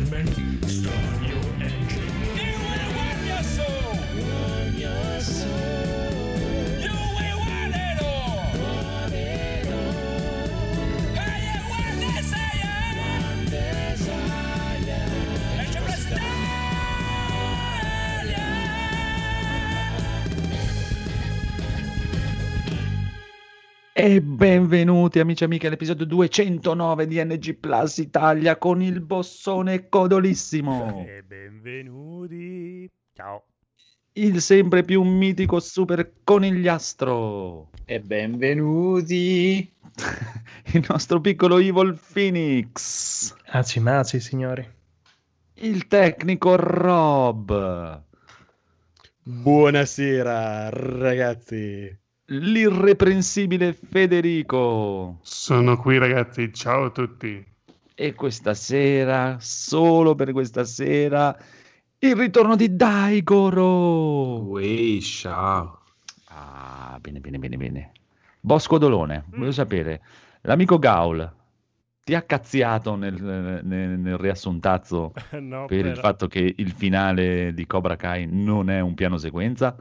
environment E benvenuti amici e amiche all'episodio 209 di NG Plus Italia con il bossone codolissimo, E benvenuti. Ciao. il sempre più mitico super conigliastro, E benvenuti. il nostro piccolo Evil Phoenix, Mazi, mazi, signori. il tecnico Rob, Buonasera ragazzi. L'irreprensibile Federico Sono qui ragazzi, ciao a tutti. e questa sera, solo per questa sera, il ritorno di Daigoro. Ui, ciao. Ah, bene, bene, bene, bene. Bosco Dolone, voglio sapere, l'amico Gaul ti ha cazziato nel, nel- nel riassuntazzo no, per il però- fatto che il finale di Cobra Kai non è un piano sequenza?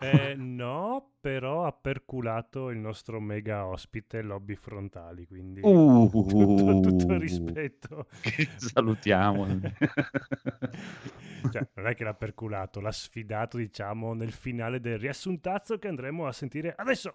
Eh, no, però ha perculato il nostro mega ospite lobby frontali, quindi Uh, tutto, tutto il rispetto. Salutiamo. Cioè, non è che l'ha perculato, l'ha sfidato, diciamo, nel finale del riassuntazzo che andremo a sentire adesso.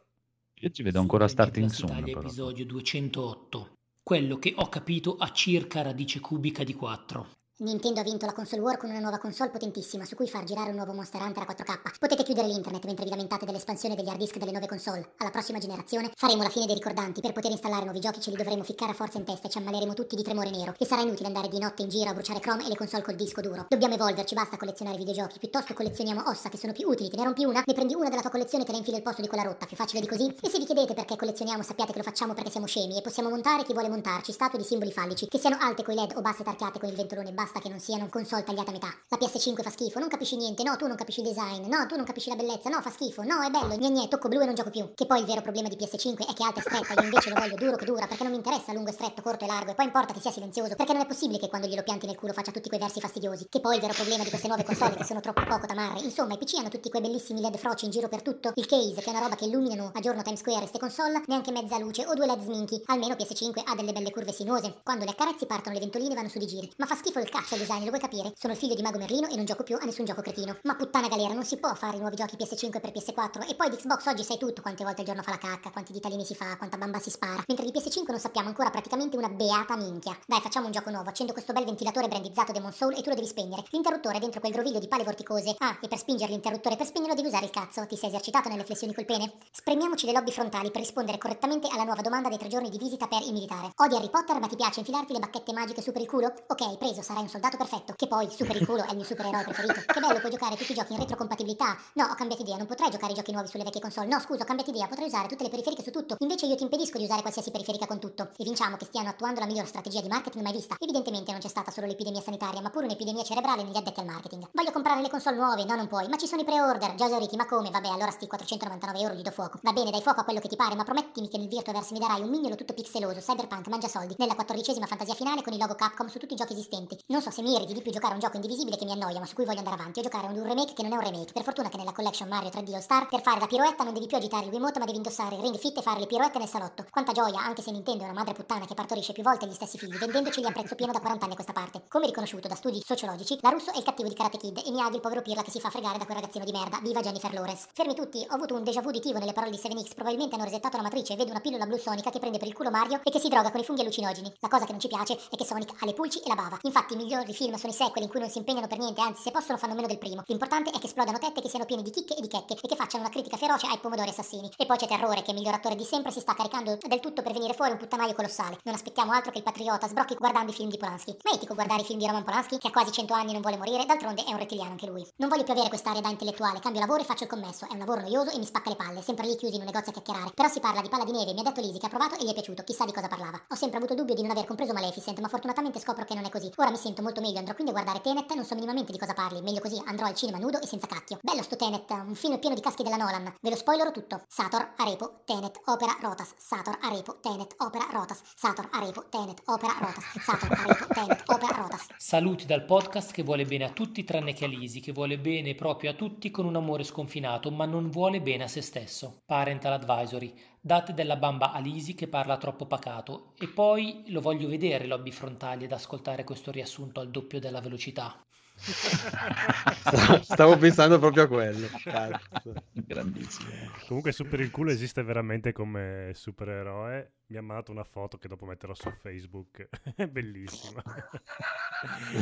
Io ci vedo ancora starting soon. Episodio 208. Quello che ho capito a circa radice cubica di 4. Nintendo ha vinto la console war con una nuova console potentissima su cui far girare un nuovo Monster Hunter a 4K. Potete chiudere l'internet mentre vi lamentate dell'espansione degli hard disk delle nuove console. Alla prossima generazione faremo la fine dei ricordanti. Per poter installare nuovi giochi ce li dovremo ficcare a forza in testa e ci ammaleremo tutti di tremore nero. E sarà inutile andare di notte in giro a bruciare Chrome e le console col disco duro. Dobbiamo evolverci, basta collezionare videogiochi. Piuttosto collezioniamo ossa che sono più utili. Te ne rompi una, ne prendi una della tua collezione e te la infili al posto di quella rotta. Più facile di così. E se vi chiedete perché collezioniamo, sappiate che lo facciamo perché siamo scemi e possiamo montare chi vuole montarci statue di simboli fallici. Che siano alte coi LED o basse tarchiate con il ventolone, basta che non siano console tagliate a metà. La PS5 fa schifo, non capisci niente, no, tu non capisci il design, no, tu non capisci la bellezza, no, fa schifo, no, è bello, gne gne, tocco blu e non gioco più. Che poi il vero problema di PS5 è che alta e stretta, io invece lo voglio duro che dura, perché non mi interessa lungo e stretto, corto e largo, e poi importa che sia silenzioso, perché non è possibile che quando glielo pianti nel culo faccia tutti quei versi fastidiosi. Che poi il vero problema di queste nuove console che sono troppo poco tamarre. Insomma, i PC hanno tutti quei bellissimi LED froci in giro per tutto, il case, che è una roba che illuminano a giorno Times Square e ste console, neanche mezza luce o due LED sminchi. Almeno PS5 ha delle belle curve sinuose. Quando le accarezzi partono le ventoline vanno su di giri. Ma fa schifo il cazzo design, lo vuoi capire? Sono il figlio di Mago Merlino e non gioco più a nessun gioco cretino. Ma puttana galera, non si può fare i nuovi giochi PS5 per PS4 e poi di Xbox oggi sai tutto, quante volte al giorno fa la cacca, quanti ditalini si fa, quanta bamba si spara. Mentre di PS5 non sappiamo ancora praticamente una beata minchia. Dai, facciamo un gioco nuovo, accendo questo bel ventilatore brandizzato Demon Soul e tu lo devi spegnere. L'interruttore è dentro quel groviglio di pale vorticose. Ah, e per spingere l'interruttore per spegnerlo devi usare il cazzo. Ti sei esercitato nelle flessioni col pene? Spremiamoci le lobby frontali per rispondere correttamente alla nuova domanda dei tre giorni di visita per il militare. Odi Harry Potter, ma ti piace infilarti le bacchette magiche super il culo? Ok, preso, sarai un soldato perfetto. Che poi, super il culo è il mio supereroe preferito. Che bello, puoi giocare tutti i giochi in retrocompatibilità. No, ho cambiato idea, non potrei giocare i giochi nuovi sulle vecchie console. No, scusa, ho cambiato idea, potrei usare tutte le periferiche su tutto. Invece io ti impedisco di usare qualsiasi periferica con tutto. E vinciamo che stiano attuando la miglior strategia di marketing mai vista. Evidentemente non c'è stata solo l'epidemia sanitaria, ma pure un'epidemia cerebrale negli addetti al marketing. Voglio comprare le console nuove, no, non puoi. Ma ci sono i pre-order, già esauriti, ma come? Vabbè, allora sti 499 euro gli do fuoco. Va bene, dai fuoco a quello che ti pare, ma promettimi che nel Virtuaverse mi darai un mignolo tutto pixeloso, cyberpunk, mangia soldi, nella quattordicesima fantasia finale con il logo Capcom su tutti i giochi esistenti. Non so se mi irriti di più giocare a un gioco indivisibile che mi annoia, ma su cui voglio andare avanti, o giocare a un remake che non è un remake. Per fortuna che nella collection Mario 3D All Star, per fare la piroetta non devi più agitare il Wiimote, ma devi indossare il ring fit e fare le piroette nel salotto. Quanta gioia, anche se Nintendo è una madre puttana che partorisce più volte gli stessi figli, vendendoceli a prezzo pieno da 40 anni a questa parte. Come riconosciuto da studi sociologici, la Russo è il cattivo di Karate Kid e Miyagi il povero pirla che si fa fregare da quel ragazzino di merda. Viva Jennifer Lawrence. Fermi tutti, ho avuto un déjà vu uditivo nelle parole di 7X, probabilmente hanno resettato la matrice e vedo una pillola blu sonica che prende per il culo Mario e che si droga con i funghi allucinogeni. La cosa che non ci piace è che Sonic ha le pulci e la bava. Infatti migliori film sono i sequel in cui non si impegnano per niente, anzi se possono fanno meno del primo. L'importante è che esplodano tette che siano piene di chicche e di checche e che facciano una critica feroce ai pomodori assassini. E poi c'è Terrore che è il miglior attore di sempre si sta caricando del tutto per venire fuori un puttanaio colossale. Non aspettiamo altro che il patriota sbrocchi guardando i film di Polanski. Ma è etico guardare i film di Roman Polanski che ha quasi 100 anni e non vuole morire, d'altronde è un rettiliano anche lui. Non voglio più avere quest'area da intellettuale, cambio lavoro e faccio il commesso. È un lavoro noioso e mi spacca le palle, sempre lì chiusi in un negozio a chiacchierare. Però si parla di palla di neve, mi ha detto Lisi che ha provato e gli è piaciuto, chissà di cosa parlava. Ho sempre avuto dubbio di non aver compreso Maleficent, ma fortunatamente scopro che non è così. Ora mi sento sento molto meglio, andrò quindi a guardare Tenet, non so minimamente di cosa parli, meglio così, andrò al cinema nudo e senza cacchio. Bello sto Tenet, un film pieno di caschi della Nolan, ve lo spoilerò tutto. Sator, Arepo, Tenet, Opera, Rotas, Sator, Arepo, Tenet, Opera, Rotas, Sator, Arepo, Tenet, Opera, Rotas, Sator, Arepo, Tenet, Opera, Rotas. Saluti dal podcast che vuole bene a tutti tranne che a Lisi, che vuole bene proprio a tutti con un amore sconfinato, ma non vuole bene a se stesso. Parental Advisory. Date della bamba a Lisi che parla troppo pacato. E poi lo voglio vedere lobby frontali ed ascoltare questo riassunto al doppio della velocità. Stavo pensando proprio a quello. Cazzo. Grandissimo. Comunque Super il culo esiste veramente come supereroe. Mi ha mandato una foto che dopo metterò su Facebook. È bellissima.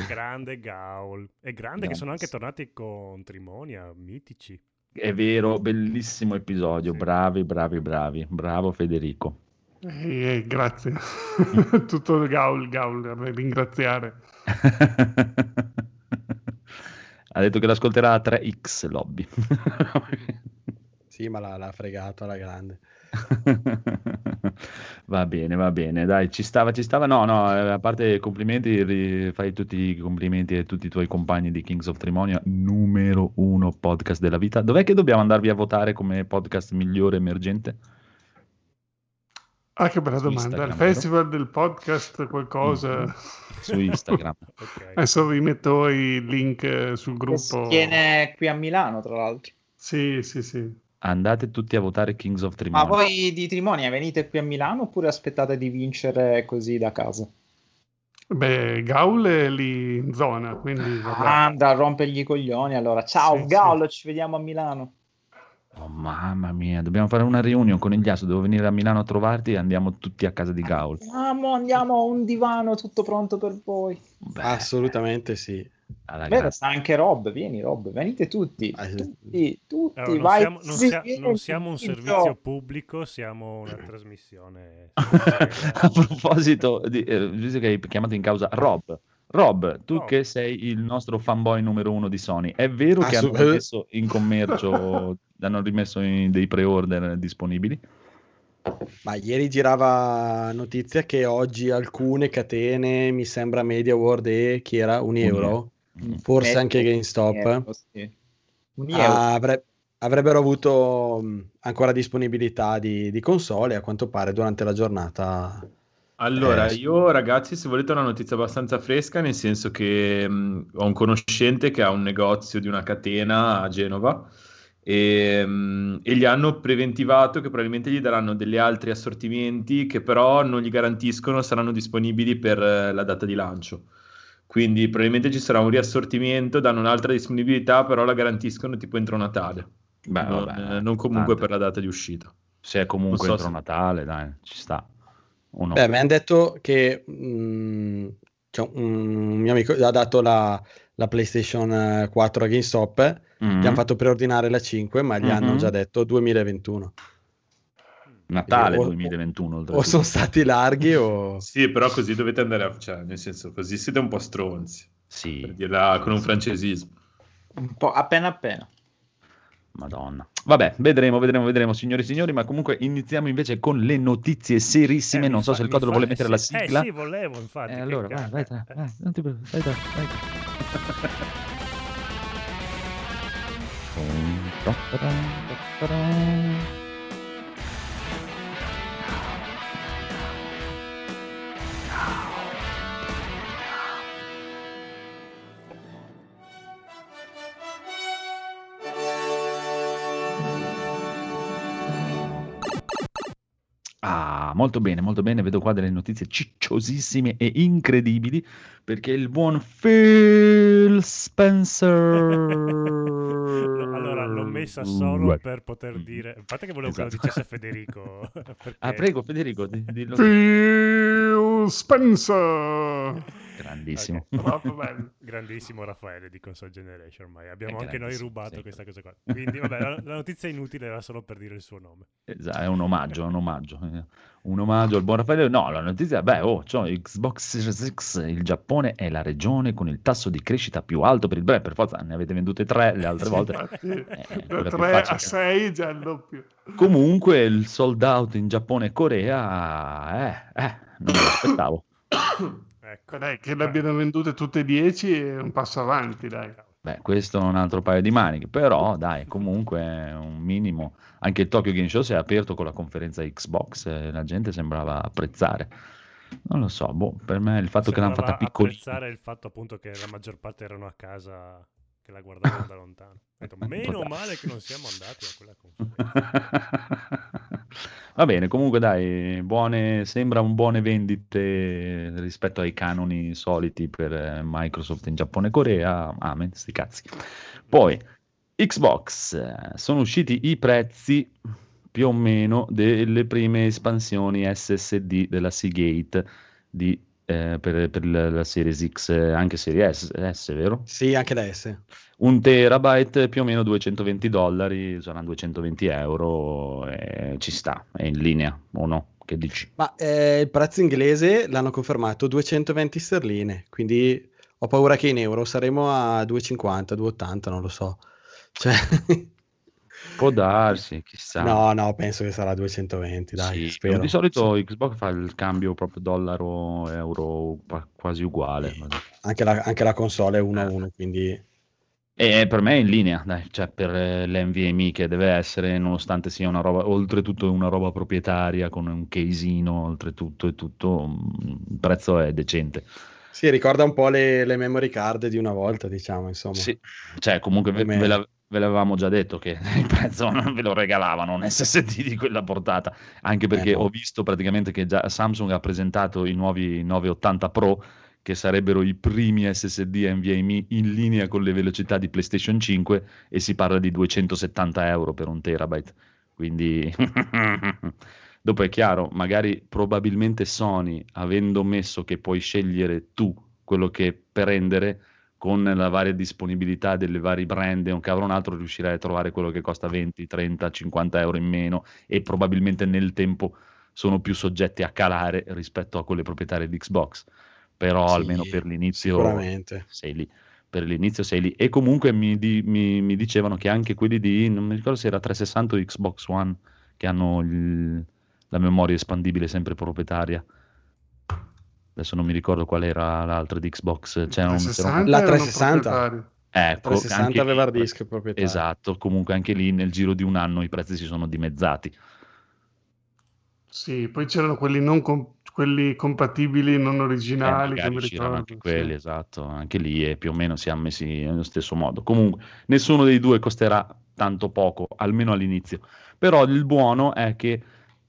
grande Gaul. E grande che sono anche tornati con Trimonia, mitici. È vero, bellissimo episodio. Sì. Bravi, bravi, bravi. Bravo Federico. Eh, grazie. Tutto il Gaul, Gaul, ringraziare. ha detto che l'ascolterà a 3x Lobby. Sì, ma l'ha, l'ha fregato alla grande. va bene, va bene, dai, ci stava, ci stava. No, no, eh, a parte i complimenti, fai tutti i complimenti a tutti i tuoi compagni di Kings of Trimonia, numero uno podcast della vita. Dov'è che dobbiamo andarvi a votare come podcast migliore emergente? Ah, che bella domanda. Il festival del podcast, qualcosa. Mm, Su Instagram. Ok. Adesso vi metto i link eh, sul Che si gruppo. tiene qui a Milano, tra l'altro. Sì, sì, sì. Andate tutti a votare Kings of Ma Trimonia. voi di Trimonia venite qui a Milano oppure aspettate di vincere così da casa? Beh, Gaul è lì in zona, quindi vabbè. Anda a rompergli i coglioni allora. Ciao Sì, Gaul, ci vediamo a Milano. Oh, mamma mia, dobbiamo fare una reunion con il Ghiasso, devo venire a Milano a trovarti e andiamo tutti a casa di Gaul. Andiamo, andiamo a un divano tutto pronto per voi. Beh, Assolutamente sì. Alla Vero, grande. sta anche Rob, vieni Rob, venite tutti, Ah, tutti, tutti, Allora, non, vai. siamo, non sia- non siamo un servizio pubblico, siamo una trasmissione. A proposito, di, eh, visto che hai chiamato in causa Rob, Rob, tu Rob. che sei il nostro fanboy numero uno di Sony, è vero che hanno Assolut- messo in commercio, hanno rimesso in dei pre-order disponibili? Ma ieri girava notizia che oggi alcune catene, mi sembra Media World e chi era un euro, Mm. Forse anche GameStop, euro, sì. Ah, avre- avrebbero avuto ancora disponibilità di, di console a quanto pare durante la giornata. Allora, Eh, io ragazzi, se volete una notizia abbastanza fresca, nel senso che mh, ho un conoscente che ha un negozio di una catena a Genova e, mh, e gli hanno preventivato che probabilmente gli daranno degli altri assortimenti che però non gli garantiscono saranno disponibili per eh, la data di lancio. Quindi probabilmente ci sarà un riassortimento, danno un'altra disponibilità, però la garantiscono tipo entro Natale, Beh, non, vabbè, eh, non comunque tanto. per la data di uscita. Se è comunque so entro se- Natale, dai, ci sta. O no? Beh, mi hanno detto che mh, cioè, un mio amico ha dato la, la PlayStation eh, 4 a GameStop, Mm. gli hanno fatto preordinare la 5, ma gli hanno Mhm. già detto 2021. Natale o- 2021. O sono stati larghi o... Sì, però così dovete andare a... cioè, nel senso, così siete un po' stronzi, per Sì, dirla con un francesismo. Un po' appena appena. madonna. Vabbè, vedremo, vedremo, vedremo, signori e signori, ma comunque iniziamo invece con le notizie serissime. Eh, non so fa- se il Codo lo vuole mettere la sigla. Eh sì, volevo, infatti. Eh, allora, vai, vai, vai, Eh, vai, non ti preoccupare, vai, vai, vai. Ah, molto bene, molto bene. Vedo qua delle notizie cicciosissime e incredibili perché il buon Phil Spencer. Allora, l'ho messa solo per poter dire. A parte che volevo che Esatto. lo dicesse Federico. perché- Ah, prego, Federico, di- dillo. Phil Spencer. Grandissimo. Ok. Troppo bello. Grandissimo Raffaele di Console Generation ormai. Abbiamo È anche noi rubato sì. questa cosa qua. Quindi, vabbè, la, la notizia inutile era solo per dire il suo nome. Esatto, è un omaggio, è un omaggio. eh. Un omaggio al buon Raffaele. No, la notizia, beh, oh, c'ho Xbox Series X, il Giappone è la regione con il tasso di crescita più alto per il brand. Per forza ne avete vendute tre le altre volte. Eh, da quella più 3 facile. a 6 già il doppio. Comunque il sold out in Giappone e Corea, eh, eh, non me l'aspettavo. Ecco. Dai, che le abbiano vendute tutte e 10 è un passo avanti, dai. Beh, questo è un altro paio di maniche, però dai, comunque è un minimo. Anche il Tokyo Game Show si è aperto con la conferenza Xbox e la gente sembrava apprezzare. Non lo so, boh, per me il fatto che l'hanno fatta Sembrava piccolina. apprezzare il fatto appunto che la maggior parte erano a casa che la guardavano da lontano. Detto, meno male che non siamo andati a quella conferenza. Va bene, comunque dai, buone, sembra un buone vendite rispetto ai canoni soliti per eh, Microsoft in Giappone e Corea. Amen, sti cazzi. Poi, Xbox, eh, sono usciti i prezzi più o meno delle prime espansioni SSD della Seagate di, eh, per, per la, la Series X, eh, anche Series S, S, vero? Sì, anche da S. Un terabyte più o meno 220 dollari, saranno 220 euro, e ci sta, è in linea o no? Che dici? Ma eh, il prezzo inglese l'hanno confermato 220 sterline, quindi ho paura che in euro saremo a 2,50, 2,80, non lo so. Cioè, Può darsi, chissà. no, no, penso che sarà 220, dai, Sì, spero. di solito Xbox fa il cambio proprio dollaro-euro qua- quasi uguale. Anche la, anche la console è 1 a 1, quindi E per me è in linea, dai, cioè per eh, l'NVMe che deve essere, nonostante sia una roba, oltretutto una roba proprietaria con un casino, oltretutto e tutto, mm, il prezzo è decente. sì, ricorda un po' le, le memory card di una volta, diciamo, insomma. Sì, cioè comunque ve, ve la- ve l'avevamo già detto che il prezzo non ve lo regalavano un SSD di quella portata, anche perché Eh, no. ho visto praticamente che già Samsung ha presentato i nuovi 980 Pro che sarebbero i primi SSD NVMe in linea con le velocità di PlayStation 5 e si parla di 270 euro per un terabyte. Quindi dopo è chiaro, magari probabilmente Sony, avendo messo che puoi scegliere tu quello che prendere con la varia disponibilità delle varie brand e un cavolo un altro, riuscirai a trovare quello che costa 20, 30, 50 euro in meno e probabilmente nel tempo sono più soggetti a calare rispetto a quelle proprietarie di Xbox. Però Sì, almeno per l'inizio sei lì. Per l'inizio sei lì. E comunque mi, di- mi- mi dicevano che anche quelli di, non mi ricordo se era 360 o Xbox One, che hanno il- la memoria espandibile sempre proprietaria. Adesso non mi ricordo qual era l'altra di Xbox. C'era un, c'era un- 360 La erano 360. proprietari. Ecco, 360 anche aveva hard disk proprietario. Esatto, comunque anche lì nel giro di un anno i prezzi si sono dimezzati. Sì, poi c'erano quelli, non com- quelli compatibili, non Eh, originali, mi c'erano anche sì. quelli, esatto, anche lì e più o meno siamo messi nello stesso modo. Comunque, nessuno dei due costerà tanto poco, almeno all'inizio. Però il buono è che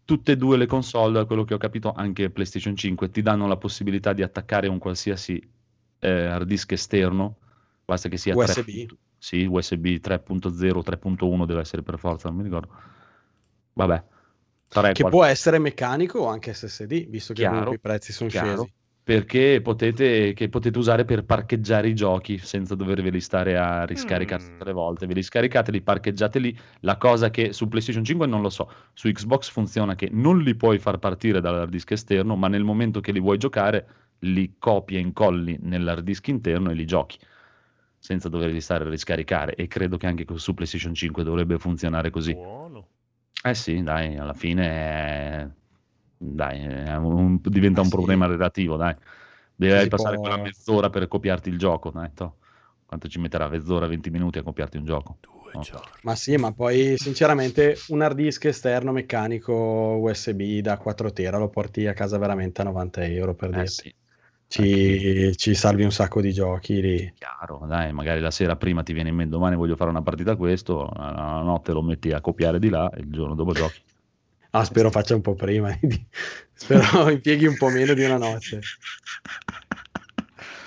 tutte e due le console, da quello che ho capito, anche PlayStation 5, ti danno la possibilità di attaccare un qualsiasi eh, hard disk esterno, basta che sia USB. 3. Sì, USB 3.0, 3.1 deve essere per forza, non mi ricordo. Vabbè. 3, Che può essere meccanico o anche SSD, visto che Chiaro, i prezzi sono chiaro, scesi. Perché potete, che potete usare per parcheggiare i giochi senza doverveli stare a riscaricare Mm. tutte le volte. Ve li scaricate, li parcheggiate lì. La cosa che su PlayStation 5 non lo so, su Xbox funziona che non li puoi far partire dall'hard disk esterno, ma nel momento che li vuoi giocare, li copi e incolli nell'hard disk interno e li giochi senza doverli stare a riscaricare. E credo che anche su PlayStation 5 dovrebbe funzionare così. Buono. Eh sì, dai, alla fine è- dai, un- diventa Ah, un sì. problema relativo, dai. Devi Si passare può- quella mezz'ora per copiarti il gioco, dai, toh. Quanto ci metterà? Mezz'ora, 20 minuti a copiarti un gioco? Due No. giorni. Ma sì, ma poi sinceramente un hard disk esterno meccanico USB da 4 tera lo porti a casa veramente a 90 euro per Eh dirti. sì, Ci, ci salvi un sacco di giochi lì. chiaro, dai, magari la sera prima ti viene in mente, domani voglio fare una partita a questo, la, la notte lo metti a copiare di là e il giorno dopo giochi. Ah, spero faccia un po' prima. spero impieghi un po' meno di una notte.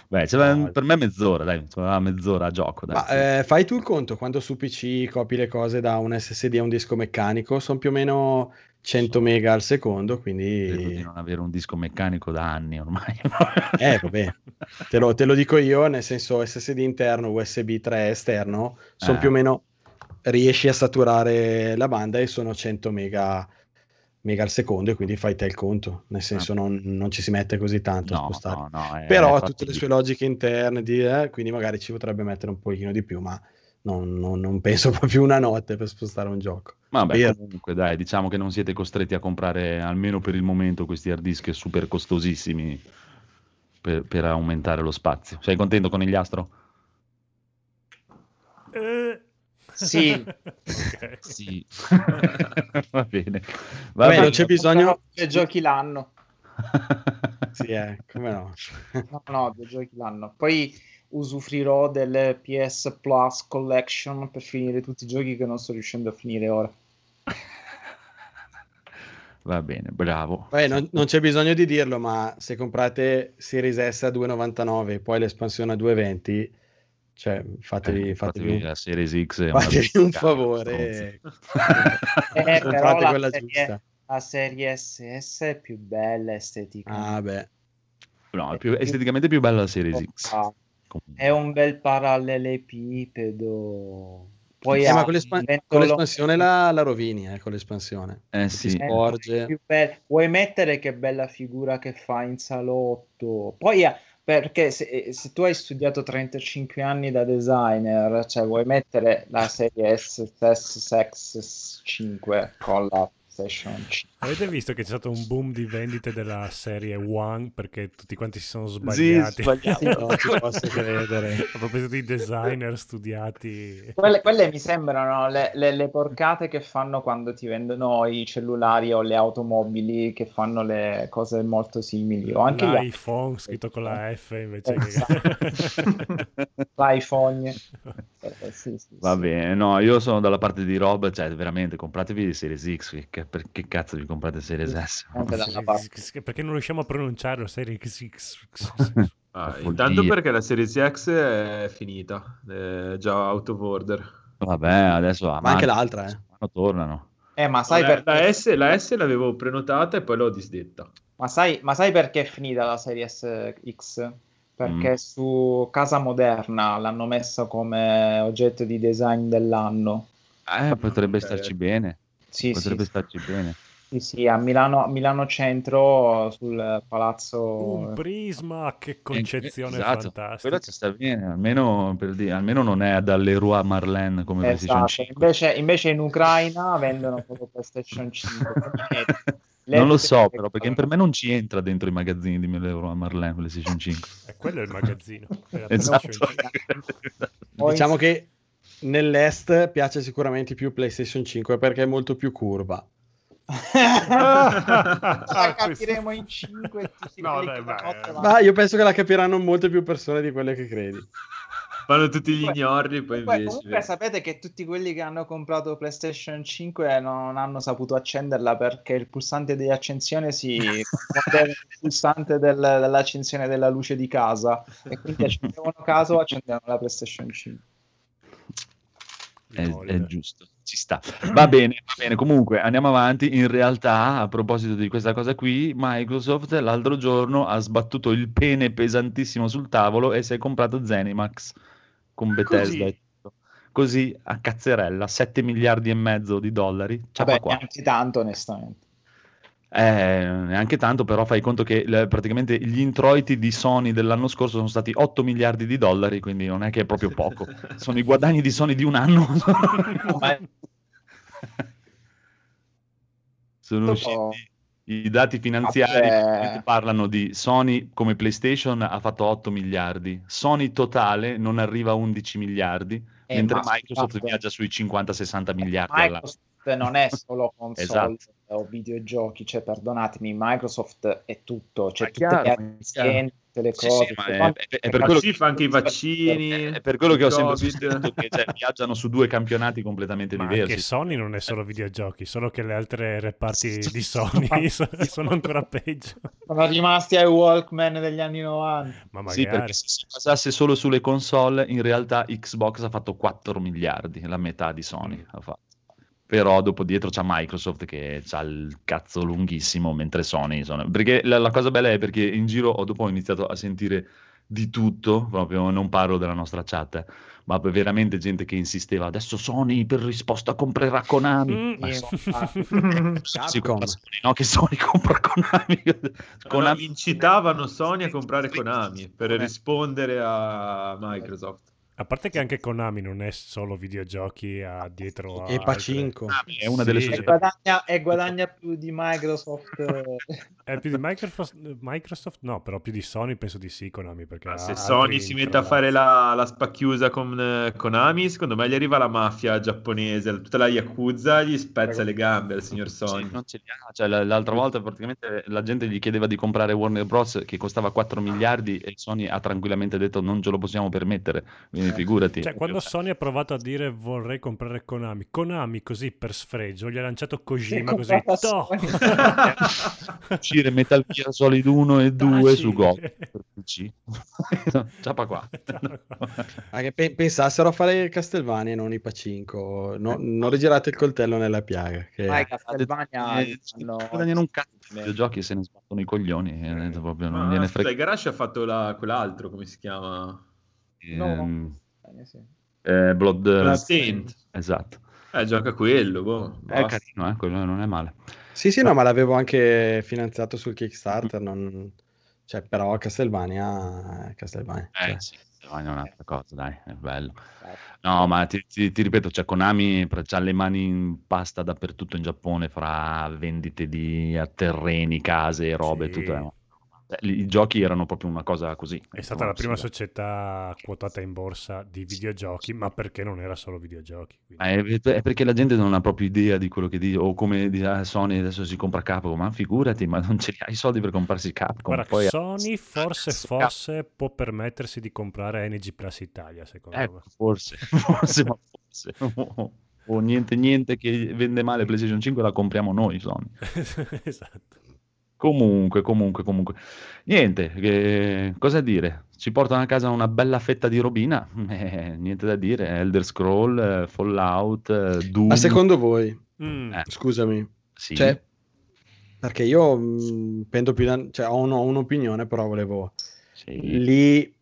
Beh, c'è- No. per me mezz'ora, dai, mezz'ora a gioco, dai. Ma eh, fai tu il conto quando su PC copi le cose da un SSD a un disco meccanico? Sono più o meno 100 mega al secondo, Credo di quindi non avere un disco meccanico da anni ormai. eh, vabbè. Te lo, te lo dico io, nel senso SSD interno, USB 3 esterno, sono Eh. più o meno riesci a saturare la banda e sono 100 mega, mega al secondo e quindi fai te il conto, nel senso non, non ci si mette così tanto a. No, spostare. no, no, è Però ha tutte le sue logiche interne, di, eh, quindi magari ci potrebbe mettere un pochino di più, ma non, non- non penso proprio una notte per spostare un gioco. Vabbè, Vero. comunque dai, diciamo che non siete costretti a comprare, almeno per il momento, questi hard disk super costosissimi. per, per aumentare lo spazio. Sei contento con il Astro? Eh. Sì. Sì. Va bene. Va bene. non c'è bisogno- Due giochi l'anno. Sì, eh, come no. No, no, due giochi l'anno. Poi usufruirò del PS Plus Collection per finire tutti i giochi che non sto riuscendo a finire ora. Va bene, bravo. Vabbè, non, non c'è bisogno di dirlo, ma se comprate Series S a 2,99 e poi l'espansione a 2,20, cioè fatevi, Eh, fatevi, fatevi la Series X fatevi un favore. Eh, però comprate la quella serie, giusta. la serie SS è più bella estetica. Ah, beh. No, è più, esteticamente più bella la Series X. Ah. È un bel parallelepipedo. Poi Eh, ma con, l'espan- con l'espansione la, la rovini, eh, con l'espansione. Eh Si sì, Eh, sporge. Vuoi mettere che bella figura che fa in salotto? Poi eh, perché se, se tu hai studiato 35 anni da designer, cioè vuoi mettere la serie S, S, Sex 5 con la PlayStation 5. Avete visto che c'è stato un boom di vendite della serie One perché tutti quanti si sono Sì, sbagliati? sbagliati. Non ci posso credere. Proprio tutti i designer studiati. Quelle, quelle mi sembrano le, le- le porcate che fanno quando ti vendono i cellulari o le automobili che fanno le cose molto simili. O anche gli L'iPhone scritto con la F invece Esatto. che... l'iPhone. Eh, sì, sì, Va sì. bene, no, io sono dalla parte di Rob, cioè veramente compratevi Series X, che, che- che cazzo vi comprate Series S? Perché non riusciamo a pronunciarlo? Serie X. Ah, intanto perché la Series X è finita, è già out of order. Vabbè, adesso Ma anche l'altra, eh. tornano. Eh, ma sai, la, perché, la S, la S l'avevo prenotata e poi l'ho disdetta. ma, sai, ma sai perché è finita la serie X? Perché Mm. su Casa Moderna l'hanno messa come oggetto di design dell'anno. Eh, potrebbe starci bene, Sì, potrebbe sì, starci bene. Sì, sì, a Milano, a Milano Centro sul palazzo. Un prisma, che concezione Esatto, fantastica. Quello ci sta bene, almeno, per dire, almeno non è dalle Roi Marlene come PlayStation Esatto, 5. invece, invece in Ucraina vendono proprio PlayStation 5. quindi Non lo so, però, perché per me non ci entra dentro i magazzini di 1000 euro a Marlene PlayStation 5. E quello è il magazzino. È Esatto. PlayStation 5. Poi- Diciamo che nell'est piace sicuramente più PlayStation 5 perché è molto più curva. La Ah, capiremo in 5 tutti No, dai, che la ma- io penso che la capiranno molte più persone di quelle che credi. Fanno tutti gli ignorri, poi Comunque, invece... comunque sapete che tutti quelli che hanno comprato PlayStation 5 non hanno saputo accenderla perché il pulsante di accensione si il pulsante del- dell'accensione della luce di casa. E quindi accendevano caso accendevano la PlayStation 5. È, è giusto, ci sta. Va bene, va bene. Comunque andiamo avanti. In realtà, a proposito di questa cosa qui, Microsoft l'altro giorno ha sbattuto il pene pesantissimo sul tavolo e si è comprato Zenimax con Bethesda. tutto. Così a cazzerella, 7 miliardi e mezzo di dollari. Ciapa Vabbè, qua. neanche tanto onestamente. Eh, neanche tanto, però fai conto che le- praticamente gli introiti di Sony dell'anno scorso sono stati 8 miliardi di dollari, quindi non è che è proprio poco. Sono i guadagni di Sony di un anno. Sono usciti i dati finanziari Vabbè. che parlano di Sony come PlayStation ha fatto 8 miliardi, Sony totale non arriva a 11 miliardi, Eh, mentre ma Microsoft scusate. viaggia sui 50-60 miliardi all'anno. Microsoft non è solo console Esatto. o videogiochi, cioè perdonatemi, Microsoft è tutto, cioè Ma è tutte chiaro, le è aziende, tutte le Sì, cose. sì, ma cioè, è- è- è per quello sì, che- fa anche i vaccini. È per quello che ho sempre sostenuto che cioè, viaggiano su due campionati completamente Ma diversi. anche Sony non è solo videogiochi, solo che le altre reparti di Sony so- sono ancora peggio. Sono rimasti ai Walkman degli anni 90. Ma Sì, magari. perché se si basasse solo sulle console, in realtà Xbox ha fatto 4 miliardi, la metà di Sony ha fatto. Però dopo dietro c'è Microsoft che ha il cazzo lunghissimo, mentre Sony sono... Perché la, la cosa bella è perché in giro ho, dopo ho iniziato a sentire di tutto, proprio non parlo della nostra chat, ma veramente gente che insisteva, adesso Sony per risposta comprerà Konami. Mm. Ma Sì, so- ma- si compra Sony, no che Sony compra Konami. Konami Konami incitavano Sony a comprare Konami per rispondere a Microsoft. A parte che anche Konami non è solo videogiochi a dietro a E Pacinco. Ah, è una delle Sì. E società guadagna, e guadagna più di Microsoft. eh. È più di Microsoft, Microsoft? No, però più di Sony penso di sì, Konami, perché ha Se Sony si mette a fare la, la spacchiusa con eh, Konami, secondo me gli arriva la mafia giapponese, tutta la Yakuza, gli spezza le gambe al signor Sony. Sì, non ce li ha. Cioè, l'altra volta praticamente la gente gli chiedeva di comprare Warner Bros. che costava 4 miliardi e Sony ha tranquillamente detto non ce lo possiamo permettere. Quindi figurati. Cioè, quando Sony ha provato a dire vorrei comprare Konami, Konami così per sfregio gli ha lanciato Kojima così. toh! Sony. uscire Metal Gear Solid 1 e 2 Taci. su Go per PC. Ciapa qua. Anche pe- pensassero a fare Castlevania e non i Pacinco. No- non rigirate il coltello nella piaga. Che... Vai, Castlevania Eh, guadagnano un cazzo di videogiochi e se ne sbattono i coglioni. eh, proprio non Ah, gliene frega. il Garage ha fatto la- quell'altro, come si chiama? Ehm, Eh, sì. eh, Blood, Bloodstained. Esatto. Eh, gioca quello, boh, È basta. carino, eh, quello non è male. Sì, sì, no, ma l'avevo anche finanziato sul Kickstarter. non- Cioè, però Castlevania... Castlevania. Eh cioè. sì, Castlevania è un'altra cosa, dai, è bello. No, ma ti, ti- ti ripeto, cioè Konami ha le mani in pasta dappertutto in Giappone fra vendite di terreni, case, robe, Sì. tutto. Cioè, I giochi erano proprio una cosa così. È stata la prima società quotata in borsa di videogiochi, ma perché non era solo videogiochi. quindi- è, perché la gente non ha proprio idea di quello che dice, o come di ah, Sony adesso si compra Capcom, ma figurati, ma non ce li hai i soldi per comprarsi Capcom. Guarda, poi Sony forse, Cazzo, forse può permettersi di comprare NG Plus Italia, secondo me. Ecco, forse, forse, ma forse. O, o niente, niente che vende male PlayStation 5 la compriamo noi, Sony. esatto. Comunque, comunque, comunque. Niente, che- cosa dire? Ci portano a casa una bella fetta di robina? Eh, niente da dire. Elder Scroll, eh, Fallout, eh, Doom. Ma secondo voi, Mm, Eh, scusami, sì. cioè, perché io mh, pendo più da... Cioè, ho, un- ho un'opinione, però volevo... Sì. Li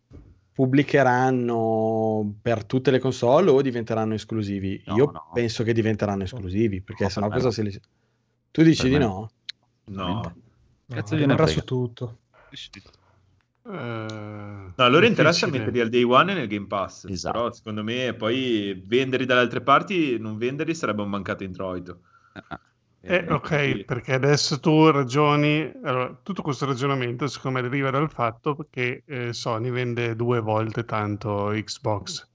pubblicheranno per tutte le console o diventeranno esclusivi? No, Io no. penso che diventeranno esclusivi, perché No, sennò per cosa no. se li... Tu dici Per di me no? No. Cazzo No, gliene su tutto. Eh, No, a loro interessa metterli al day one nel Game Pass. Esatto. Però secondo me poi venderli dalle altre parti, non venderli sarebbe un mancato introito. Eh, ok, perché adesso tu ragioni, allora, tutto questo ragionamento secondo me deriva dal fatto che eh, Sony vende due volte tanto Xbox.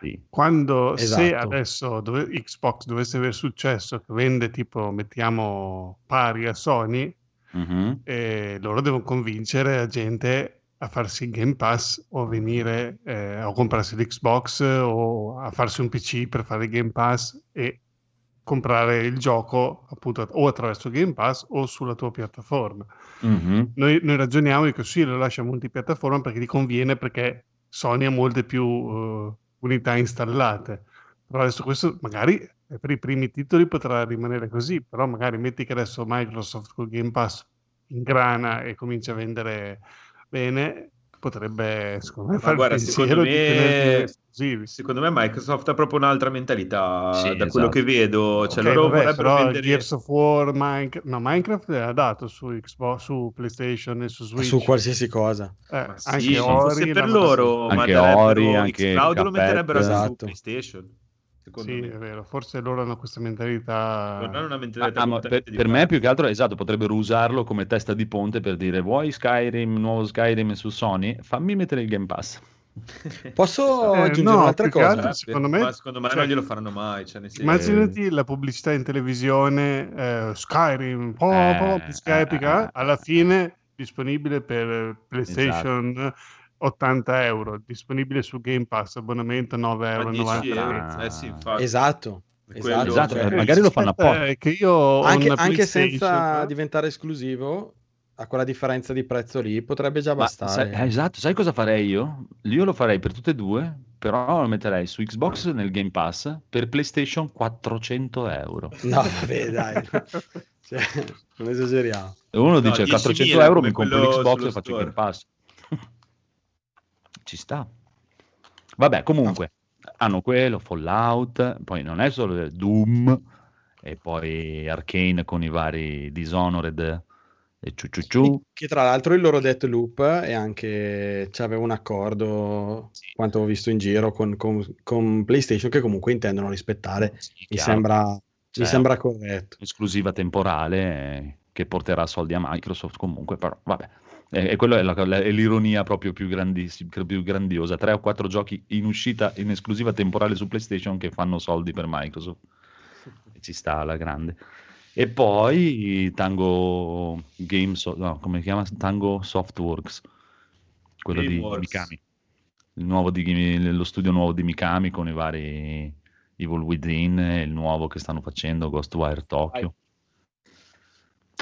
Sì. Quando se Esatto. adesso dove- Xbox dovesse avere successo, che vende tipo, mettiamo pari a Sony, Mhm. eh, loro devono convincere la gente a farsi il Game Pass o venire eh, a comprarsi l'Xbox o a farsi un PC per fare il Game Pass e comprare il gioco appunto o attraverso Game Pass o sulla tua piattaforma. Mhm. Noi, noi ragioniamo di così, lo lascia multipiattaforma perché ti conviene perché Sony ha molte più eh, unità installate. Però adesso questo magari per i primi titoli potrà rimanere così, però magari metti che adesso Microsoft col Game Pass ingrana e comincia a vendere bene, potrebbe secondo me fare guarda, secondo me, secondo me Microsoft ha proprio un'altra mentalità Sì, da quello esatto. che vedo. Cioè, Ok, loro vabbè, vorrebbero però vendere... Gears of War, Minecraft, no, Minecraft l'ha dato su Xbox, su PlayStation e su Switch. Su qualsiasi cosa. Eh, sì, anche fosse Ori per loro, Anche Ori, anche xCloud lo metterebbero anche su Esatto. PlayStation. Secondo Sì, me. è vero, forse loro hanno questa mentalità. Non hanno una Ah, mentalità ah, ma per, per me più che altro esatto potrebbero usarlo come testa di ponte per dire vuoi Skyrim nuovo Skyrim su Sony fammi mettere il Game Pass Posso Eh, aggiungere no, un'altra cosa? altro- secondo me- Ma secondo me cioè- non glielo faranno mai. Cioè, nel senso- Immaginati la pubblicità in televisione, eh, Skyrim, po, Eh, po, musica eh, epica, eh, alla fine disponibile per PlayStation 80 euro, disponibile su Game Pass, abbonamento 9,90 Ma 10 euro. Eh sì. Esatto. Esatto, Esatto, cioè, eh, magari lo fanno Aspetta, apposta. che io anche, anche senza diventare esclusivo, a quella differenza di prezzo lì potrebbe già bastare. sai- eh, esatto sai cosa farei io? io lo farei per tutte e due però lo metterei su Xbox nel Game Pass per PlayStation 400 euro No, vabbè, dai. Cioè, non esageriamo. e uno No, dice 10.000 400 euro mi compro l'Xbox sullo e faccio il store. Game Pass ci sta vabbè comunque hanno quello Fallout poi non è solo Doom e poi Arcane con i vari Dishonored e ciu ciu ciu. Che tra l'altro il loro Deathloop è anche c'aveva un accordo, quanto ho visto in giro, con, con- con PlayStation che comunque intendono rispettare. Sì, Mi sembra, mi Cioè, sembra corretto. esclusiva temporale eh, che porterà soldi a Microsoft comunque, però vabbè. E, e quello è, la- la- è l'ironia proprio più, più grandiosa. Tre o quattro giochi in uscita in esclusiva temporale su PlayStation che fanno soldi per Microsoft. E ci sta alla grande. E poi Tango Games, no, come si chiama? Tango Softworks, quello di, di Gameworks. Mikami. Il nuovo di, lo studio nuovo di Mikami con i vari Evil Within e il nuovo che stanno facendo, Ghostwire Tokyo.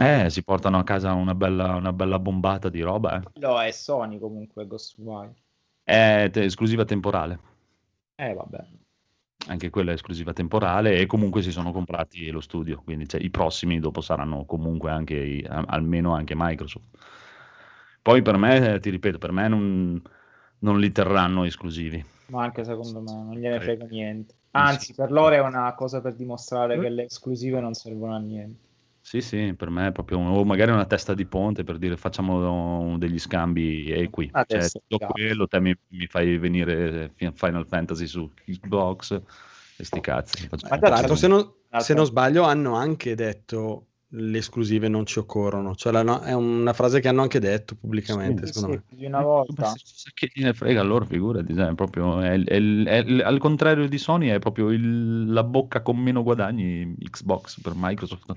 Eh, si portano a casa una bella, una bella bombata di roba, eh. No, è Sony comunque Ghostwire. È te- esclusiva temporale, Eh, vabbè. anche quella è esclusiva temporale e comunque si sono comprati lo studio, quindi cioè, i prossimi dopo saranno comunque anche, i- a- almeno anche Microsoft. Poi per me, eh, ti ripeto, per me non, non li terranno esclusivi. Ma anche secondo me non gliene frega niente. Anzi, per loro è una cosa per dimostrare Eh? che le esclusive non servono a niente. Sì, sì, per me è proprio un- o magari una testa di ponte per dire facciamo degli scambi equi. Una Cioè, cazzo. quello, te mi, mi fai venire Fi- Final Fantasy su Xbox e sti cazzi. Ma Tra l'altro, se non, se non sbaglio, hanno anche detto le esclusive non ci occorrono. Cioè, la- no- è una frase che hanno anche detto pubblicamente, Sì, secondo Sì, me. più di una volta. Che gliene frega loro, figurati, cioè, è proprio, è- è- è- al contrario di Sony è proprio il- la bocca con meno guadagni Xbox per Microsoft.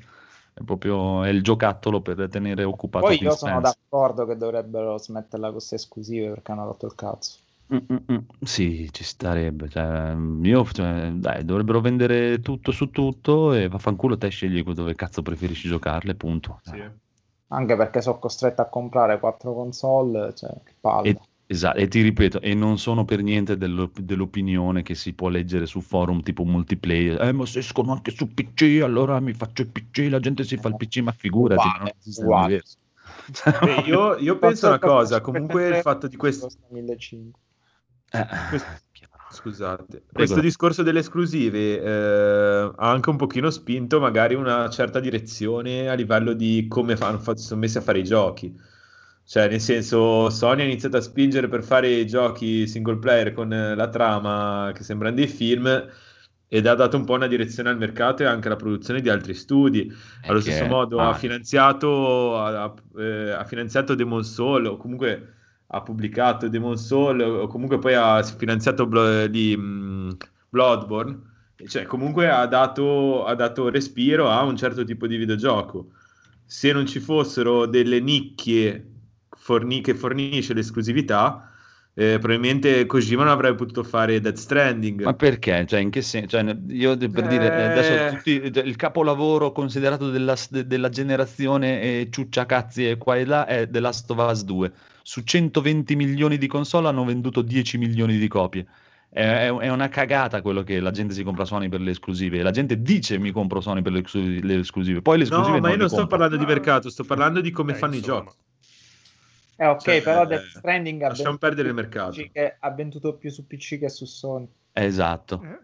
È proprio è il giocattolo per tenere occupato Poi io sono Spencer. d'accordo che dovrebbero smetterla con queste esclusive perché hanno rotto il cazzo. Mm, mm, mm. Sì, ci starebbe. Cioè, io, cioè, dai, dovrebbero vendere tutto su tutto e vaffanculo te scegli dove cazzo preferisci giocarle, punto. Sì. Anche perché sono costretto a comprare quattro console, cioè, che palle. E, esatto, e ti ripeto, e non sono per niente dello- dell'opinione che si può leggere su forum tipo multiplayer. Eh, ma se escono anche su PC, allora mi faccio il PC, la gente si fa il PC, ma figurati, Uguale, non esiste uguale. l'universo. Beh, io, io penso una cosa, comunque il 53 fatto di questo... 1500. Eh, Questo- Scusate, questo discorso delle esclusive eh, ha anche un pochino spinto magari una certa direzione a livello di come fanno, fa- sono messi a fare i giochi. Cioè, nel senso, Sony ha iniziato a spingere per fare i giochi single player con eh, la trama che sembrano dei film ed ha dato un po' una direzione al mercato e anche alla produzione di altri studi. Allo che- stesso modo ah, ha finanziato, ha, eh, ha finanziato Demon Soul o comunque ha pubblicato Demon Soul o comunque poi ha finanziato Blo- di, mh, Bloodborne. Cioè, comunque ha dato, ha dato respiro a un certo tipo di videogioco. Se non ci fossero delle nicchie forni- che fornisce l'esclusività, eh, probabilmente Kojima non avrebbe potuto fare Death Stranding. Ma perché? Cioè, in che senso? Cioè, io per dire, eh, adesso Eh. tutti- il capolavoro considerato della, de- della generazione e ciucciacazzi e qua e là è The Last of Us 2. Su 120 milioni di console hanno venduto 10 milioni di copie. È, è- una cagata quello che la gente si compra Sony per le esclusive. La gente dice mi compro Sony per le, esclu- le esclusive. Poi le esclusive No, ma io non sto compro. parlando di mercato, sto parlando di come Eh, fanno insomma. i giochi. Eh, ok, Cioè, però eh, Death Stranding ha lasciamo perdere il mercato. che- ha venduto più su PC che su Sony. Esatto. Eh?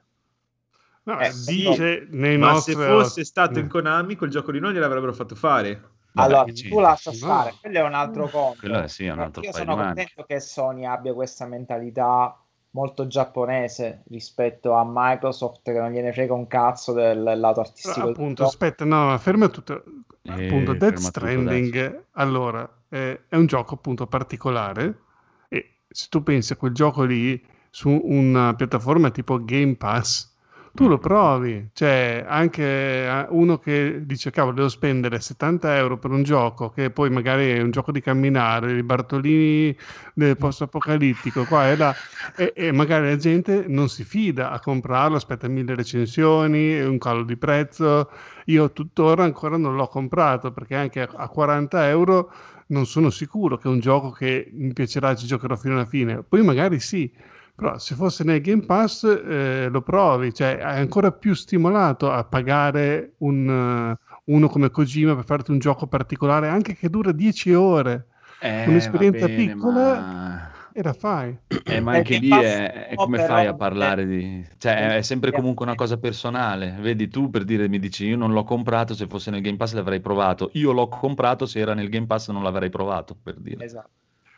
No, Eh, dice nei Ma nostri... se fosse stato Eh. in Konami, quel gioco lì non gliel'avrebbero fatto fare. Vabbè, allora, c'è? tu lascia No. stare, quello è un altro conto. Quello è- sì, è un altro Io sono contento che Sony abbia questa mentalità molto giapponese rispetto a Microsoft che non gliene frega un cazzo del lato artistico. del appunto, gioco. aspetta, no, ferma tutto. Eh, Appunto, Death tutto Stranding, allora, eh, è un gioco appunto particolare e se tu pensi a quel gioco lì su una piattaforma tipo Game Pass, tu lo provi, cioè anche eh, uno che dice cavolo devo spendere 70 euro per un gioco che poi magari è un gioco di camminare, i Bartolini del post apocalittico qua e là e, e magari la gente non si fida a comprarlo, aspetta mille recensioni, un calo di prezzo, io tuttora ancora non l'ho comprato perché anche a 40 euro non sono sicuro che è un gioco che mi piacerà, ci giocherò fino alla fine, poi magari sì, però se fosse nel Game Pass eh, lo provi, cioè è ancora più stimolato a pagare un, eh, uno come Kojima per farti un gioco particolare, anche che dura 10 ore. Eh, Un'esperienza bene, piccola- ma- E la fai. Eh, ma Eh, anche che lì è, è come però- fai a parlare di... Cioè, è sempre comunque una cosa personale. Vedi, tu per dire, mi dici, io non l'ho comprato, se fosse nel Game Pass l'avrei provato. Io l'ho comprato, se era nel Game Pass non l'avrei provato, per dire. Esatto.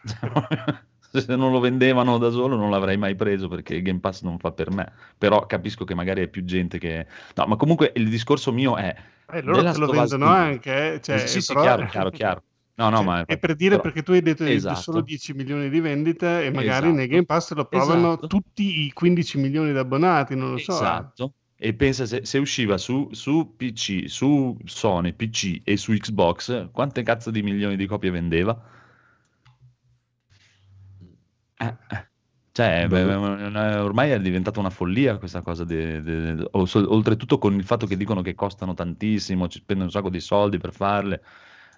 Se non lo vendevano da solo non l'avrei mai preso perché il Game Pass non fa per me. Però capisco che magari è più gente che... No, ma comunque il discorso mio è... Eh, loro te lo Us vendono 2. anche, eh, cioè, sì, sì, però- chiaro, chiaro, chiaro. No, no, Cioè, ma... è per dire però- perché tu hai detto di Esatto. solo 10 milioni di vendite e magari Esatto. nei Game Pass lo provano Esatto. tutti i 15 milioni di abbonati, non lo so. eh. Esatto. E pensa se, se usciva su, su PC, su Sony, PC e su Xbox, quante cazzo di milioni di copie vendeva? Eh, eh. Cioè, beh, eh, ormai è diventata una follia questa cosa. de- de- de- oltretutto con il fatto che dicono che costano tantissimo, ci spendono un sacco di soldi per farle.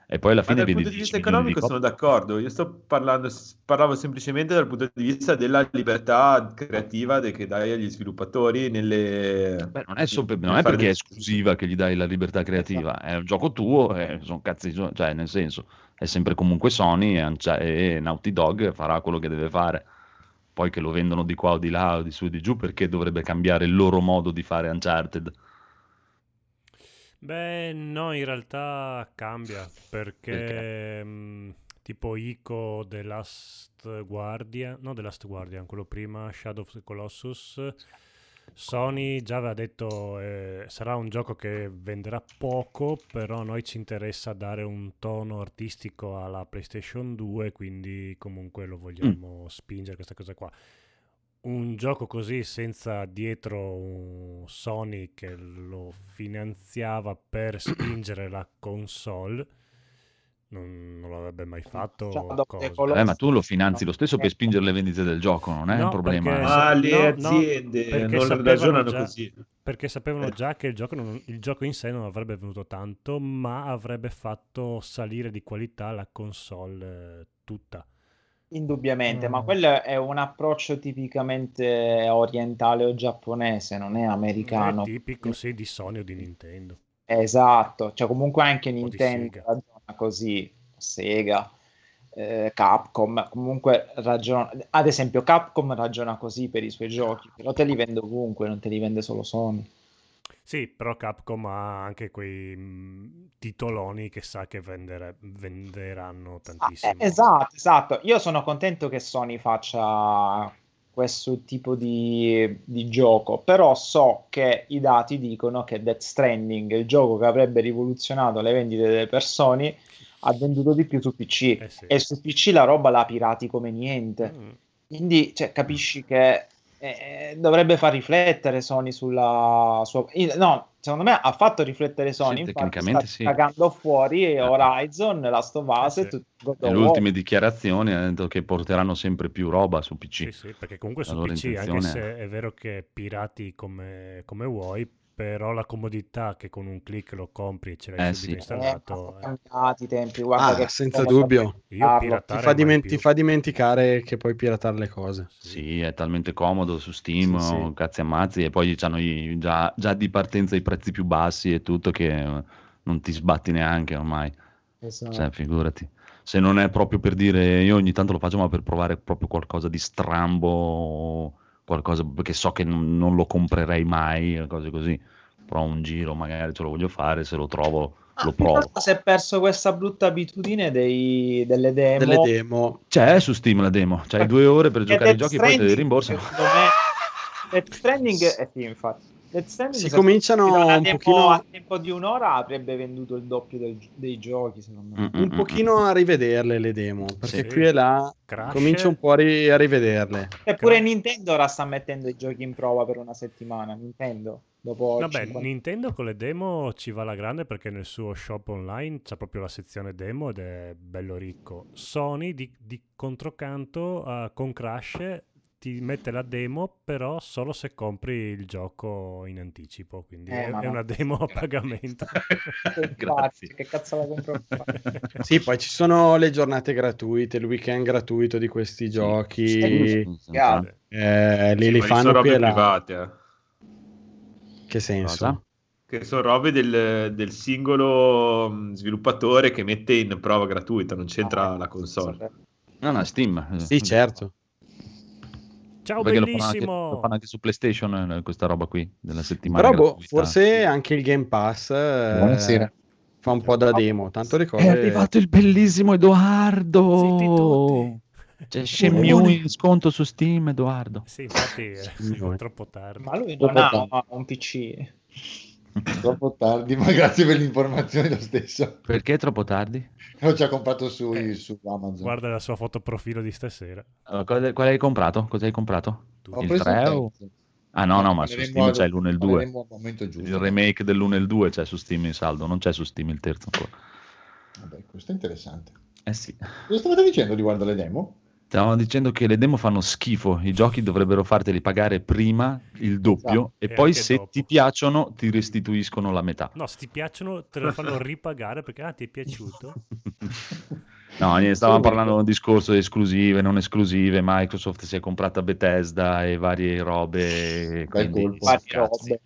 E poi alla Ma fine dal vedi punto di 10 vista milioni di economico sono d'accordo, io sto parlando, parlavo semplicemente dal punto di vista della libertà creativa che dai agli sviluppatori nelle... Beh, non è, so- non è perché è esclusiva che gli dai la libertà creativa, è un gioco tuo, e sono cazzi, cioè nel senso, è sempre comunque Sony e, Uncia- e Naughty Dog farà quello che deve fare. Poi che lo vendono di qua o di là o di su e di giù, perché dovrebbe cambiare il loro modo di fare Uncharted? Beh, no, in realtà cambia perché Perché? mh, tipo Ico The Last Guardian, no The Last Guardian, quello prima, Shadow of the Colossus, Sony già aveva detto eh, sarà un gioco che venderà poco, però a noi ci interessa dare un tono artistico alla PlayStation 2, quindi comunque lo vogliamo spingere questa cosa qua. Un gioco così senza dietro un Sony che lo finanziava per spingere la console non, non l'avrebbe mai fatto Cioè, Eh, ma tu lo finanzi lo stesso per spingere le vendite del gioco, non è No, un problema. perché-. Ma le No, no, aziende perché non ragionano già- così. perché sapevano Eh. già che il gioco, non- il gioco in sé non avrebbe venuto tanto ma avrebbe fatto salire di qualità la console eh, tutta Indubbiamente, ma Mm. quello è un approccio tipicamente orientale o giapponese, non è americano. è tipico sì di Sony o di Nintendo Esatto, cioè comunque anche Nintendo così, Sega, eh, Capcom, comunque ragiona, ad esempio Capcom ragiona così per i suoi giochi, però te li vende ovunque, non te li vende solo Sony. Sì, però Capcom ha anche quei mh, titoloni che sa che vendere- venderanno Ah, tantissimo. eh, esatto, esatto. Io sono contento che Sony faccia questo tipo di, di gioco, però so che i dati dicono che Death Stranding, il gioco che avrebbe rivoluzionato le vendite delle persone, ha venduto di più su PC Eh sì. e su PC la roba la pirati come niente. Mm. Quindi, cioè, capisci che eh, dovrebbe far riflettere Sony sulla sua... No, secondo me ha fatto riflettere Sony, Sì, tecnicamente sta sì. cagando fuori Horizon, Last of Us Eh e sì. tutto E of le ultime dichiarazioni hanno detto che porteranno sempre più roba su PC. Sì, sì, perché comunque La su PC, anche se è vero che pirati come, come vuoi, però la comodità che con un click lo compri e ce l'hai Eh, subito sì. Eh, installato. eh. cambiati i tempi, guarda Ah, che senza dubbio. Io. Ti fa, mai dimen- più. ti fa dimenticare che puoi piratare le cose. Sì, è talmente comodo su Steam, Sì, sì. cazzi ammazzi, e poi hanno già, già di partenza i prezzi più bassi e tutto che eh, non ti sbatti neanche ormai. Esatto. Cioè, figurati. Se non è proprio per dire, io ogni tanto lo faccio, ma per provare proprio qualcosa di strambo, qualcosa perché so che non, non lo comprerei mai, cose così. Però un giro magari ce lo voglio fare, se lo trovo Ah, lo provo. si è perso questa brutta abitudine dei- delle demo. Delle demo. C'è su Steam la demo, c'hai due ore per E giocare ai giochi, poi te li rimborsano. secondo me- Death Stranding, eh sì, infatti. Death Stranding, Si cominciano un demo pochino- a tempo di un'ora avrebbe venduto il doppio del- dei giochi, secondo me. Mm, Un mm, pochino a rivederle le demo, perché Sì. qui e là Crash, comincio un po' a, ri- a rivederle. Eppure Nintendo ora sta mettendo i giochi in prova per una settimana. Nintendo, dopo Vabbè, 50 Nintendo con le demo ci va alla grande perché nel suo shop online c'è proprio la sezione demo ed è bello ricco. Sony di, di controcanto eh, con Crash ti mette la demo però solo se compri il gioco in anticipo, quindi Eh, è, no. una demo a pagamento. Grazie. Che cazzo la compro? Sì, poi ci sono le giornate gratuite, il weekend gratuito di questi giochi. sì, Chiaro. Eh, li, Sì, fanno sono qui robe e là. private, eh. Che senso? Cosa? che sono robe del, del singolo mh, sviluppatore che mette in prova gratuita, non c'entra la console. No, no, Steam. Sì, certo. Ciao Perché lo fanno, anche, bellissimo! lo fanno anche su PlayStation eh, questa roba qui della settimana. Però boh, forse anche il Game Pass eh, Buonasera. fa un po' da demo. Tanto le cose... È arrivato il bellissimo Edoardo! C'è Shenmue in sconto su Steam, Edoardo. Sì, infatti è Signore. troppo tardi. Ma lui non ha un PC. Troppo tardi, ma grazie per le informazioni lo stesso. Perché è troppo tardi? L'ho già comprato su, Eh, su Amazon. Guarda la sua foto profilo di stasera. Allora, quale, quale hai comprato? Cosa hai comprato? Ho il preso 3 il o... Ah no, no, ma su Steam c'è l'1 e il 2. parleremo al momento giusto. Il remake dell'1 e il 2 c'è su Steam in saldo, non c'è su Steam il terzo ancora. Vabbè, questo è interessante. Eh sì. Cosa stavate dicendo riguardo alle demo? Stavamo dicendo che le demo fanno schifo, i giochi dovrebbero farteli pagare prima il doppio Esatto. e E poi se dopo. ti piacciono ti restituiscono la metà. No, se ti piacciono te lo fanno ripagare perché ah, ti è piaciuto. No, stavamo parlando di un discorso di esclusive, non esclusive, Microsoft si è comprata Bethesda e varie robe, quindi robe.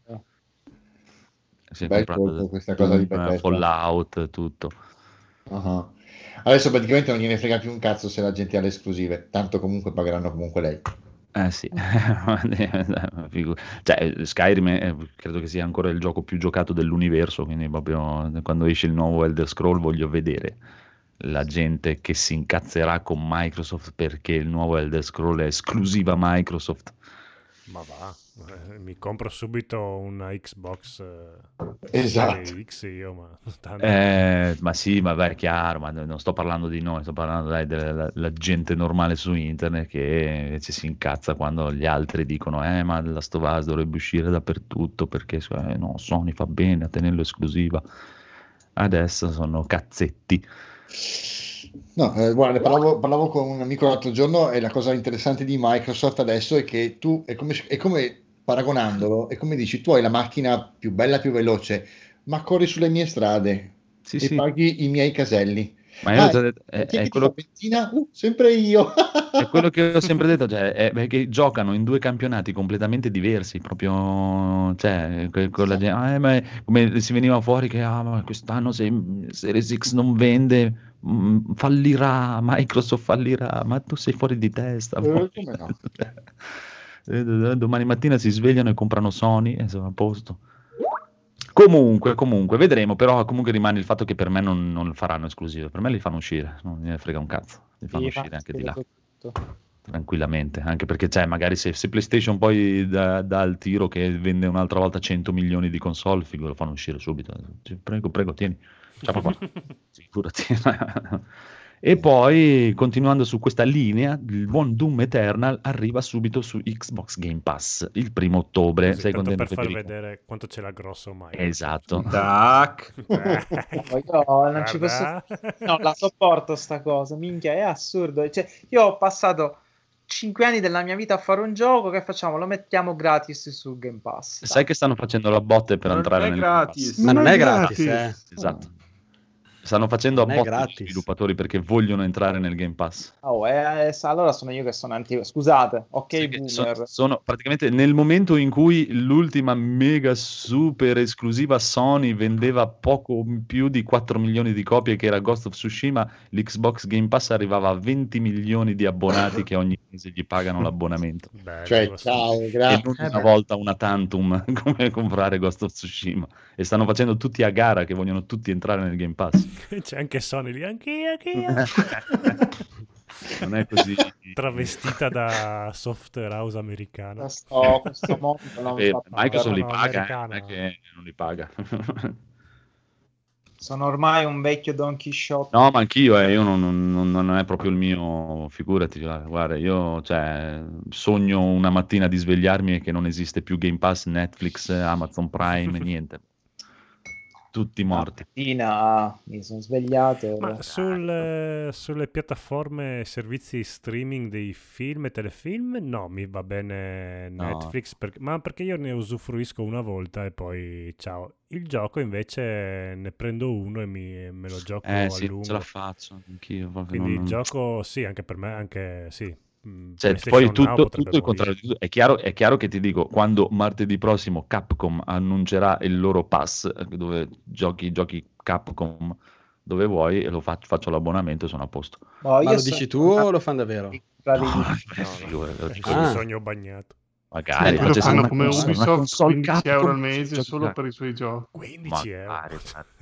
si è Bel comprata questa cosa di Bethesda. Fallout, tutto. Ah. Adesso praticamente non gliene frega più un cazzo se la gente ha le esclusive, tanto comunque pagheranno comunque lei. Eh sì, cioè, Skyrim è- credo che sia ancora il gioco più giocato dell'universo, quindi proprio quando esce il nuovo Elder Scroll voglio vedere la gente che si incazzerà con Microsoft perché il nuovo Elder Scroll è esclusiva Microsoft. Ma va, mi compro subito una Xbox eh, Esatto. X io, ma tanto- Eh, ma sì, ma beh, è chiaro, ma non sto parlando di noi, sto parlando dai, della la gente normale su internet che invece si incazza quando gli altri dicono eh ma la Stovaz dovrebbe uscire dappertutto perché eh, no, Sony fa bene a tenerlo esclusiva. Adesso sono cazzetti. No, eh, guarda, parlavo, parlavo con un amico l'altro giorno e la cosa interessante di Microsoft adesso è che tu, è come, è come paragonandolo, è come dici, tu hai la macchina più bella, più veloce, ma corri sulle mie strade Sì, e sì. paghi i miei caselli. Ma io Ah, ho detto- è, è quello, benzina? Uh, sempre io. è quello che ho sempre detto, cioè, è perché giocano in due campionati completamente diversi, proprio, cioè, que- con la gente, ah, eh, ma come si veniva fuori che ah, quest'anno se Series X non vende, mm, fallirà, Microsoft fallirà, ma tu sei fuori di testa. Eh, come no? Eh, Domani mattina si svegliano e comprano Sony e sono a posto. Comunque, comunque, vedremo, però comunque rimane il fatto che per me non, non faranno esclusive, per me li fanno uscire, non ne frega un cazzo, li fanno Sì, uscire anche di là, tutto. tranquillamente, anche perché c'è magari se, se PlayStation poi dà, dà il tiro che vende un'altra volta 100 milioni di console, figo, lo fanno uscire subito, Sì, prego, prego, tieni, ciao qua, figurati. E poi, continuando su questa linea, il buon Doom Eternal arriva subito su Xbox Game Pass il primo ottobre. Così, Sei contento, per far Federico? vedere quanto ce l'ha grosso ormai. Esatto. Tac. Io non ci posso... No, la sopporto sta cosa, minchia, è assurdo. Cioè, io ho passato 5 anni della mia vita a fare un gioco, che facciamo? Lo mettiamo gratis su Game Pass. Sai che stanno facendo la botte per Non entrare nel gratis. Game Ma non Non è gratis, gratis. eh. Pass. Esatto. Stanno facendo a botte gli sviluppatori perché vogliono entrare nel Game Pass. Oh, eh, sa- allora sono io che sono antico. Scusate, ok, Sai che boomer. so- sono praticamente nel momento in cui l'ultima mega super esclusiva Sony vendeva poco più di 4 milioni di copie, che era Ghost of Tsushima, l'Xbox Game Pass arrivava a 20 milioni di abbonati che ogni mese gli pagano l'abbonamento. Bello, Cioè, ciao, E grazie. non Eh una volta una tantum come comprare Ghost of Tsushima. E stanno facendo tutti a gara che vogliono tutti entrare nel Game Pass. C'è anche Sony lì, anch'io, anch'io. non è così. Travestita da software house americana. Questo, questo mondo non Eh, fa Microsoft li paga, eh, non è che non li paga. Sono ormai un vecchio Don Quixote. No, ma anch'io, eh, io non, non- non è proprio il mio, figurati, guarda, guarda, io cioè, sogno una mattina di svegliarmi e che non esiste più Game Pass, Netflix, Amazon Prime, niente. Tutti morti. Mattina mi sono svegliato. Ma sul, eh, sulle piattaforme e servizi streaming dei film e telefilm, no, mi va bene No. Netflix, perché- ma perché io ne usufruisco una volta e poi ciao. Il gioco invece ne prendo uno e mi- me lo gioco Eh a sì, lungo. ce la faccio, anch'io. Quindi non- il gioco sì, anche per me, anche sì. Mm, Cioè, poi tutto, tutto il contrario di tutto. È chiaro, è chiaro che ti dico, quando martedì prossimo Capcom annuncerà il loro pass, eh, dove giochi, giochi Capcom dove vuoi e lo fac- faccio l'abbonamento e sono a posto. No, Ma io lo so- dici tu o lo fanno davvero? No, No, no, è Ah. sogno bagnato. Magari Poi lo fanno come console- Ubisoft, console 15 euro al mese solo per i suoi giochi. 15 euro.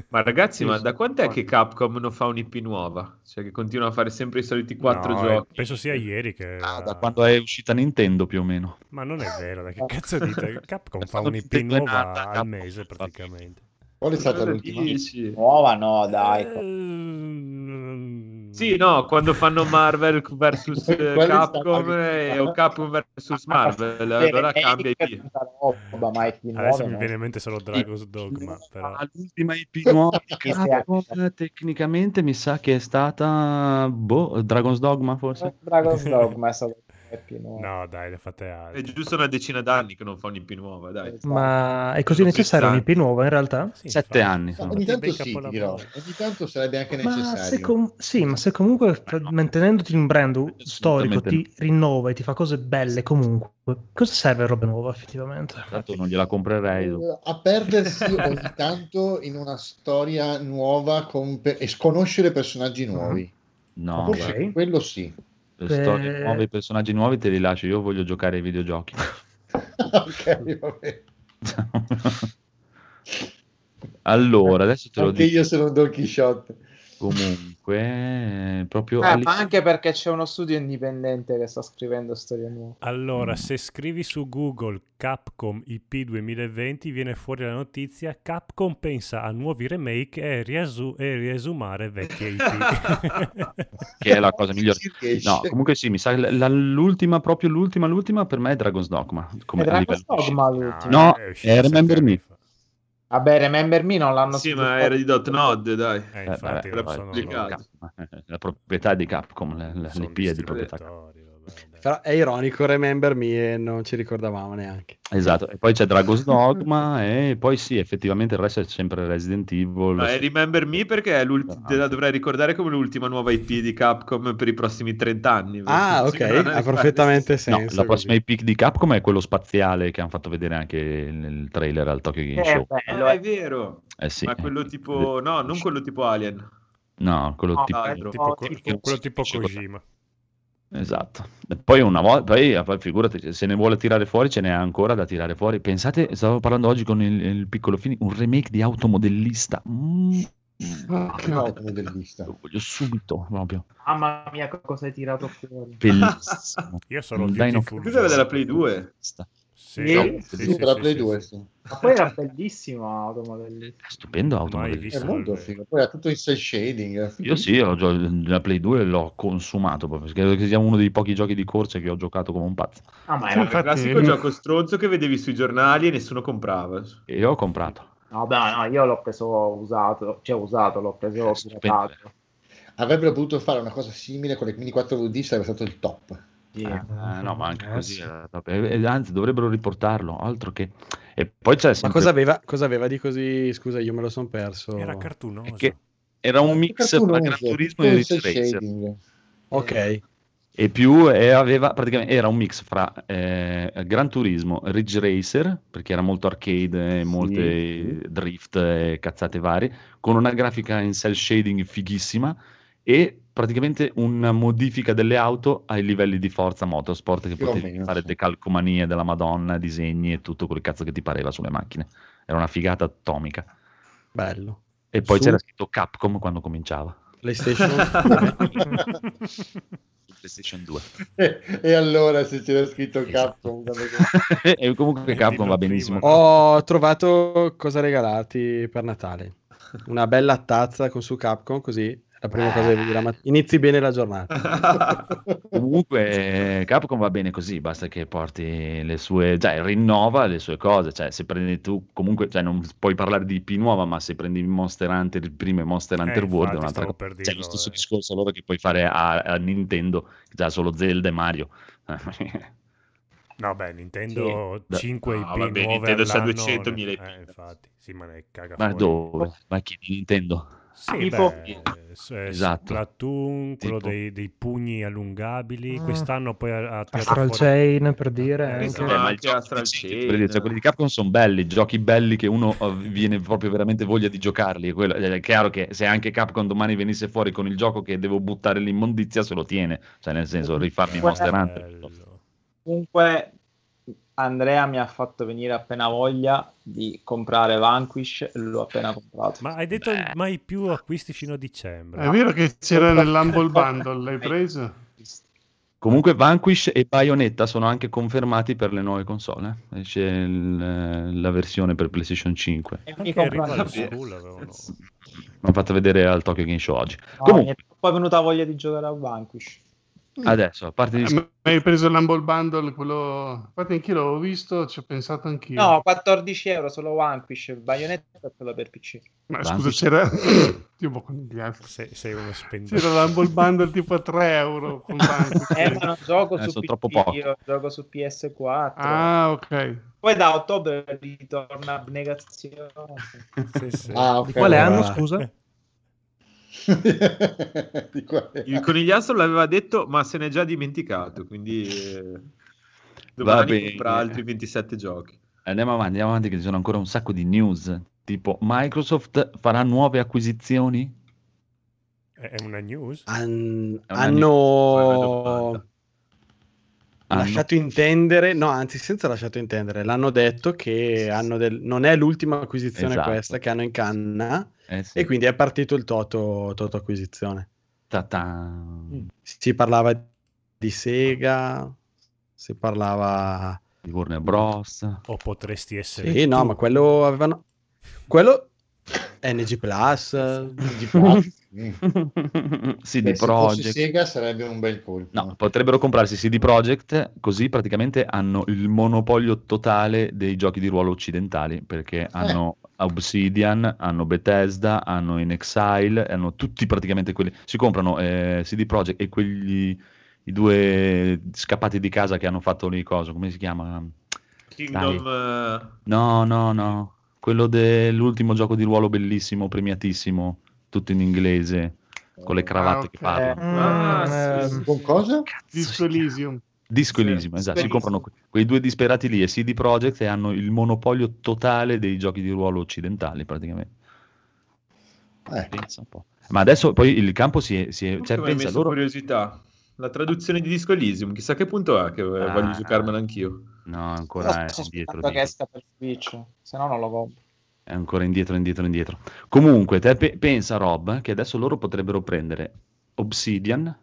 Ma ragazzi, ma da quant'è che Capcom non fa un'IP nuova? Cioè che continua a fare sempre i soliti quattro No, eh, giochi. penso sia ieri che... Ah, da quando è uscita Nintendo più o meno. Ma non è vero, dai, che cazzo dite? Capcom fa un'IP nuova nata, al Capcom mese praticamente. Qual è stata l'ultima? Nuova no, dai. Ehm, Sì, no, quando fanno Marvel vs è Capcom stata- eh, o Capcom vs Marvel, allora cambia IP. Roba, ma IP nuove, Adesso mi viene in mente solo Dragon's Dogma, però... Ah, l'ultima IP nuova Capcom sia- tecnicamente mi sa che è stata boh, Dragon's Dogma forse. Dragon's Dogma è stato IP nuovo. No, dai, le fate È altre. giusto una decina d'anni che non fa un'IP nuova, dai. Ma è così Sono necessario un'IP nuova in realtà? Sì, Sette infatti. anni sono. ogni tanto sì, dirò. Ogni tanto sarebbe anche Ma se, necessario. com- sì, ma se comunque no. mantenendoti in un brand storico ti rinnova e ti fa cose belle comunque, cosa serve roba nuova effettivamente? Tanto non gliela comprerei. Eh, A perdersi ogni tanto in una storia nuova con pe- e sconoscere personaggi nuovi. No, Forse quello sì. Le storie nuove, i personaggi nuovi te li lascio. Io voglio giocare ai videogiochi. ok, vabbè. allora, adesso te lo Anche dico. io sono Don Quixote. Comunque, eh, proprio Eh, ma anche perché c'è uno studio indipendente che sta scrivendo storie nuove. Allora, Mm. se scrivi su Google Capcom IP 2020 viene fuori la notizia Capcom pensa a nuovi remake e, riasu- e riesumare vecchie IP. che è la cosa migliore. No, comunque sì, mi sa che la- l'ultima, proprio l'ultima, l'ultima per me è Dragon's Dogma. Come È Dragon's Dogma scelta. l'ultimo. No, è è sette Remember Me. fa. Vabbè, Remember Me non l'hanno Sì, ma era di Dotnod, dai. Eh, Eh, infatti, vabbè, non sono la proprietà di Capcom, l'IP è di proprietà vabbè. Però è ironico, Remember Me e non ci ricordavamo neanche. Esatto, e poi c'è Dragon's Dogma e poi sì, effettivamente il resto è sempre Resident Evil. No, è Remember Me perché Ah. te la dovrai ricordare come l'ultima nuova IP di Capcom per i prossimi 30 anni. Ah, ok, no ha perfettamente No, senso. la prossima. IP di Capcom è quello spaziale che hanno fatto vedere anche nel trailer al Tokyo Game Eh, Show. bello, Ah, eh. è vero. Eh sì, Ma quello eh, tipo... No, non quello tipo Alien. No, quello No, tipo... altro. Tipo, No, tipo- quello tipo Kojima. Esatto. E Poi una volta, poi poi figurati, se ne vuole tirare fuori, ce n'è ancora da tirare fuori. Pensate, stavo parlando oggi con il, il piccolo Fini, un remake di Automodellista. Mm, Che automodellista. lo voglio subito, proprio. Mamma mia, che cosa hai tirato fuori? Bellissimo. Io sono Un Beautiful Dino- Questo era della Play 2. Sì, Sì, sì, Sì, sì, per la sì, Play sì, 2. sì. sì. Ma poi era bellissimo automodellista. Stupendo Automodellista. È molto il- figo. Poi era tutto in cell shading. Io sì, ho gio- la Play 2 l'ho consumato proprio, perché credo che sia uno dei pochi giochi di corsa che ho giocato come un pazzo. Ah, ma Era il classico gioco stronzo che vedevi sui giornali e nessuno comprava. E io ho comprato. No, beh, no, io l'ho preso usato, cioè usato, l'ho preso Eh, piratato. Avrebbero potuto fare una cosa simile con le mini 4VD, sarebbe stato il top. Sì. Eh, eh, no, ma anche Eh, così sì. era top. E- e anzi, dovrebbero riportarlo, altro che... E poi c'è Ma sempre... cosa aveva, cosa aveva di così? Scusa, io me lo son perso. Era cartunoso. Che era un mix tra Gran Turismo e Ridge Racer. Ok. E più e aveva praticamente era un mix fra eh, Gran Turismo, Ridge Racer, perché era molto arcade, e molte drift e cazzate varie, con una grafica in cell shading fighissima e praticamente una modifica delle auto ai livelli di Forza Motorsport che Più potevi meno, fare sì. decalcomanie della Madonna, disegni e tutto quel cazzo che ti pareva sulle macchine. Era una figata atomica. Bello. E poi Su- c'era scritto Capcom quando cominciava. PlayStation PlayStation 2. e, e allora se c'era scritto Capcom quando- e comunque Capcom va benissimo. prima. Ho trovato cosa regalarti per Natale. Una bella tazza con su Capcom, così la prima cosa che devi dire la mat- Inizi bene la giornata. Comunque Capcom va bene così, basta che porti le sue, cioè rinnova le sue cose, cioè se prendi tu comunque, cioè non puoi parlare di IP nuova, ma se prendi Monster Hunter il primo e Monster Hunter Eh, World è un'altra cosa. per C'è lo dirlo, stesso eh. discorso allora che puoi fare a, a Nintendo, che ha solo Zelda e Mario. No, beh, Nintendo Sì. 5 No, IP vabbè, nuove Nintendo all'anno, 200.000 ne- IP. Eh, infatti, sì, ma ne caga ma fuori. dove? Ma chi di Nintendo? Sì, Tipo- beh, s- eh, Esatto. Splatoon, quello Tipo. dei, dei pugni allungabili. Ah. Quest'anno poi ha, ha Astral fuori... Chain per dire Eh, ma ma anche i giochi Astral Chain. quelli, cioè, quelli di Capcom sono belli, giochi belli che uno eh, viene proprio veramente voglia di giocarli. quello- È chiaro che se anche Capcom domani venisse fuori con il gioco che devo buttare l'immondizia, se lo tiene. Cioè, nel senso, rifarmi Monster Hunter. Comunque, Andrea mi ha fatto venire appena voglia di comprare Vanquish e l'ho appena comprato. Ma hai detto Beh. mai più acquisti fino a dicembre? È vero che c'era nell'Humble Bundle, l'hai preso? Comunque, Vanquish e Bayonetta sono anche confermati per le nuove console. eh. Esce il- la versione per PlayStation 5. E mi avevano... L'hanno fatto vedere al Tokyo Game Show oggi. No, mi Comunque, è poi venuta voglia di giocare a Vanquish. Adesso, a parte di Eh, ma hai preso l'Humble Bundle, quello... Infatti anch'io l'avevo visto, ci ho pensato anch'io. No, 14 euro solo Vanquish, Bayonetta è quello per PC. Ma Vanquish. scusa, c'era... tipo con gli altri. Sei, sei uno spenditore. C'era l'Humble Bundle tipo a 3 euro con Vanquish. Eh, ma non gioco Eh, su sono PC, io gioco su PS4. Ah, ok. Poi da ottobre ritorna abnegazione. Sì, sì. Ah, ok. Di quale anno, scusa? Di quale- Il conigliastro l'aveva detto, ma se n'è già dimenticato, quindi eh, domani compra altri 27 giochi. Andiamo avanti, andiamo avanti, che ci sono ancora un sacco di news. Tipo, Microsoft farà nuove acquisizioni? È una news? Han- È una hanno domanda. Hanno- lasciato intendere, no, anzi, senza lasciato intendere, l'hanno detto che hanno del- non è l'ultima acquisizione Esatto. questa che hanno in canna Eh sì. e quindi è partito il Toto, Toto acquisizione. Ta-ta. Si parlava di Sega, si parlava... Di Warner Bros. O potresti essere Sì, no, tu? ma quello avevano... Quello NG Plus, NG Plus. CD Beh, se Projekt. Sega sarebbe un bel colpo. No, potrebbero comprarsi CD Projekt, così praticamente hanno il monopolio totale dei giochi di ruolo occidentali, perché hanno Obsidian, hanno Bethesda, hanno In Exile, hanno tutti praticamente quelli. Si comprano eh, CD Projekt e quegli i due scappati di casa che hanno fatto lì cosa, come si chiama? Kingdom... eh, No, no, no, quello dell'ultimo gioco di ruolo bellissimo, premiatissimo, tutto in inglese, con le cravatte Ah, che ok. parlano. Ah, Mm, sì, ehm, Con cosa? Disco Elysium. Disco Sì, Elysium, esatto, si comprano que- quei due disperati lì e CD Projekt e hanno il monopolio totale dei giochi di ruolo occidentali praticamente. Eh, Pensa un po'. Ma adesso poi il campo si è... Si è cioè, pensa, loro... curiosità. La traduzione di Disco Elysium, chissà che punto è che eh, Ah. voglio giocarmela anch'io. No, ancora è indietro, che esca per Switch, se no non lo compro. È ancora indietro, indietro, indietro. Comunque, te pe- pensa, Rob, che adesso loro potrebbero prendere Obsidian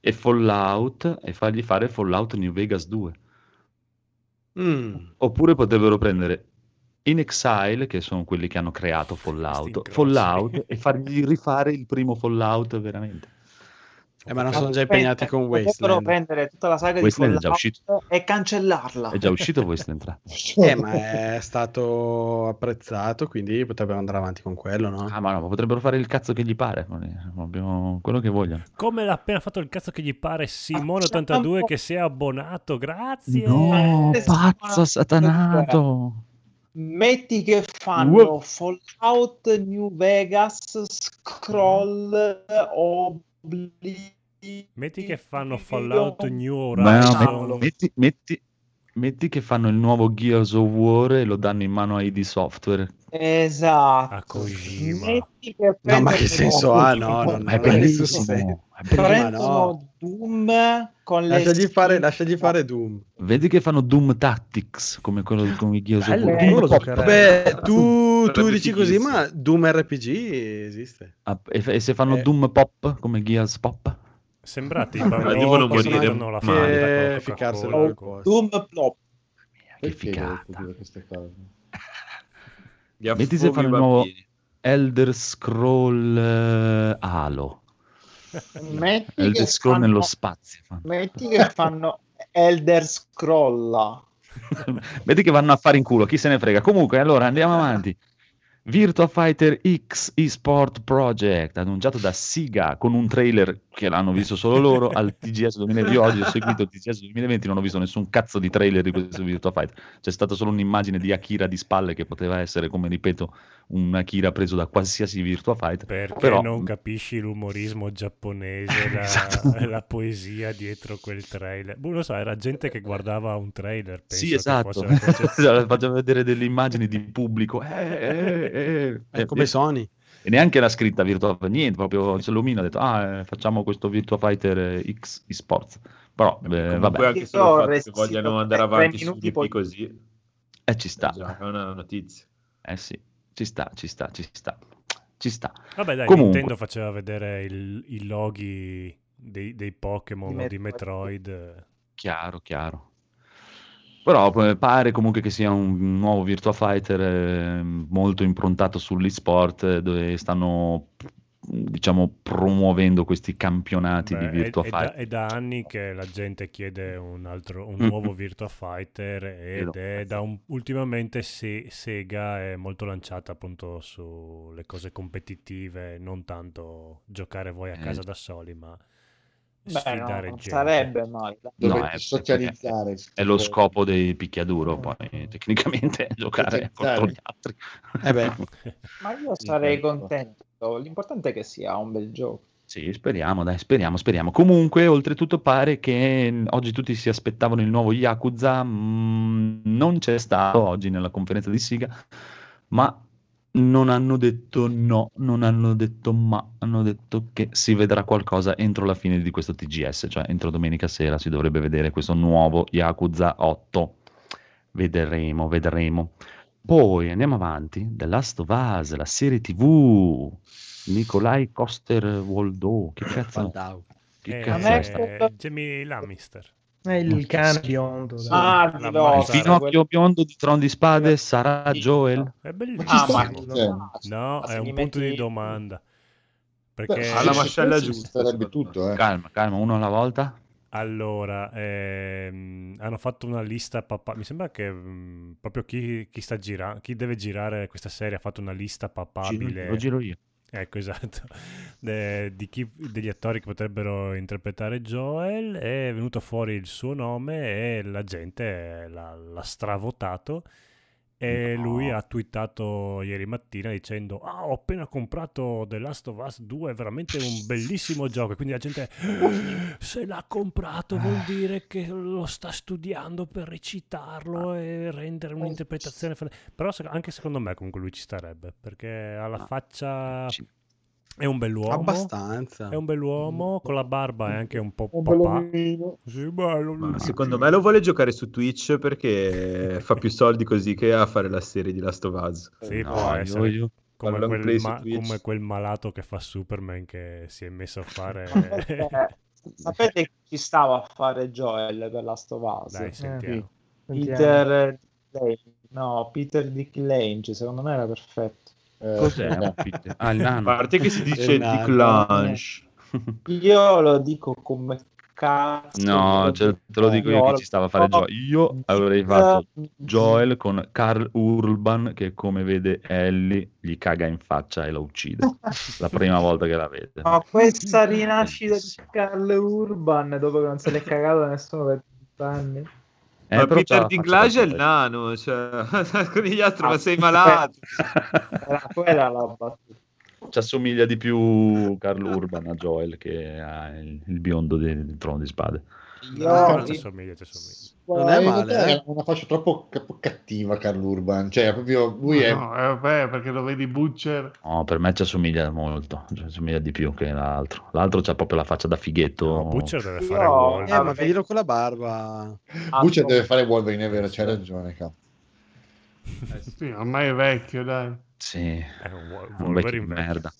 e Fallout e fargli fare Fallout New Vegas 2. Mm. Oppure potrebbero prendere In Exile, che sono quelli che hanno creato Fallout. Fallout e fargli rifare il primo Fallout veramente. Eh, ma non sono già impegnati con Potrebbero Wasteland. prendere tutta la saga Wasteland è di già Fallout e cancellarla. È già uscito Wasteland 3. Eh, ma è stato apprezzato, quindi potrebbero andare avanti con quello, no? Ah, ma no, ma potrebbero fare il cazzo che gli pare. Abbiamo quello che vogliono. Come l'ha appena fatto il cazzo che gli pare Simone82 che si è abbonato, grazie. No, pazzo satanato. Metti che fanno Wow. Fallout New Vegas, Scroll, Oblivion. Metti che fanno Fallout New Horizon. no, metti, metti- metti che fanno il nuovo Gears of War e lo danno in mano a ID Software. Esatto. A Kojima. Metti che No, ma che senso ha? No, no, no, non è bellissimo. Prendono no. Doom con le Lasciagli fare, lasciagli fare Doom. Vedi che fanno Doom Tactics come quello come Gears of Bello, War. io lo Doom giocherei. Pop. Vabbè, tu, tu Sarebbe dici così, ma Doom RPG esiste. Ah, e, e se fanno Eh. Doom Pop come Gears Pop? Sembrate i Ma bambini devono che morire mettono la. Fanta ficcarselo al. Doom Plop. Che? Gli Metti se fanno il nuovo bambini. Elder Scroll eh, Halo. Metti Elder Scroll fanno- nello spazio. fanno. Metti che fanno Elder Scroll. Vedi che vanno a fare in culo, chi se ne frega. Comunque, allora andiamo avanti. Virtua Fighter X eSport Project, annunciato da Siga con un trailer che l'hanno visto solo loro al TGS 2020. Io oggi ho seguito il TGS 2020, non ho visto nessun cazzo di trailer di questo Virtua Fighter. C'è stata solo un'immagine di Akira di spalle che poteva essere, come ripeto, un Akira preso da qualsiasi Virtua Fighter. Perché Però, non capisci l'umorismo giapponese, la, Esatto. la poesia dietro quel trailer. Boh, lo so, era gente che guardava un trailer. Penso Sì, esatto. Facciamo vedere delle immagini di pubblico. Eh, eh, eh, È come Sony. E neanche la scritta Virtua niente, proprio Celomino ha detto, ah, eh, facciamo questo Virtua Fighter eh, X eSports. Però, eh, Comunque vabbè, anche solo il fatto che vogliano andare avanti su DP poi- così eh, ci sta. è già una notizia. Eh sì, ci sta, ci sta, ci sta. Ci sta. Vabbè, dai, Comunque. Nintendo faceva vedere il- i loghi dei, dei Pokémon Di di. Metroid. Chiaro, chiaro. Però eh, pare comunque che sia un nuovo Virtua Fighter eh, molto improntato sull'esport, eh, dove stanno, diciamo, promuovendo questi campionati di Beh, è, Virtua è da, Fighter. è da anni che la gente chiede un, altro, un nuovo Virtua Fighter ed è da un, ultimamente Se- Sega è molto lanciata appunto sulle cose competitive, non tanto giocare voi a Eh. casa da soli, ma Beh, sfidare no, non gente. sarebbe male. Dovete No, è- socializzare. È lo scopo dei picchiaduro, poi tecnicamente giocare contro gli altri. Eh beh. Ma io sarei contento. L'importante è che sia un bel gioco. Sì, speriamo, dai, speriamo, speriamo. Comunque, oltretutto, pare che oggi tutti si aspettavano il nuovo Yakuza. mm, non c'è stato oggi nella conferenza di Siga, ma non hanno detto no, non hanno detto ma, hanno detto che si vedrà qualcosa entro la fine di questo TGS, cioè entro domenica sera si dovrebbe vedere questo nuovo Yakuza 8. Vedremo, vedremo. Poi andiamo avanti. The Last of Us, la serie TV. Nikolai Coster Waldo. Che cazzo? Waldau. Che Eh, cazzo eh, Jamie Lannister. È il cane biondo. dai. Ah, di no, Il Sara, Pinocchio biondo di Tron di Spade sarà Joel? È Ah, bellissimo. ma Cioè, No, è un punto metti- di domanda. beh, Perché alla sì, mascella giusta, Sarebbe tutto, eh. Calma, calma, uno alla volta. Allora, ehm, hanno fatto una lista papà. Mi sembra che mm, proprio chi, chi sta girando, chi deve girare questa serie ha fatto una lista Giro- papabile. Lo giro io. Ecco, esatto. De- di chi- degli attori che potrebbero interpretare Joel. È venuto fuori il suo nome e la gente l'ha, l'ha stravotato. E No. lui ha twittato ieri mattina dicendo: Ah, ho appena comprato The Last of Us 2, è veramente un bellissimo gioco. E quindi la gente, "Eh, se l'ha comprato, vuol dire che lo sta studiando per recitarlo e rendere un'interpretazione. Però anche secondo me, comunque, lui ci starebbe perché ha la Ah, faccia. È un bell'uomo. Abbastanza. È un bell'uomo, con la barba è anche un po' Un papà. Sì, bello. Secondo me lo vuole giocare su Twitch perché fa più soldi così che a fare la serie di Last of Us. Sì, No, può essere io- come, quel ma- come quel malato che fa Superman che si è messo a fare... Sapete chi ci stava a fare Joel per Last of Us? Dai, sentiamo. Sentiamo. Peter Lane. No, Peter Dick Lange, secondo me era perfetto. Eh, Cos'è? Peter? Ah, il A nano. parte che si dice no. Lange. Io lo dico come cazzo. No, cioè, te lo dico io che ci stava a fare Joel. Io avrei fatto Joel con Carl Urban che come vede Ellie gli caga in faccia e la uccide. La prima volta che la vede. Ma questa rinascita di Carl Urban dopo che non se l'è cagato nessuno per 30 anni. Eh, ma Peter la Dinklage è il nano, cioè, con gli altri, Ah, ma sei malato. Era quella la battuta. Ci assomiglia di più Carl Urban a Joel che ha il, il biondo di- del trono di spade. No, ci somiglia, ci somiglia. Non è male, eh. È una faccia troppo troppo cattiva, Carl Urban. Cioè, proprio lui è. No, eh, vabbè, perché lo vedi Butcher. No, per me ci assomiglia molto, ci assomiglia di più che l'altro. L'altro c'ha proprio la faccia da fighetto. No, Butcher deve fare Wolf. Eh, ma veglilo con la barba. Butcher deve fare Wolverine, è vero, c'hai ragione. Cap. Sì, ormai è vecchio, dai. Sì, È un Wolverine merda.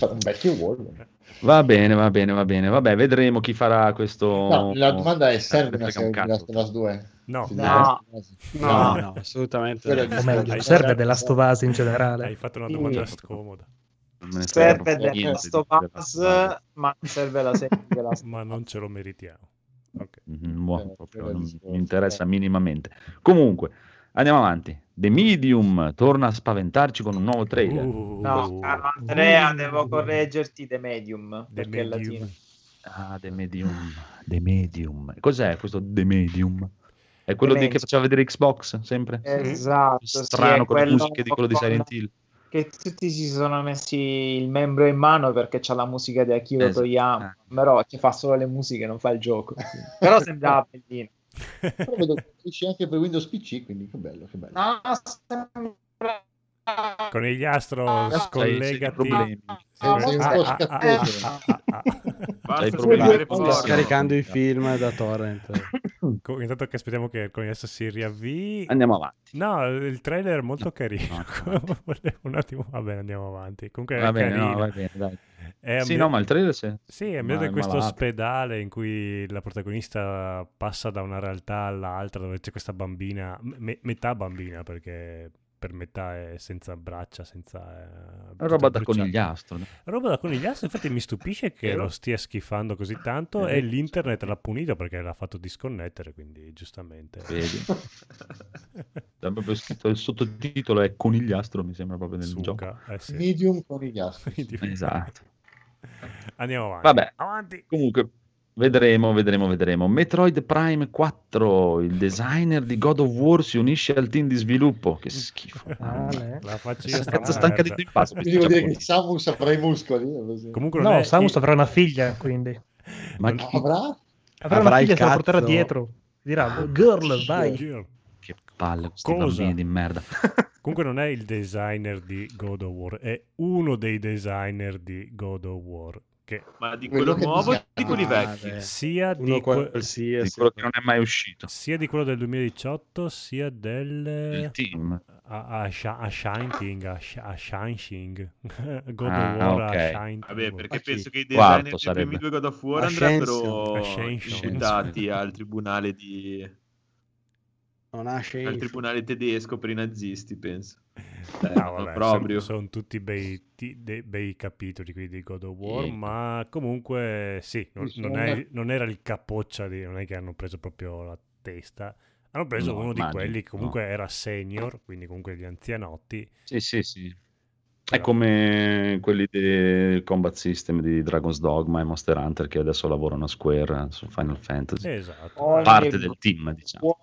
Un vecchio Wolverine. Va bene, va bene, va bene. Vabbè, vedremo chi farà questo. No, la domanda è: serve Eh, una frega serie di. Last of Us 2? No, No. No, no, assolutamente. O meglio, serve della Stovase in generale. hai fatto una Sì. domanda scomoda. Serve proprio The niente Last of di- Us, della- ma serve la serie di Last Ma non ce lo meritiamo. Ok. Mhm, boh, Eh, proprio non mi interessa eh. minimamente. Comunque, Andiamo avanti. The Medium torna a spaventarci con un nuovo trailer. Uh, No, caro Andrea, devo correggerti The Medium. The perché è Medium. latino. Ah, The Medium. The Medium. Cos'è questo The Medium? È quello di che faceva vedere Xbox, sempre? Esatto, sì, Strano è con le musiche di quello di Silent Hill. Che tutti si sono messi il membro in mano perché c'ha la musica di Akira Esatto. Toyama, però ci fa solo le musiche, non fa il gioco. però sembrava bellino. Però vedo che esce anche per Windows PC, quindi che bello, che bello. No, sembra... Conigliastro, Ah, scollegati. problemi. Sei- sei un Ah, po' ah, scattoso. Sto scaricando i film da torrent. Co- Intanto che aspettiamo che il conigliastro si riavvii. Andiamo avanti. No, il trailer è molto carino. no, Volevo un attimo. Va bene, andiamo avanti. Comunque è Va bene, carino. no, va bene, dai. È Sì, no, ma il trailer c'è. Sì, è è in questo malato. ospedale in cui la protagonista passa da una realtà all'altra dove c'è questa bambina, me- metà bambina perché per metà è senza braccia, senza... eh, roba da conigliastro. no? Roba da conigliastro, infatti mi stupisce che lo stia schifando così tanto e l'internet l'ha punito perché l'ha fatto disconnettere, quindi giustamente. Vedi? Scritto il sottotitolo è conigliastro, mi sembra proprio nel gioco. Suca, eh sì. Medium con i gas. Quindi- Esatto. Andiamo avanti. Vabbè. Avanti. Comunque, vedremo, vedremo, vedremo. Metroid Prime 4, il designer di God of War si unisce al team di sviluppo. Che schifo. Ah. La faccio io Questa sta cazzo stanca di merda. Dream Pass, Quindi vuol dire che questi Samus avrà i muscoli. eh. Comunque non No, è Samus avrà una figlia, quindi. Ma chi- avrà? Avrà Avrà una figlia se la porterà dietro. Dirà, girl, vai. Girl. che palle questi Cosa? bambini di merda. Comunque non è il designer di God of War, è uno dei designer di God of War. Che Ma di Quello quello nuovo o di quelli Ah, vecchi? sia di, que- qualsiasi. Di quello che non è mai uscito. sia di quello del 2018, sia del... Il team. A, a, a Shinting, a, a Shinshing. God Ah, of War ok. a Shinting. Vabbè, perché penso che i designer dei primi due God of War Ascension. andrebbero imputati al tribunale di Non ha al scena. tribunale tedesco per i nazisti, penso. Eh, No, no, vabbè, proprio. Sono tutti bei, ti- dei bei capitoli qui di God of War, Sì. ma comunque sì, non, sono- è- non era il capoccia, di, non è che hanno preso proprio la testa. Hanno preso No, uno di immagino, quelli che comunque no. era senior, quindi comunque gli anzianotti. Sì, sì, sì. È come quelli del combat system di Dragon's Dogma e Monster Hunter che adesso lavorano a Square su Final Fantasy. Esatto. Parte del team, diciamo.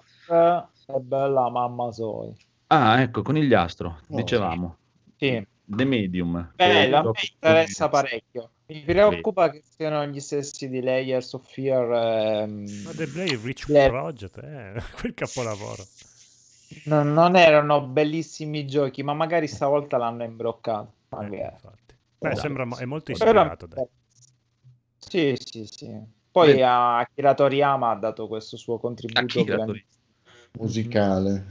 È bella mamma soi. Ah, ecco, Conigliastro, Oh, dicevamo. Sì, The Medium. che è bello, il a me gioco- interessa parecchio. Mi preoccupa che siano gli stessi di Layers of Fear. ehm, Ma The Brave Rich le- Project, eh, quel capolavoro. non, non erano bellissimi giochi, ma magari stavolta l'hanno imbroccato. Eh, Magari. infatti. Beh, sembra, è molto Però- ispirato, dai. Sì, sì, sì. Poi Beh. a Akira Toriyama ha dato questo suo contributo. Akira Toriyama. Musicale.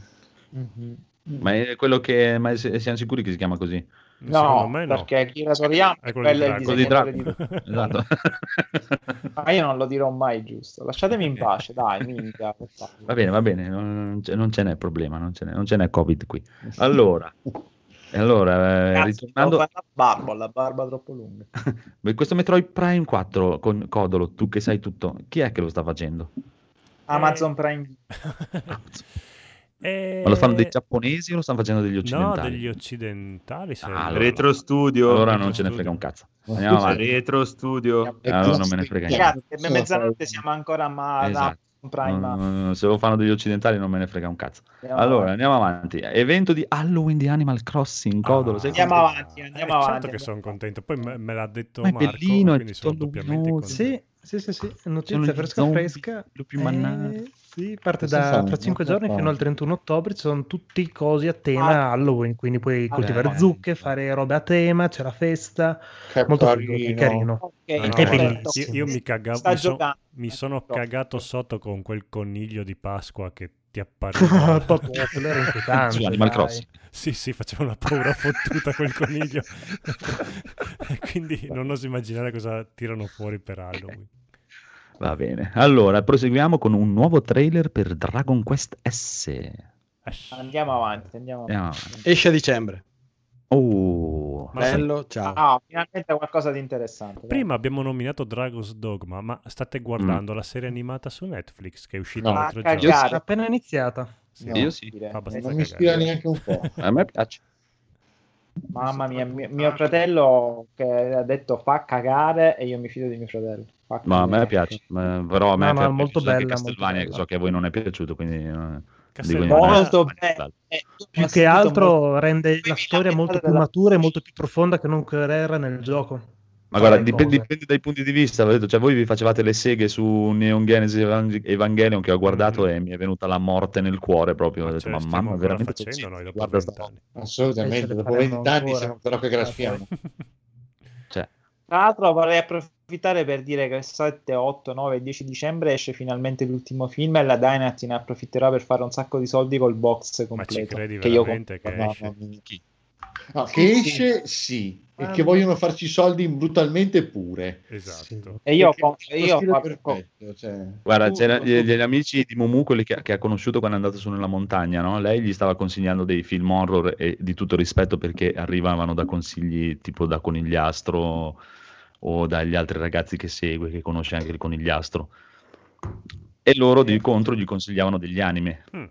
Mhm. Ma è quello che ma siamo sicuri che si chiama così? No, me no. perché Akira Toriyama È è quello di quello di disegnatore di esatto. Ma io non lo dirò mai giusto. Lasciatemi in pace, dai, minchia. Va bene, va bene, non, ce- non ce n'è problema, non ce n'è, non ce n'è Covid qui. Allora, e allora eh, Cazzo, ritornando, la barba, la barba troppo lunga. Beh, questo Metroid Prime 4 con Codolo, tu che sai tutto, chi è che lo sta facendo? Amazon Prime Eh, Ma lo fanno dei giapponesi o lo stanno facendo degli No, occidentali? degli occidentali. se- Ah, allora- Retro Studio. Allora Retro non ce ne Studio. frega un cazzo. Andiamo avanti. Retro Studio. Allora non me ne frega niente. Ragazzi, è mezzanotte siamo ancora a ma- Esatto. Amazon Prime. se lo fanno degli occidentali non me ne frega un cazzo. Andiamo Allora, avanti. andiamo avanti. Evento di Halloween di Animal Crossing, Codolo. Ah, sei Andiamo contento? avanti, andiamo Eh, avanti, Certo che sono contento. Poi me, me l'ha detto Ma è Marco, bellino, è quindi sono luminoso. contento. Sì, sì, sì, sì. Sono Notizia fresca zombie, fresca. lupi mannari. Eh, sì, parte da tra 5 Cosa giorni fino al 31 ottobre. Ci sono tutti i cosi a tema Ah. Halloween. Quindi puoi Ah, coltivare ok. zucche, fare robe a tema. C'è la festa. Che Molto figo, carino. che carino. Ok, No, no, bellissimo. io, io mi, cagavo, mi, so- mi sono Troppo. cagato sotto con quel coniglio di Pasqua che ti appariva. Quello era inquietante. Su Animal. Crossing. sì, sì, faceva una paura fottuta quel coniglio. E Quindi non oso immaginare cosa tirano fuori per Halloween. Va bene. Allora, proseguiamo con un nuovo trailer per Dragon Quest S. Andiamo avanti, andiamo avanti. Andiamo avanti. Esce a dicembre. Oh, Bello, ciao. Ah, finalmente qualcosa di interessante. dai. Prima abbiamo nominato Dragon's Dogma, ma state guardando la serie animata su Netflix che è uscita No. l'altro Ah, giorno. cagare. È appena iniziata. Sì, Io sì. Non mi ispira neanche un po'. A me piace. Mamma mia, mio, mio fratello che ha detto fa cagare e io mi fido di mio fratello. Ma a me piace, ma- però a me No, no, piace molto anche bella, Castlevania, molto che bella. so che a voi non è piaciuto, quindi... eh, Molto bello. Eh, Più che altro molto- rende la storia molto più matura e molto più profonda che non era nel gioco. Ma guarda, Fare dipende, dipende dai punti di vista. cioè, voi vi facevate le seghe su Neon Genesis Evang- Evangelion che ho guardato Mhm. e mi è venuta la morte nel cuore proprio. Ho Ma stiamo mamma, ancora veramente facendo noi dopo Guarda sta vent'anni. Assolutamente, Eh, dopo faremo 20 anni ancora. siamo però che graffiamo. Cioè, Tra l'altro vorrei approfittare per dire che il 7, 8, 9 10 dicembre esce finalmente l'ultimo film e la Dynat ne approfitterà per fare un sacco di soldi col box Ma ci completo. credi che io veramente che Mamma esce? mia. No, che esce sì, e Ah, che no. vogliono farci soldi brutalmente pure. Esatto. E io, Perché io fa- perfetto, cioè. guarda, c'era gli, gli amici di Mumu, quelli che, che ha conosciuto quando è andato su nella montagna, no? Lei gli stava consigliando dei film horror e di tutto rispetto perché arrivavano da consigli tipo da Conigliastro o dagli altri ragazzi che segue, che conosce anche il Conigliastro. E loro di contro gli consigliavano degli anime. Mm.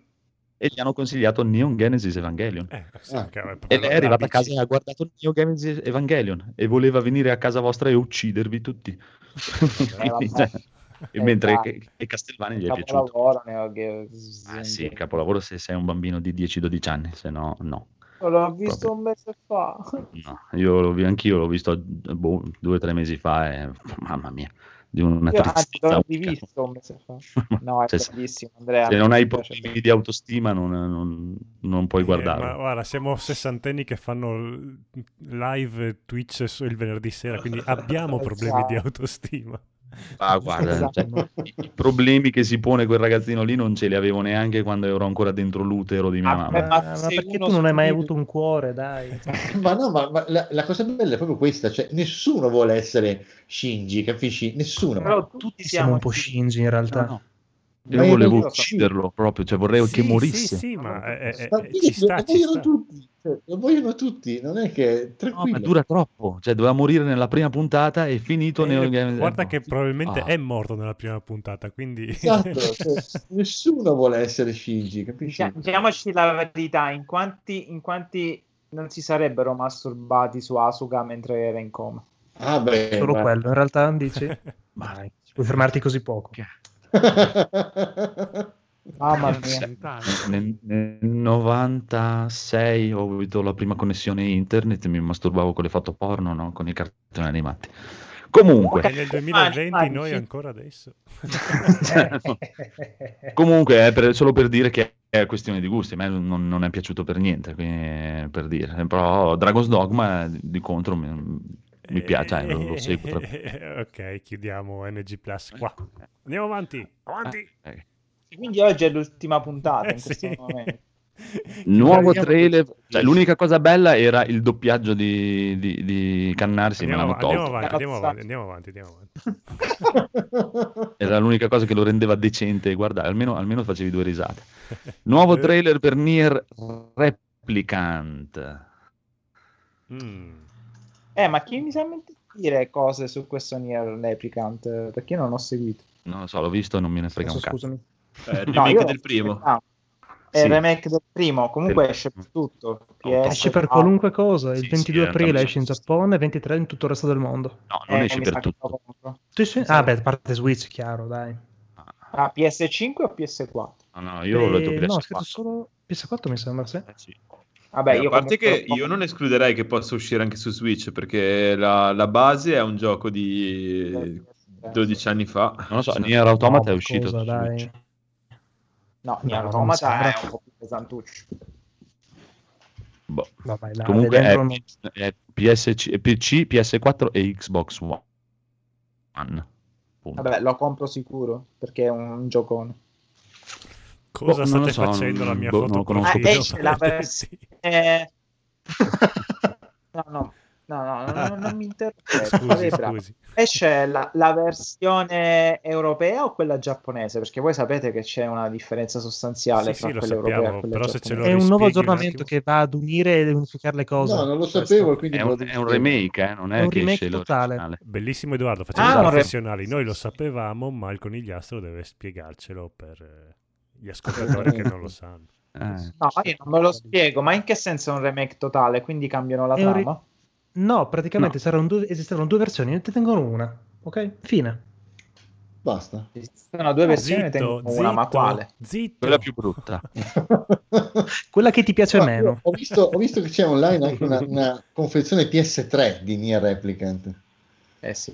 E gli hanno consigliato Neon Genesis Evangelion. Eh, sì, Ah. è proprio E lei è arrivata a casa e ha guardato Neo Genesis Evangelion e voleva venire a casa vostra e uccidervi tutti. Quindi, vabbè. cioè, e mentre che Castelvania gli è piaciuto. capolavoro Neo Geo- Ah sì, capolavoro se sei un bambino di 10-12 anni, se no, no. L'ho visto Proprio. un mese fa. no. Io l'ho, anch'io l'ho visto boh, due o tre mesi fa e mamma mia, di una Io anzi tristezza l'ho rivisto un mese fa. No, è Cioè, bellissimo, Andrea. Se non hai problemi di autostima non, non- non puoi Eh, guardarlo. ma guarda, siamo sessantenni che fanno live Twitch su- il venerdì sera, quindi abbiamo problemi di Esatto. autostima. Ah, guarda, Esatto. cioè, i, i problemi che si pone quel ragazzino lì non ce li avevo neanche quando ero ancora dentro l'utero di mia Ah, mamma. Ma, Ma ma perché tu non hai mai avuto un cuore, dai? Ma no, ma, ma la, la cosa bella è proprio questa, cioè nessuno vuole essere Shinji, capisci? Nessuno. Però Tutti siamo un po' shinji in realtà. No, no. Ma Io io volevo ucciderlo proprio, cioè vorrei che Sì, morisse. Sì, sì, ma eh, eh, Ma eh, sì, ci sta, lo ci vogliono sta. tutti, cioè, lo vogliono tutti, non è che No, tranquillo. ma dura troppo, cioè doveva morire nella prima puntata e finito Eh, Game- guarda no. che probabilmente Ah. è morto nella prima puntata, quindi... Esatto, cioè, nessuno vuole essere Shinji, capisci? Dicia- Diciamoci la verità, in quanti, in quanti non si sarebbero masturbati su Asuka mentre era in coma? Ah beh, Solo guarda. quello, in realtà dici? Dai, puoi fermarti così poco. Mamma mia. Nel, nel 96 ho avuto la prima connessione internet e mi masturbavo con le foto porno, no? Con i cartoni animati. Comunque, E nel 2020 Immagini. noi ancora adesso. comunque è per- solo per dire che è questione di gusti, a me non, non è piaciuto per niente, quindi per dire. Però Dragon's Dogma di contro mi, piace, eh, lo, lo seguo. proprio. ok, chiudiamo NG Plus qua. Andiamo avanti, avanti. Eh, Quindi oggi è l'ultima puntata in Eh, questo sì. momento. Nuovo trailer, cioè, l'unica cosa bella era il doppiaggio di, di, di Cannarsi, me Andiamo, l'hanno andiamo tolto. avanti, andiamo avanti, andiamo avanti, andiamo avanti. Era l'unica cosa che lo rendeva decente guardare, almeno, almeno facevi due risate. Nuovo trailer per Nier Replicant. Mm. Eh, ma chi mi sa dire cose su questo Nier Replicant? Perché io non ho seguito. Non lo so, l'ho visto e non me ne frega Adesso un cazzo. scusami. Eh, il No, remake io- del primo. Ah, è Sì. il remake del primo, comunque Del- esce per tutto. PS, Esce per qualunque cosa. Il Sì, 22 sì, aprile esce in Giappone e 23 in tutto il resto del mondo. No, non eh, esce per tutto. sì. Ah, beh, a parte Switch, chiaro, dai. Ah, PS5 o PS4? No, no, io ho letto Eh, PS4. no, ho scritto solo PS4, mi sembra, sì. Eh, sì. Vabbè, Eh, io a parte che io non escluderei che possa uscire anche su Switch perché la, la base è un gioco di 12 anni fa. Non lo so, Nier Automata è No, uscito cosa, su dai. Switch. No, No, Nier non Automata è un po' più pesantuccio. Boh. Vabbè, là, Comunque è, non- è PSC, PC, PS4 e Xbox One. Punto. Vabbè, lo compro sicuro perché è un giocone. Cosa Boh, state so, facendo la mia boh, foto non lo conosco Ah, esce la vers- Sì. Eh... no, no, no, no, no, non mi interessa. Scusi, scusi. Esce la, la versione europea o quella giapponese? Perché voi sapete che c'è una differenza sostanziale Sì, tra sì, lo quella europea sappiamo, e quella però se ce giapponese. lo È un nuovo aggiornamento che va ad unire e unificare le cose. No, non lo sapevo, quindi È un, è un remake, eh, non è, È un che remake esce totale. l'originale. Bellissimo Edoardo, facciamo Ah, professionali. Noi lo sapevamo, ma il conigliastro deve spiegarcelo per eh, gli ascoltatori che non lo sanno. Eh. No, io non me lo spiego, ma in che senso è un remake totale? Quindi cambiano la È un ri- trama? No, praticamente saranno due- esistevano due versioni, ne tengono una. Ok? Fine. Basta. Esistono due versioni, ne Zitto, tengo una, ma zitto, quale? Zitto. Quella più brutta. Quella che ti piace No, meno. Ho visto, ho visto che c'è online anche una, una confezione PS3 di Nier Replicant. Eh sì.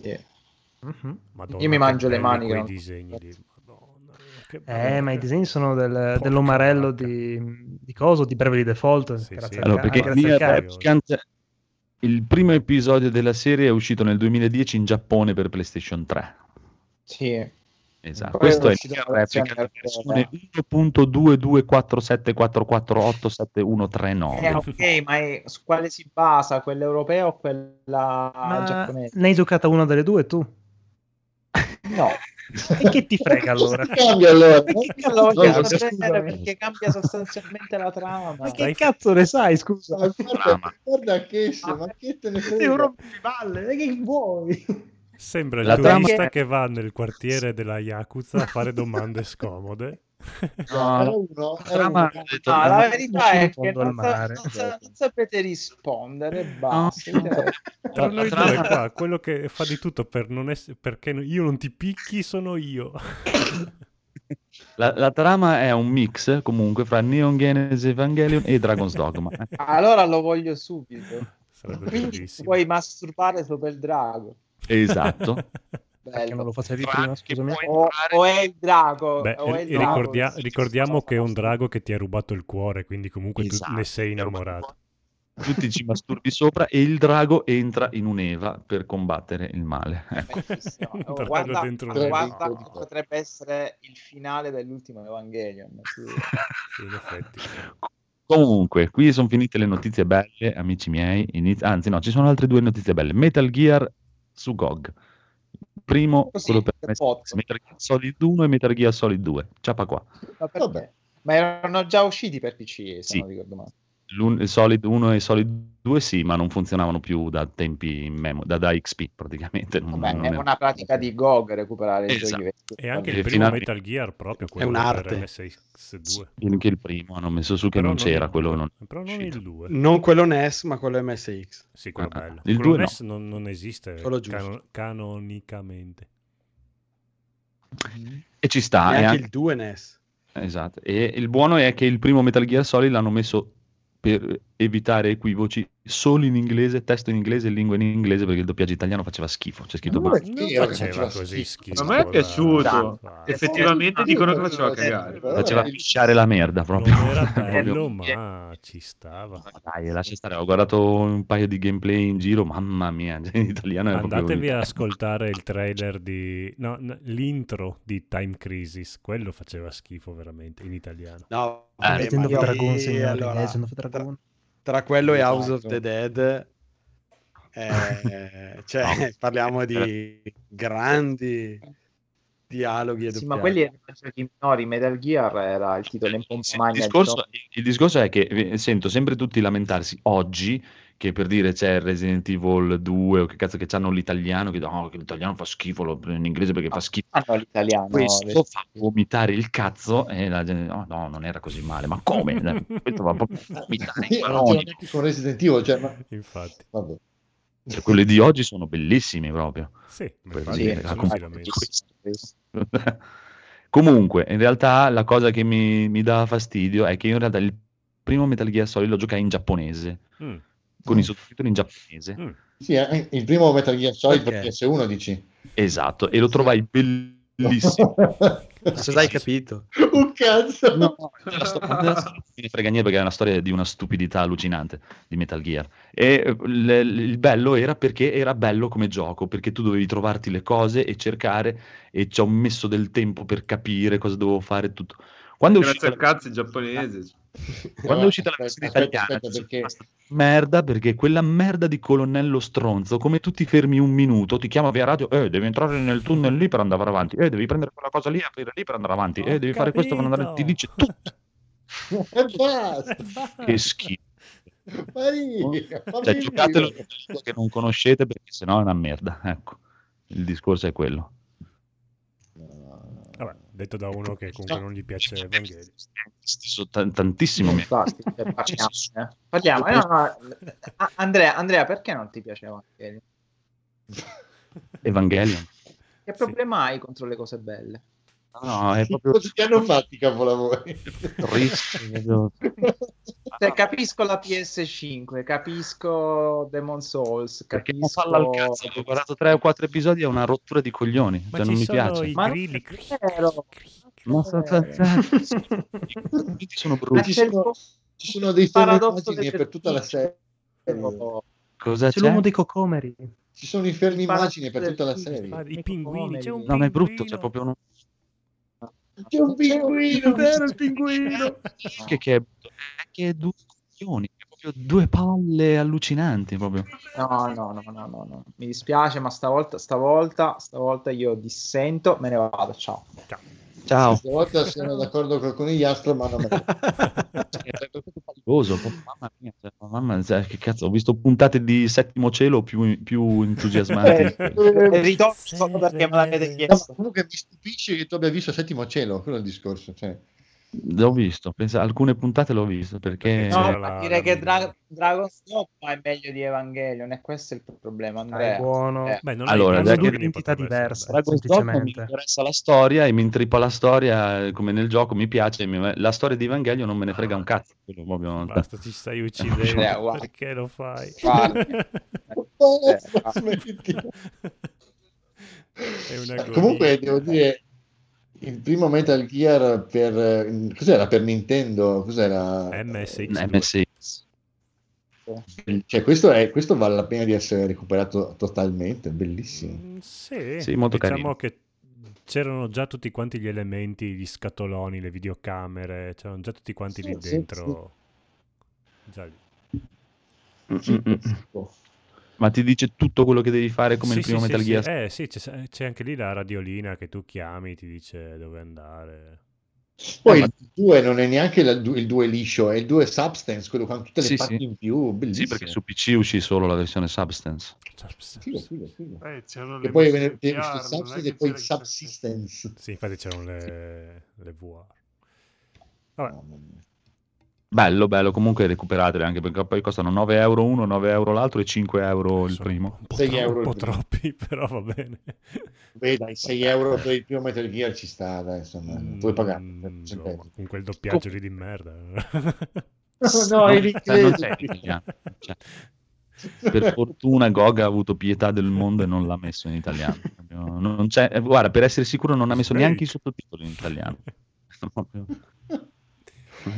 Mhm. Madonna, Io mi mangio le mani, quei non- disegni lì. Eh, ma i disegni sono del- dell'omarello di, di coso, di Beverly Default. Sì, grazie sì. al Allora, perché. Replicant, il primo episodio della serie è uscito nel 2010 in Giappone per PlayStation 3. Sì. Esatto, Poi questo è Replicant europea. versione 1.22474487139. Eh, ok, ma è- su quale si basa? Quella europea o quella Ma giapponese? ne hai giocata una delle due tu? No. E che ti frega allora? Cambia allora. Perché lo voglio Scusa, sapere scusami. perché cambia sostanzialmente la trama. Ma che cazzo ne sai, scusa? Ma guarda, guarda che se, ma che te ne Sei un frega? rompipalle, e che vuoi? Sembra La il trama- turista che va nel quartiere della Yakuza a fare domande scomode. No, era uno, la era uno. No, la verità è che non, sa- non sa- non sapete rispondere basta. No. Cioè, Tra La noi due qua, quello che fa di tutto per non essere perché io non ti picchi sono io. La, la trama è un mix comunque fra Neon Genesis Evangelion e Dragon's Dogma. Allora lo voglio subito. Sarebbe Quindi bellissimo. puoi masturbare sopra il drago. Esatto. Perché non lo facevi prima, scusami? O, o è il drago. Beh, o è il drago. ricordia- ricordiamo che è un drago che ti ha rubato il cuore, quindi comunque tu Esatto. ne sei innamorato. Tu ti ci masturbi sopra e il drago entra in un'eva per combattere il male. Ecco. Oh, guarda, dentro guarda che potrebbe essere il finale dell'ultimo Evangelion. Sì. Sì, in effetti. Comunque, qui sono finite le notizie belle, amici miei. Iniz- Anzi, no, ci sono altre due notizie belle. Metal Gear su GOG. Primo, Così, quello per me. Metal Gear Solid 1 e Metal Gear Solid 2. Ciapa qua. Vabbè. Ma erano già usciti per PC, se Sì. non ricordo male. L'un- Solid 1 e Solid 2 sì, ma non funzionavano più da tempi in memo- da, da XP praticamente. Non- Vabbè, non è una pratica di GOG recuperare i Esatto. giochi vecchi. E anche il primo finalmente- Metal Gear proprio quello un'arte. per MSX2. Anche il primo hanno messo su che Però non c'era, il quello non Però non uscito. il 2. Non quello NES, ma quello MSX. Sì, quello Ah, bello. il quello due no. NES non, non esiste cano- canonicamente. E ci sta. e Neanche anche- il 2 NES. Esatto. E il buono è che il primo Metal Gear Solid l'hanno messo per evitare equivoci solo in inglese, testo in inglese e lingua in inglese perché il doppiaggio italiano faceva schifo. C'è scritto Ma male. non Non faceva faceva così schifo. schifo. A me è piaciuto. dai. Effettivamente dicono che faceva cagare. Faceva pisciare la merda Non proprio. era Proprio. bello, ma ci stava. Dai, lascia stare. Ho guardato un paio di gameplay in giro. Mamma mia, in italiano è proprio Andatevi a ascoltare il trailer di... No, no, l'intro di Time Crisis. Quello faceva schifo veramente in italiano. No, Eh, Legend ma of Dragon, lì, signori, allora, Legend of Dragon. Tra quello e House of Esatto. the Dead, eh, cioè, parliamo di grandi dialoghi Sì, ma quelli erano giochi minori. Metal Gear era il titolo in pompa il, discorso, il discorso è che eh, sento sempre tutti lamentarsi oggi che per dire c'è Resident Evil 2 o che cazzo che hanno l'italiano che, no, che l'italiano fa schifo lo in inglese perché fa schifo Hanno l'italiano. questo fa vomitare il cazzo e la gente no, no non era così male ma come questo va proprio a vomitare con Resident Evil, cioè, ma... Infatti. Vabbè. Cioè, quelli di oggi sono bellissimi proprio Sì, Per dire, la questo. comunque in realtà la cosa che mi, mi dà fastidio è che io in realtà il primo Metal Gear Solid lo giocai in giapponese Mm, con i sottotitoli in giapponese mm. Sì, eh, il primo Metal Gear Solid per Perché? PS1 dici? esatto e lo trovai bellissimo Se l'hai capito. Un cazzo! No, la sto- la sto- non me ne frega niente perché è una storia di una stupidità allucinante di Metal Gear. E eh, l- il bello era perché era bello come gioco, perché tu dovevi trovarti le cose e cercare, e ci ho messo del tempo per capire cosa dovevo fare tutto. Quando Grazie uscita al cazzo in giapponese. Quando è uscita la versione aspetta, italiana, aspetta, perché merda perché quella merda di colonnello stronzo, come tu ti fermi un minuto, ti chiama via radio, eh, devi entrare nel tunnel lì per andare avanti, eh, devi prendere quella cosa lì, aprire lì per andare avanti, eh, devi fare questo per andare, ti capito. dice tutto. E basta! Che schifo. Maria, Cioè, giocatelo che non conoscete perché sennò è una merda. Ecco, il discorso è quello. Detto da uno che comunque non gli piace Evangelio. Stesso t- tantissimo. mi- Infatti, cioè, parliamo, eh. Parliamo, eh, no, no, Andrea, Andrea, perché non ti piace Evangelio? Evangelion. Che problema hai contro le cose belle? No, è proprio Cosa ti hanno fatto i capolavori? Cioè, capisco la PS5, capisco Demon Souls, Perché non capisco... falla al cazzo. Ho guardato tre o quattro episodi, è una rottura di coglioni. Ma Cioè, ci non mi sono piace. i Ma non grilli. vero. Ma so- so- so- i commenti sono brutti. Ci sono dei fermi per tutta la serie. Cosa C'è c'è? l'uomo dei cocomeri. Ci sono i fermi immagini per tutta la serie. I pinguini, c'è un Non è brutto, c'è proprio uno... C'è un pinguino! Era il pinguino. Che, che è, che è due coglioni, è proprio due palle allucinanti proprio. No, no, no, no, no, no. Mi dispiace, ma stavolta, stavolta, stavolta io dissento, me ne vado, ciao. Ciao. Stavolta sono d'accordo con, con gli astro, ma non me È proprio, mamma mia, cioè, mamma mia, cioè, che cazzo, ho visto puntate di settimo cielo più, più entusiasmanti. E ritorno solo perché me l'avete No, chiesto. ma comunque mi stupisce che tu abbia visto Settimo Cielo, quello è il discorso. Cioè. L'ho visto, pensa, alcune puntate l'ho visto perché... No, C'era ma la- direi la che. Dra- Dragon's Dogma è meglio di Evangelion e questo è il problema, Andrea. È buono. Eh, Beh, non Allora, è dai, Sono che due entità diverse, Dragon's Dogma mi interessa la storia e mi intrippa la storia, eh, come nel gioco mi piace, mi- la storia di Evangelio non me ne frega un cazzo. quello proprio- Basta, ci stai uccidendo. Eh, perché lo fai? Guarda. Ah. smetti. È una agonia. Comunque devo dire, il primo Metal Gear per... Cos'era per Nintendo? Cos'era? MSX2. MSX. Cioè, questo, è, questo vale la pena di essere recuperato totalmente, bellissimo. Mm, Sì, Sì, molto diciamo carino. che c'erano già tutti quanti gli elementi, gli scatoloni, le videocamere, c'erano già tutti quanti Sì, lì sì, dentro. Già lì. Mm, mm, mm. Ma ti dice tutto quello che devi fare come Sì, il primo sì, Metal sì, Gear? sì. Eh sì, c'è, c'è anche lì la radiolina che tu chiami, ti dice dove andare. Poi Eh, ma- il 2 non è neanche la- il 2 liscio, è il 2 Substance, quello con tutte le Sì, parti sì. in più, Sì, bellissimo. perché su PC uscì solo la versione Substance. Figo, figo, figo. Eh, c'erano E le poi è Substance e poi il Subsistence. Sì, infatti c'erano le, le VR. Vabbè, mia. Bello, bello, comunque recuperatele anche perché poi costano 9 euro uno, 9 euro l'altro e 5 euro il primo. Un po', 6 tro- euro un po' troppi, però va bene. Beh, dai, 6 euro per il primo Metal Gear ci sta, dai, insomma, puoi pagare. Mm, cioè, no, con quel doppiaggio lì di merda. No, Cioè, inglese. c'è in italiano. Cioè, per fortuna Gog ha avuto pietà del mondo e non l'ha messo in italiano. Non c'è, guarda, per essere sicuro non ha messo neanche i sottotitoli in italiano.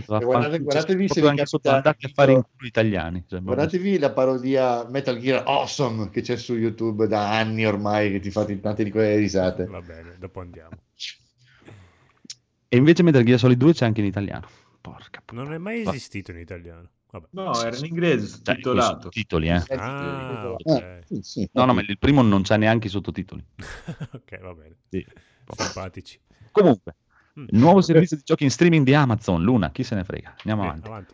Guardate- guardatevi se vi capita andate a fare in culo italiani. cioè, Guardatevi la parodia Metal Gear Awesome che c'è su YouTube da anni ormai, che ti fate tante di quelle risate. va bene, dopo andiamo. E invece Metal Gear Solid 2 c'è anche in italiano. Porca Non è mai Va- esistito in italiano. Vabbè. No, era in inglese, Cioè, sottotitolato. titoli, eh. Ah, Eh, ok. sì, sì. No, no, ma il primo non c'ha neanche i sottotitoli. ok, va bene. Sì. Simpatici. Comunque, nuovo servizio di giochi in streaming di Amazon, Luna, chi se ne frega? Andiamo Sì, avanti. avanti.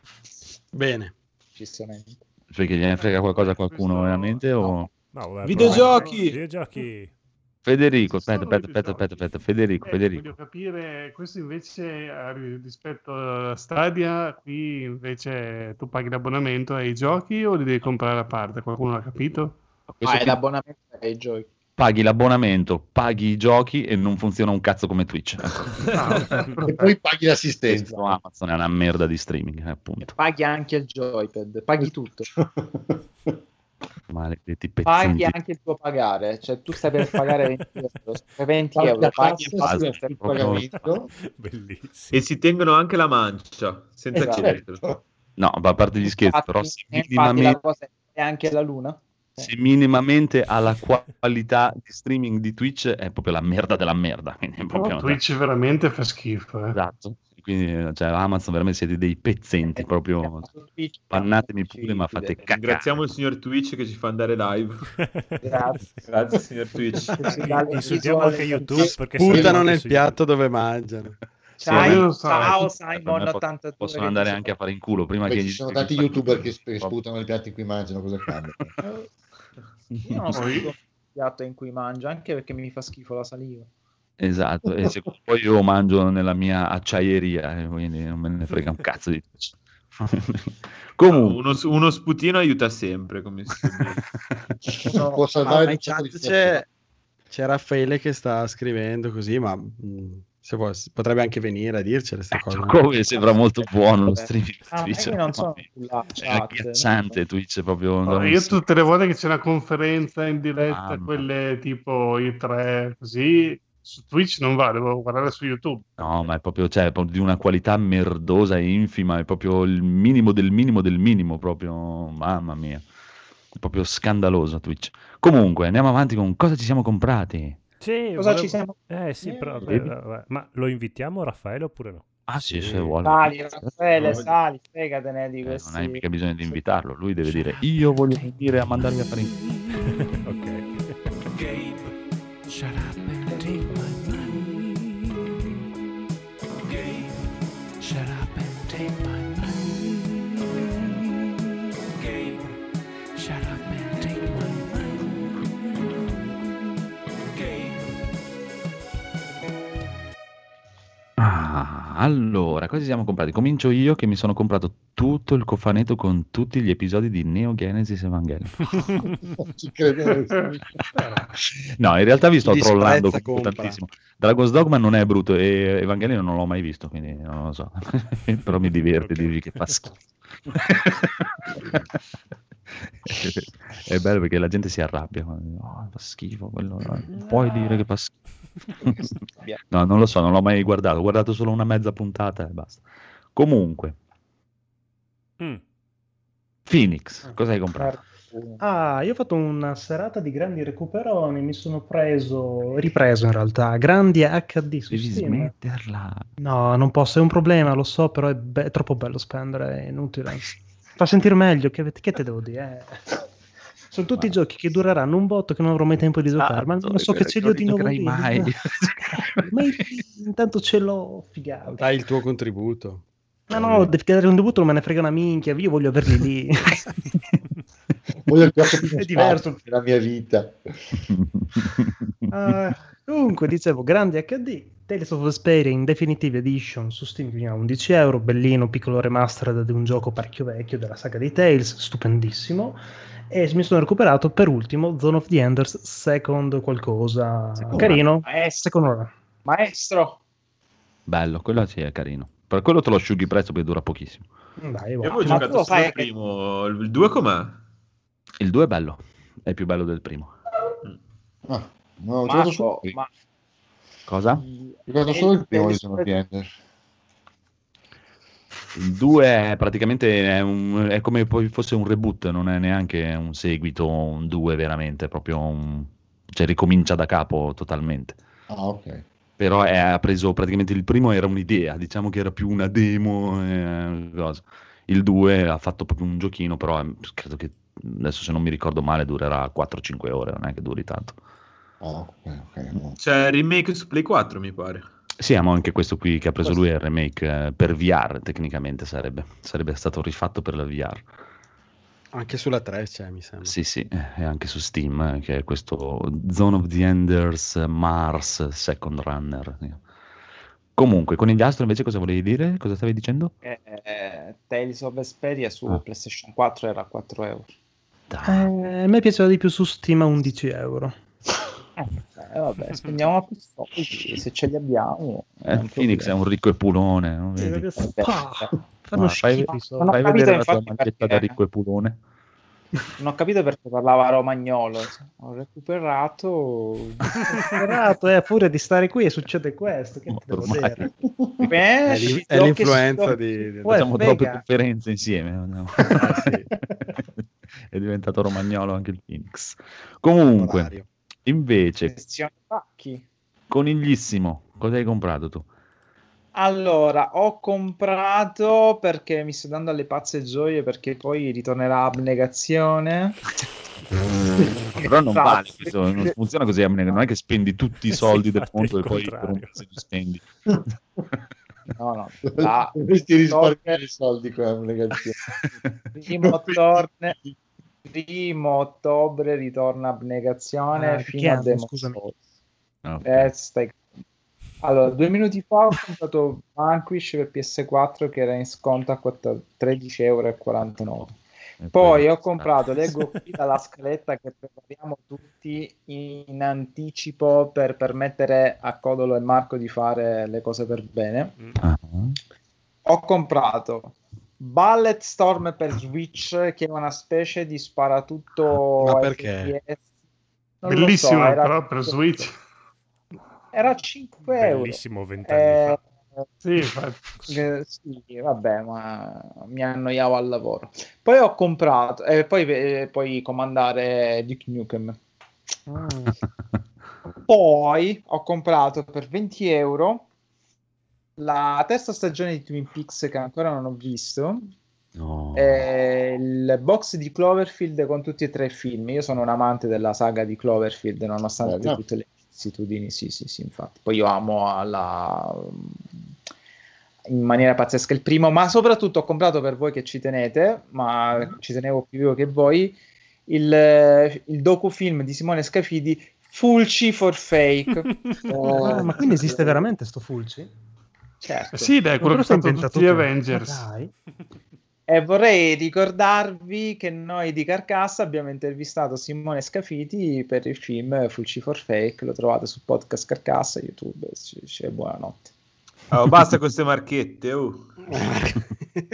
Bene. Giustamente. Perché gliene frega qualcosa a qualcuno Questo- veramente? O... No, vabbè, Videogiochi! Videogiochi! Federico, aspetta, aspetta, aspetta, videogiochi. aspetta, aspetta, Federico, Eh, Federico. Voglio capire, questo invece eh, rispetto a Stadia, qui invece tu paghi l'abbonamento ai giochi o li devi comprare a parte? Qualcuno l'ha capito? Ah, è l'abbonamento ai giochi. Paghi l'abbonamento, paghi i giochi e non funziona un cazzo come Twitch. Ecco. E poi paghi l'assistenza. Questo Amazon è una merda di streaming, eh, appunto. Paghi anche il joypad, paghi tutto. Maledetti Paghi pezzenti. anche il tuo pagare, cioè tu stai per pagare 20 euro, per 20 Paghi euro, paghi il pagamento. Bellissimo. E si tengono anche la mancia, senza Esatto. chiedertelo. No, ma a parte gli scherzi, Infatti- però se la cosa è anche la luna. Se minimamente ha la qualità di streaming di Twitch è proprio la merda della merda. Proprio Twitch veramente fa schifo. Eh. Esatto. Quindi cioè, Amazon veramente siete dei pezzenti, proprio Su Twitch. pannatemi pure, ma fate cacare. Ringraziamo il signor Twitch che ci fa andare live. Grazie. Grazie, signor Twitch. Insultiamo anche YouTube perché Puntano nel piatto dove mangiano. Ciao, ciao me Simon po- 82. possono andare anche a fare in culo prima Poi che ci gli- sono tanti youtuber che sp- sputano i piatti in cui mangiano, cosa cambia? Io non Poi- schifo il piatto in cui mangio, anche perché mi fa schifo la saliva. Esatto, e se- poi io mangio nella mia acciaieria, eh, quindi non me ne frega un cazzo di. Comunque, Uno, uno sputino aiuta sempre, come si. No, Può salvare c'è, c'è Raffaele che sta scrivendo così, ma mh, se vuoi, potrebbe anche venire a dircele queste cose. come sembra molto buono lo streaming di Ah, Twitch. io non mamma mia. sulla È chat. agghiacciante Twitch, è proprio... No, non io so- tutte le volte che c'è una conferenza in diretta, Mamma. quelle tipo i tre, così, su Twitch non va, devo guardare su YouTube. No, ma è proprio, cioè, è proprio di una qualità merdosa e infima, è proprio il minimo del minimo del minimo, proprio, mamma mia. È proprio scandaloso Twitch. Comunque, andiamo avanti con cosa ci siamo comprati. Sì, Cosa volevo- ci siamo- Eh sì, però, Eh. vabbè, vabbè. ma lo invitiamo Raffaele oppure no? Ah sì, se vuole. Sali, Raffaele, Eh, sali, fregatene di non questi. hai mica bisogno di invitarlo, lui deve dire io voglio venire a mandarvi a fare allora, cosa ci siamo comprati? Comincio io che mi sono comprato tutto il cofanetto con tutti gli episodi di Neo Genesis Evangelion. Non ci credevo. No, in realtà vi sto trollando compra. tantissimo. Dragon's Dogma non è brutto e Evangelion non l'ho mai visto, quindi non lo so. Però mi diverte Ok. dirvi che fa schifo. è bello perché la gente si arrabbia. "Oh, fa schifo quello. Non puoi dire che fa schifo. No, non lo so, non l'ho mai guardato. Ho guardato solo una mezza puntata e basta. Comunque, Mm. Phoenix, cosa hai comprato? Ah, io ho fatto una serata di grandi recuperoni, mi sono preso, ripreso in realtà, grandi HD su Devi Steam. smetterla. No, non posso, è un problema, lo so, però è, be- è troppo bello spendere, è inutile. Fa sentire meglio, che, che te devo dire? eh? Sono tutti giochi che dureranno un botto che non avrò mai tempo di giocare, ma non so che ce li ho di nuovo lì. mai. Ma intanto ce l'ho, figata. Dai il tuo contributo. Ma no, devi dare un debutto, non me ne frega una minchia, io voglio averli lì. Voglio il gioco più È diverso. della mia vita. Ah, comunque, dicevo, grande HD, Tales of Vesperia in Definitive Edition su Steam, quindi a 11 euro, bellino, piccolo remastered di un gioco parecchio vecchio della saga di Tales, stupendissimo. E mi sono recuperato per ultimo Zone of the Enders Second qualcosa Second carino. Maestro, Second run. maestro. Bello, quello sì è carino. Per quello te lo asciughi presto perché dura pochissimo. Dai, Ma tu giocato lo solo il che- primo. Il 2 com'è? Il 2 è bello, è più bello del primo. Ah, no, ho giocato solo, Marco, ma Cosa? ho giocato solo il primo di Zone of the Ender. Il 2 è praticamente è, un- è come fosse un reboot, non è neanche un seguito, un 2 veramente, è proprio un... cioè ricomincia da capo totalmente. Ah, ok. Però è- ha preso praticamente il primo era un'idea, diciamo che era più una demo, eh, cosa. Il 2 ha fatto proprio un giochino, però eh, credo che adesso se non mi ricordo male durerà 4-5 ore, non è che duri tanto. Ah, ok, ok. no. C'è il remake su Play 4, mi pare. Sì, ma anche questo qui che ha preso lui è il remake eh, per VR tecnicamente sarebbe, sarebbe stato rifatto per la VR. Anche sulla 3 c'è, mi sembra. Sì, sì, eh, e anche su Steam, eh, che è questo Zone of the Enders eh, Mars Second Runner. Comunque, con gli astro invece cosa volevi dire? Cosa stavi dicendo? eh, eh, Tales of Vesperia su Ah. PlayStation 4 era a 4 euro. Eh, a me piaceva di più su Steam a 11 euro. Eh, vabbè, spendiamo più soldi se ce li abbiamo. Eh, Phoenix è un ricco e pulone, no? Sì, Vedi? fanno fai, Non fai capito, vedere la tua maglietta da ricco e pulone. Non ho capito perché parlava romagnolo. Ho recuperato. Ho recuperato, eh, pure di stare qui e succede questo. Che ti devo dire? Beh, È, è l'influenza di... Facciamo troppe conferenze insieme. no? Ah, sì. è diventato romagnolo anche il Phoenix. Comunque, Orario. Invece, pacchi. coniglissimo, cosa hai comprato tu? Allora, ho comprato perché mi sto dando alle pazze gioie perché poi ritornerà abnegazione. Però non vale, non funziona così, non è che spendi tutti i soldi del mondo e poi per un mese li spendi. No, no. La Dovresti risparmiare i soldi con la negazione. primo, ottobre, primo ottobre ritorna abnegazione Ah, fino a Demon scusami? Souls. No, Eh, stai- Allora, due minuti fa ho comprato Vanquish per PS4 che era in sconto a 4 13,49 euro. E Poi ho comprato, leggo qui dalla scaletta che prepariamo tutti in anticipo per permettere a Codolo e Marco di fare le cose per bene. Ah, Ho comprato Ballet Storm per Switch, che è una specie di sparatutto. Ma perché? So, Bellissimo, era- però per Switch. Era 5 euro. Bellissimo vent'anni Eh, fa. Sì, eh, sì, vabbè, ma mi annoiavo al lavoro. Poi ho comprato, e poi, eh, poi comandare Duke Nukem. Ah. Poi ho comprato per 20 euro la terza stagione di Twin Peaks che ancora non ho visto. no. e il box di Cloverfield con tutti e tre i film. Io sono un amante della saga di Cloverfield, nonostante Bello. tutte le vicissitudini. Sì, sì, sì, infatti. Poi io amo alla in maniera pazzesca il primo, ma soprattutto ho comprato per voi che ci tenete, ma ci tenevo più io che voi, il, il docufilm di Simone Scafidi Fulci for Fake. Ah, ma quindi esiste veramente sto Fulci? Certo. Eh Sì, dai, quello che sta inventato tutti gli. Avengers. Dai. E vorrei ricordarvi che noi di Carcassa abbiamo intervistato Simone Scafiti per il film Fulci for Fake, lo trovate su podcast Carcassa, YouTube, c- c'è buonanotte. Oh, basta con queste marchette. oh.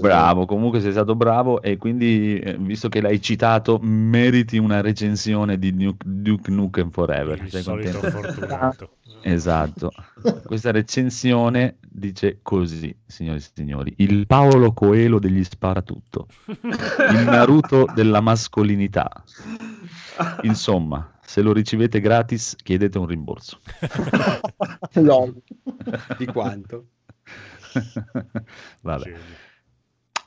Bravo, comunque sei stato bravo e quindi, eh, visto che l'hai citato, meriti una recensione di Nuke, Duke Nukem Forever. Il Sei solito contento? fortunato. Esatto. Questa recensione dice così, signori e signori, il Paolo Coelho degli sparatutto, il Naruto della mascolinità. Insomma, se lo ricevete gratis, chiedete un rimborso. Lol. Di quanto? Vabbè. Genio.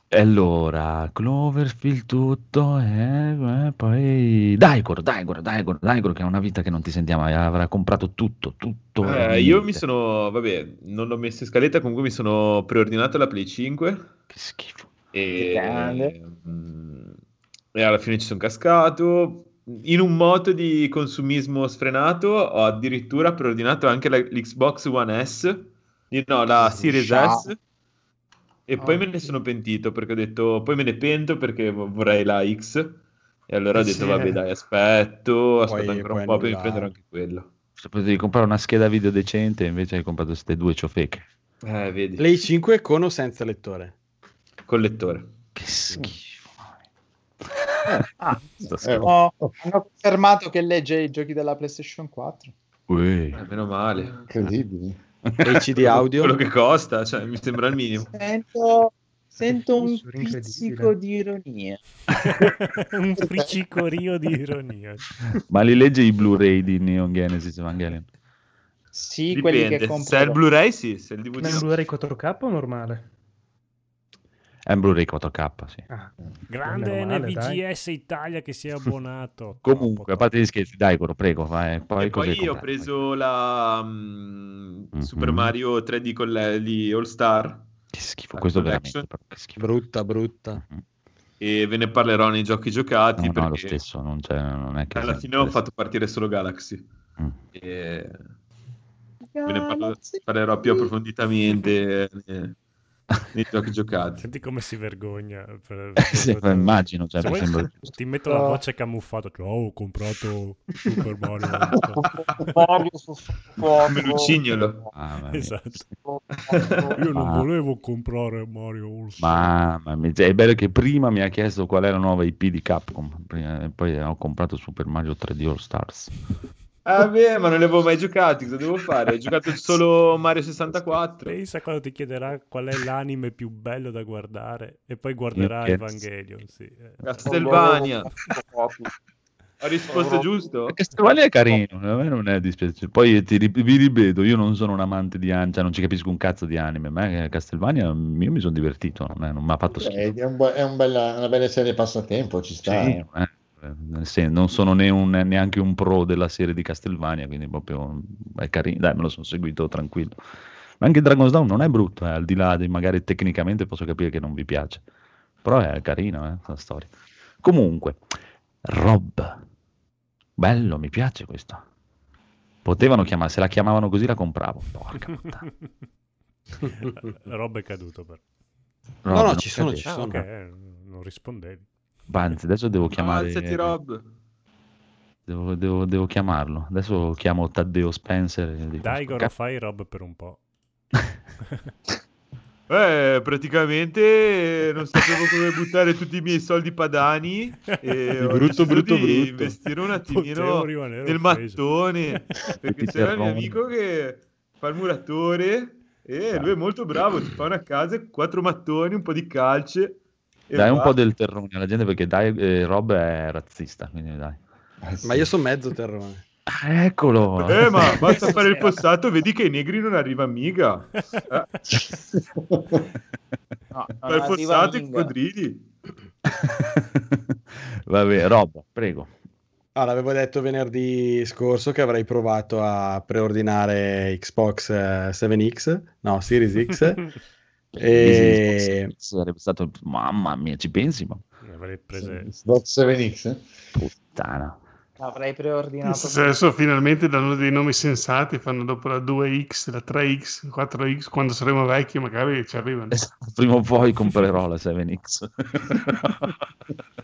E allora, Cloverfield tutto, e poi Daigoro, Daigoro, Daigoro, Daigoro che ha una vita che non ti sentiamo, avrà comprato tutto, tutto. Eh, io mi sono, vabbè, non l'ho messo in scaletta, comunque mi sono preordinato la Play 5 Che schifo. e, mm, e alla fine ci sono cascato. In un moto di consumismo sfrenato ho addirittura preordinato anche la- l'Xbox One S, no, la Series Ciao. S. E poi Oh. me ne sono pentito perché ho detto, poi me ne pento perché vo- vorrei la X. E allora ho Eh detto, sì. vabbè, dai, aspetto, aspetto Poi ancora un po' per annullare. prendere anche quello. Se potevi comprare una scheda video decente, invece hai comprato queste due ciofeche. Eh, vedi, Play 5 con o senza lettore? col lettore. Che schifo. Ah, Sto Eh, scherzando. oh, hanno confermato che legge i giochi della PlayStation 4. Ui. Eh, meno male. Incredibile. HD audio? Quello che costa, cioè, mi sembra il minimo. Sento, sento un pizzico di ironia. un fricicorio di ironia. Ma li legge i Blu-ray di Neon Genesis Evangelion? Sì, quelli che Dipende. compro. Se è il Blu-ray, sì. Se è il DVD, Ma in no. Blu-ray 4K o normale? È un Blu-ray 4K, sì. Ah, Grande dai. NVGS Italia che si è abbonato. Comunque, a parte gli scherzi, dai, Coro, prego, vai. Poi, E poi ho comprato? preso la mm, Mhm. Super Mario 3D con le- di All Star Che schifo, la questo collection. veramente. Che schifo. Brutta, brutta. Mhm. e ve ne parlerò nei giochi giocati No, no, lo stesso, non, c'è, non è che... alla fine ho fatto partire solo Galaxy. Mm. E ve ne parlo- parlerò più approfonditamente nei, giochi giocati. Senti come si vergogna. per- Sì, per- immagino, cioè, Se vuoi, sembra- ti metto la voce camuffata. Cioè, oh, ho comprato Super Mario. Mario su Come Lucignolo. Ah, mia. esatto. Io non Ma- volevo comprare Mario All Star. Mamma mia, cioè, è bello che prima mi ha chiesto qual è la nuova IP di Capcom, prima- e poi ho comprato Super Mario 3D All Stars. Ah, beh, ma non li avevo mai giocati. Cosa devo fare? Ho giocato solo Mario 64. Pensa quando ti chiederà qual è l'anime più bello da guardare e poi guarderà Che- Evangelion. Sì. eh. Castlevania. Ho risposto giusto? Castlevania è carino, a me non è dispiaciuto. Poi ti vi ripeto, io non sono un amante di anime, cioè non ci capisco un cazzo di anime, ma Castlevania io mi sono divertito, non, è- non mi ha fatto schifo. Eh, È, un è un bella- una bella serie passatempo, ci sta. Sì, eh, nel sen- non sono né un- neanche un pro della serie di Castlevania, quindi proprio è carino, dai, me lo sono seguito tranquillo. Ma anche Dragon's Down non è brutto, eh, al di là di magari tecnicamente posso capire che non vi piace, però è carino, eh, la storia. Comunque, Rob, bello, mi piace questo. Potevano chiamare, se la chiamavano così la compravo. Porca puttana. Rob è caduto per... No, Rob, no, non ci sono, ci Ah, sono. ok, eh, non rispondevi. Anzi, adesso devo chiamare. Alzati Rob. Devo, devo- devo chiamarlo. Adesso chiamo Taddeo Spencer. Dico, Dai, Goro, "Cazzo, fai Rob per un po'. Eh, praticamente non sapevo come buttare tutti i miei soldi padani e ho brutto, deciso brutto, di brutto. investire un attimino nel mattone perché c'era il mio amico che fa il muratore e lui è molto bravo, ti fa una casa, quattro mattoni, un po' di calce Dai un po' del terrone alla gente perché dai, eh, Rob è razzista. Quindi dai. Ma io sono mezzo terrone. Ah, eccolo. Eh, ma basta fare il fossato, vedi che ai negri non arriva mica. Eh, No, fai fossato i coccodrilli. Vabbè, Rob, prego. Allora, avevo detto venerdì scorso che avrei provato a preordinare Xbox eh, 7X, no, Series X. e... Sarebbe stato, mamma mia, ci pensi? Ma avrei prese... Xbox 7X? puttana. L'avrei preordinato. Se adesso finalmente danno dei nomi sensati, fanno dopo la 2X, la 3X, 4X, quando saremo vecchi magari ci arrivano. Esatto, Prima o poi comprerò la 7X.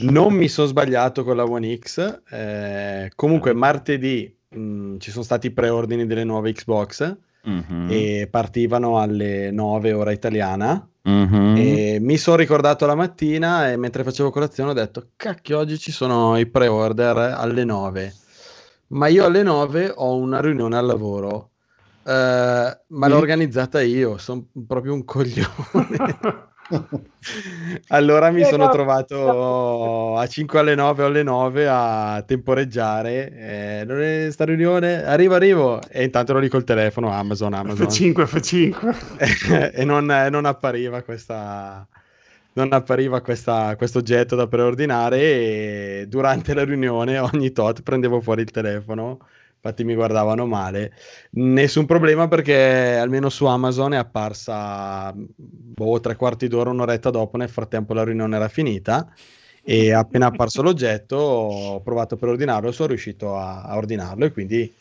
Non mi sono sbagliato con la One X. eh, comunque, martedì mh, ci sono stati i preordini delle nuove Xbox Mhm. e partivano alle 9 ora italiana. Mhm. E mi sono ricordato la mattina e mentre facevo colazione ho detto: Cacchio, oggi ci sono i pre-order alle 9. Ma io alle 9 ho una riunione al lavoro. Eh, ma l'ho organizzata io, sono proprio un coglione. Allora mi sono trovato a 5 alle 9 o alle 9 a temporeggiare. Eh, non è sta riunione? Arrivo, arrivo. E intanto ero lì col telefono, Amazon, Amazon. F5, F5. e non, non appariva questa non appariva questa, questo oggetto da preordinare e durante la riunione ogni tot prendevo fuori il telefono infatti mi guardavano male. Nessun problema perché almeno su Amazon è apparsa boh, tre quarti d'ora un'oretta dopo nel frattempo la riunione era finita e appena apparso l'oggetto ho provato a preordinarlo e sono riuscito a, a ordinarlo e quindi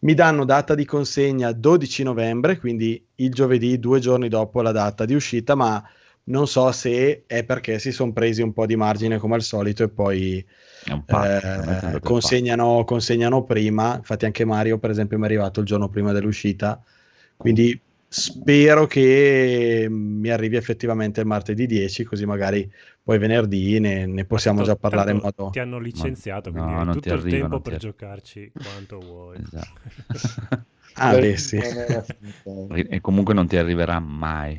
mi danno data di consegna 12 novembre, quindi il giovedì, due giorni dopo la data di uscita, ma non so se è perché si sono presi un po' di margine come al solito e poi pacco, eh, consegnano, consegnano prima. Infatti anche Mario, per esempio, mi è arrivato il giorno prima dell'uscita, quindi spero che mi arrivi effettivamente il martedì 10, così magari poi venerdì ne, ne possiamo Tanto- già parlare in modo... Ti hanno licenziato, no, quindi hai non tutto ti il arriva, tempo per arriva. giocarci quanto vuoi. Esatto. Ah, beh, sì. e comunque non ti arriverà mai.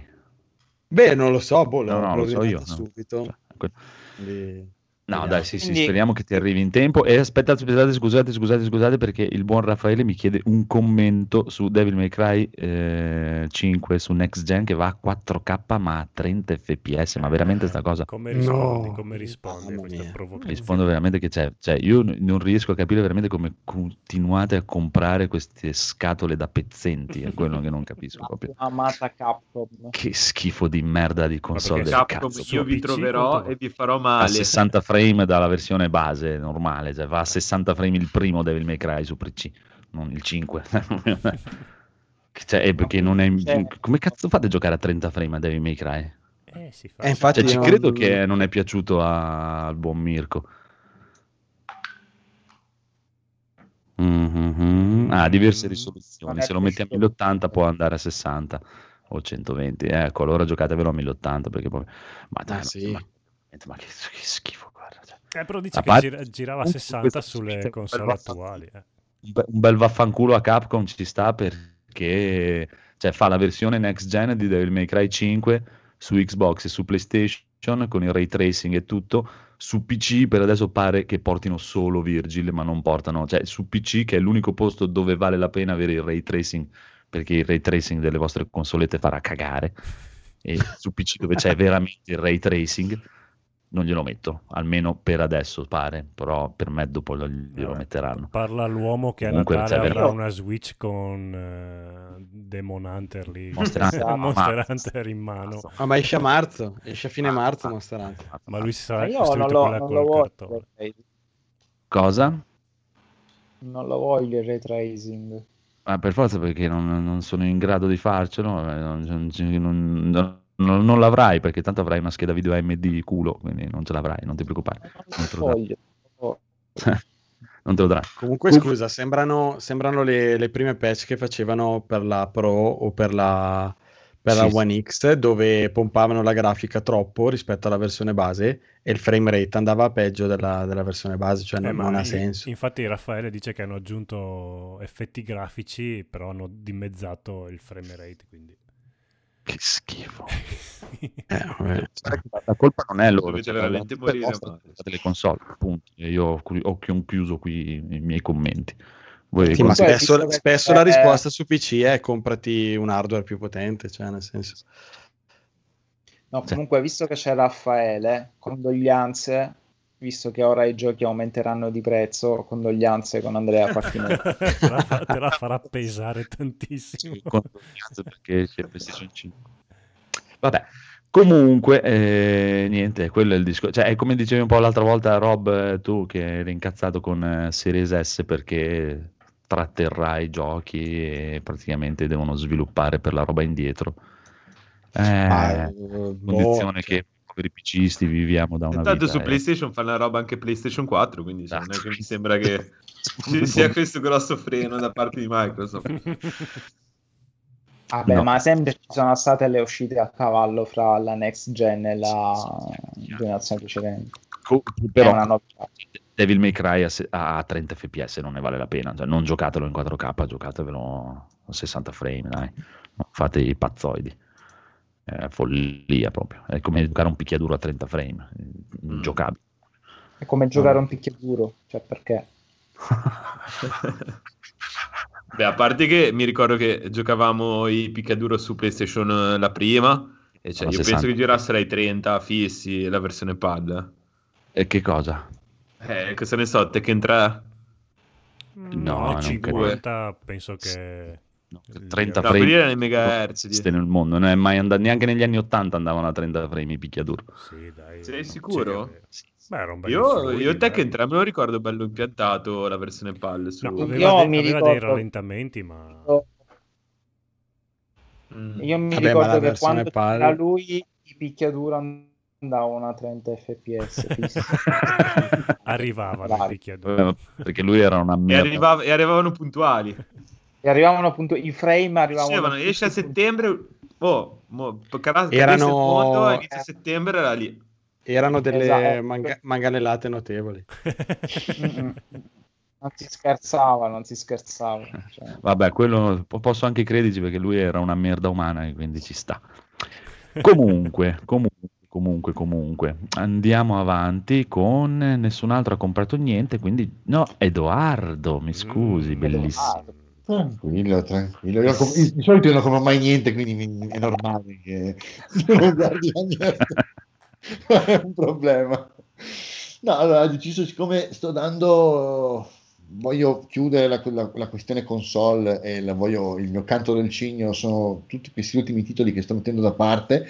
Beh, non lo so, boh, No, no, lo so io. preordinato no. subito. Cioè, quindi No, dai, sì, sì, Quindi- speriamo che ti arrivi in tempo. E aspettate, aspettate, scusate, scusate, scusate, perché il buon Raffaele mi chiede un commento su Devil May Cry eh, 5 su Next Gen che va a 4K ma a 30 fps. Ma veramente sta cosa Come rispondi? No. Come rispondi a questa provocazione? rispondo veramente che c'è. Cioè, io non riesco a capire veramente come continuate a comprare queste scatole da pezzenti. È quello che non capisco proprio. Amata Capcom. Che schifo di merda di console Capcom, cazzo. io vi PC troverò e vi farò a male. 60 frame dalla versione base normale, cioè va a 60 frame il primo Devil May Cry su PC, non il 5. cioè, è perché non è... Come cazzo fate a giocare a 30 frame a Devil May Cry? Eh, si fa. Eh, infatti Cioè, ci non- credo che non è piaciuto a- al buon Mirko. Mhm. Ah, diverse risoluzioni. Non è Se lo metti a piaciuto. 1080 può andare a 60 o 120. Ecco, allora giocatevelo a 1080 perché poi... Ma dai, Ah, sì. ma, ma che, che schifo, guarda. cioè. Eh, però dice A che parte- gira- girava a comunque 60 questa sulle console attuali. eh. un bel vaffanculo a Capcom ci sta perché cioè, fa la versione next gen di Devil May Cry 5 su Xbox e su PlayStation con il ray tracing e tutto. Su PC per adesso pare che portino solo Virgil, ma non portano, cioè su PC che è l'unico posto dove vale la pena avere il ray tracing, perché il ray tracing delle vostre consolette farà cagare. E su PC dove c'è veramente il ray tracing non glielo metto, almeno per adesso pare, però per me dopo lo- glielo Vabbè, metteranno. Parla l'uomo che a Comunque, Natale cioè, avrà una Switch con eh, Demon Hunter lì. Monster Hunter, Monster ma- Hunter in mano. Ah, ma esce a marzo, esce a fine marzo Monster Hunter. Ma lui si Ma sarà non costruito lo, quella non col lo voglio. cartone. Cosa? Non lo voglio il ray tracing. Ma per forza perché non, non sono in grado di farcelo, eh, non, non- non- non- non l'avrai perché tanto avrai una scheda video AMD culo, quindi non ce l'avrai, non ti preoccupare. Non te lo, darai. Non te lo darai. Comunque, scusa, sembrano, sembrano le, le prime patch che facevano per la Pro o per la, per la Sì, One X, dove pompavano la grafica troppo rispetto alla versione base e il frame rate andava peggio della, della versione base, cioè Eh, non, ha senso. Infatti Raffaele dice che hanno aggiunto effetti grafici, però hanno dimezzato il frame rate, quindi... Che schifo. Eh, vabbè. La colpa non è loro, cioè, veramente la è morire, vostra, ma- delle console, punto. E io ho, ho chi- chiuso qui i miei commenti. Voi Sì, ma spesso, spesso c'è- la risposta su PC è comprati un hardware più potente, cioè nel senso... No, comunque, visto che c'è Raffaele, condoglianze, visto che ora i giochi aumenteranno di prezzo, condoglianze con Andrea Facchino. te, la fa- te la farà pesare tantissimo. condoglianze perché c'è PlayStation 5. Vabbè, comunque, eh, niente, quello è il discorso. Cioè, è come dicevi un po' l'altra volta, Rob, eh, tu che eri incazzato con eh, Series S perché tratterrai i giochi e praticamente devono sviluppare per la roba indietro. Eh, Ah, condizione boh, che poveri PCisti viviamo da una Intanto vita. su eh. PlayStation fanno la roba anche PlayStation 4, quindi cioè, non è Esatto. che mi sembra che ci sia questo grosso freno da parte di Microsoft. Vabbè, No. ma sempre ci sono state le uscite a cavallo fra la next gen e la generazione precedente. Co- però una novità. Devil May Cry a, se- a 30 fps non ne vale la pena, cioè, non giocatelo in 4K, giocatevelo a 60 frame, dai, fate i pazzoidi, è follia proprio, è come giocare un picchiaduro a 30 frame, Mm. giocabile. È come giocare un picchiaduro, cioè perché? Beh, a parte che mi ricordo che giocavamo i picchiaduro su PlayStation eh, la prima, e cioè, io 60. penso che girassero ai 30 fissi la versione pad. E che cosa? Eh, cosa ne so, Tekken 3? No, No, non 50 penso che... No, 30 No, frame quelli erano i megahertz. nel mondo, non è mai andato, neanche negli anni 80 andavano a 30 frame i picchiaduro. Sì, dai. Sei sicuro? Beh, era un bel Io, fluidi, io dai. Tekken 3 me lo ricordo bello impiantato la versione PAL su... No, aveva, Io de- mi aveva ricordo- dei rallentamenti, ma... Mm. Io mi Vabbè, ricordo che quando PAL c'era lui i picchiaduro andavano a 30 fps. Arrivavano i Bravi. picchiaduri. Eh, Perché lui era una E, merda. arrivav- e arrivavano puntuali. e arrivavano appunto i frame arrivavano Dicevano, esce a settembre, oh, mo, cadesse Erano- mondo, a inizio settembre era lì. Erano delle Esatto. manga- manganellate notevoli. Non si scherzava, non si scherzava. Cioè, Vabbè, quello po- posso anche crederci perché lui era una merda umana e quindi ci sta. Comunque, comunque, comunque, comunque, andiamo avanti con nessun altro ha comprato niente, quindi no, Edoardo, mi scusi, Mm, bellissimo. Tranquillo, tranquillo. Io di solito io non compro mai niente, quindi è normale che non guardi la niente. Non è un problema. No, allora ho deciso, siccome sto dando, voglio chiudere la, la- la questione console e la voglio, il mio canto del cigno sono tutti questi ultimi titoli che sto mettendo da parte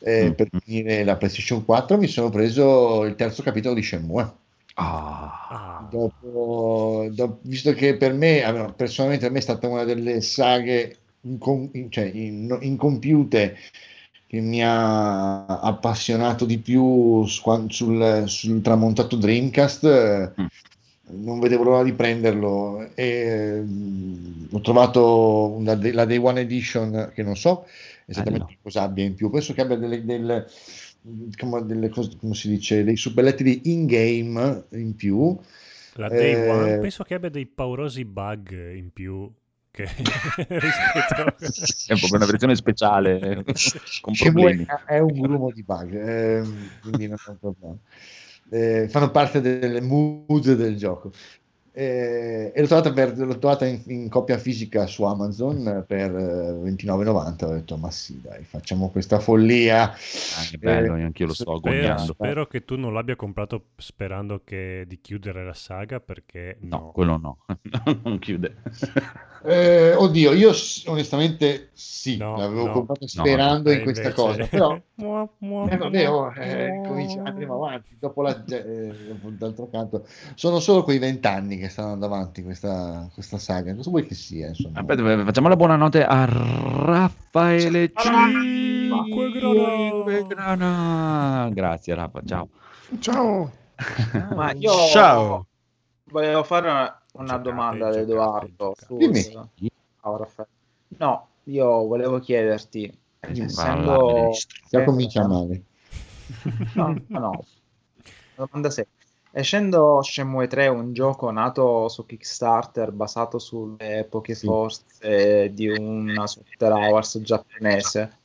eh, Mm. per finire la PlayStation 4. Mi sono preso il terzo capitolo di Shenmue. Ah, Dopo, do- visto che per me, allora, personalmente, per me è stata una delle saghe incom- in- cioè, in- incompiute che mi ha appassionato di più su- sul, sul tramontato Dreamcast. eh, Mm. Non vedevo l'ora di prenderlo e mm, ho trovato una la Day One Edition che non so esattamente Bello. cosa abbia in più. Penso che abbia delle, del- come, delle cose, come si dice, dei suppellettili in-game in più. la Day Eh, One penso che abbia dei paurosi bug in più che rispetto è proprio una versione speciale eh, con problemi. è un grumo di bug, ehm, quindi non è un problema. Eh, fanno parte delle mood del gioco. Eh, e l'ho trovata, per- l'ho trovata in, in copia fisica su Amazon per eh, 29,90. Ho detto, ma sì, dai, facciamo questa follia. Ah, che bello, Eh, anch'io lo sto spero, agognando. spero che tu non l'abbia comprato sperando che- di chiudere la saga perché No, no, quello no, non chiude. Eh, oddio, io onestamente sì, No, l'avevo no. comprato sperando E in questa invece- cosa, però Eh, vabbè, oh, eh, andiamo avanti. Dopo la, eh, d'altro canto, sono solo quei vent'anni che che sta andando avanti questa, questa saga. Cosa vuoi che sia? Insomma? Aspetta, facciamo la buonanotte a Raffaele Cinque Grana. Grazie Raffa, ciao. Ciao. Ma io Ciao. volevo fare una, una domanda ad Edoardo. Ciao, Raffaele. No, io volevo chiederti. Essendo... Già comincia male. No, no, no. Domanda semplice. Essendo Shenmue 3 un gioco nato su Kickstarter basato sulle poche Sì. forze di una software hours giapponese,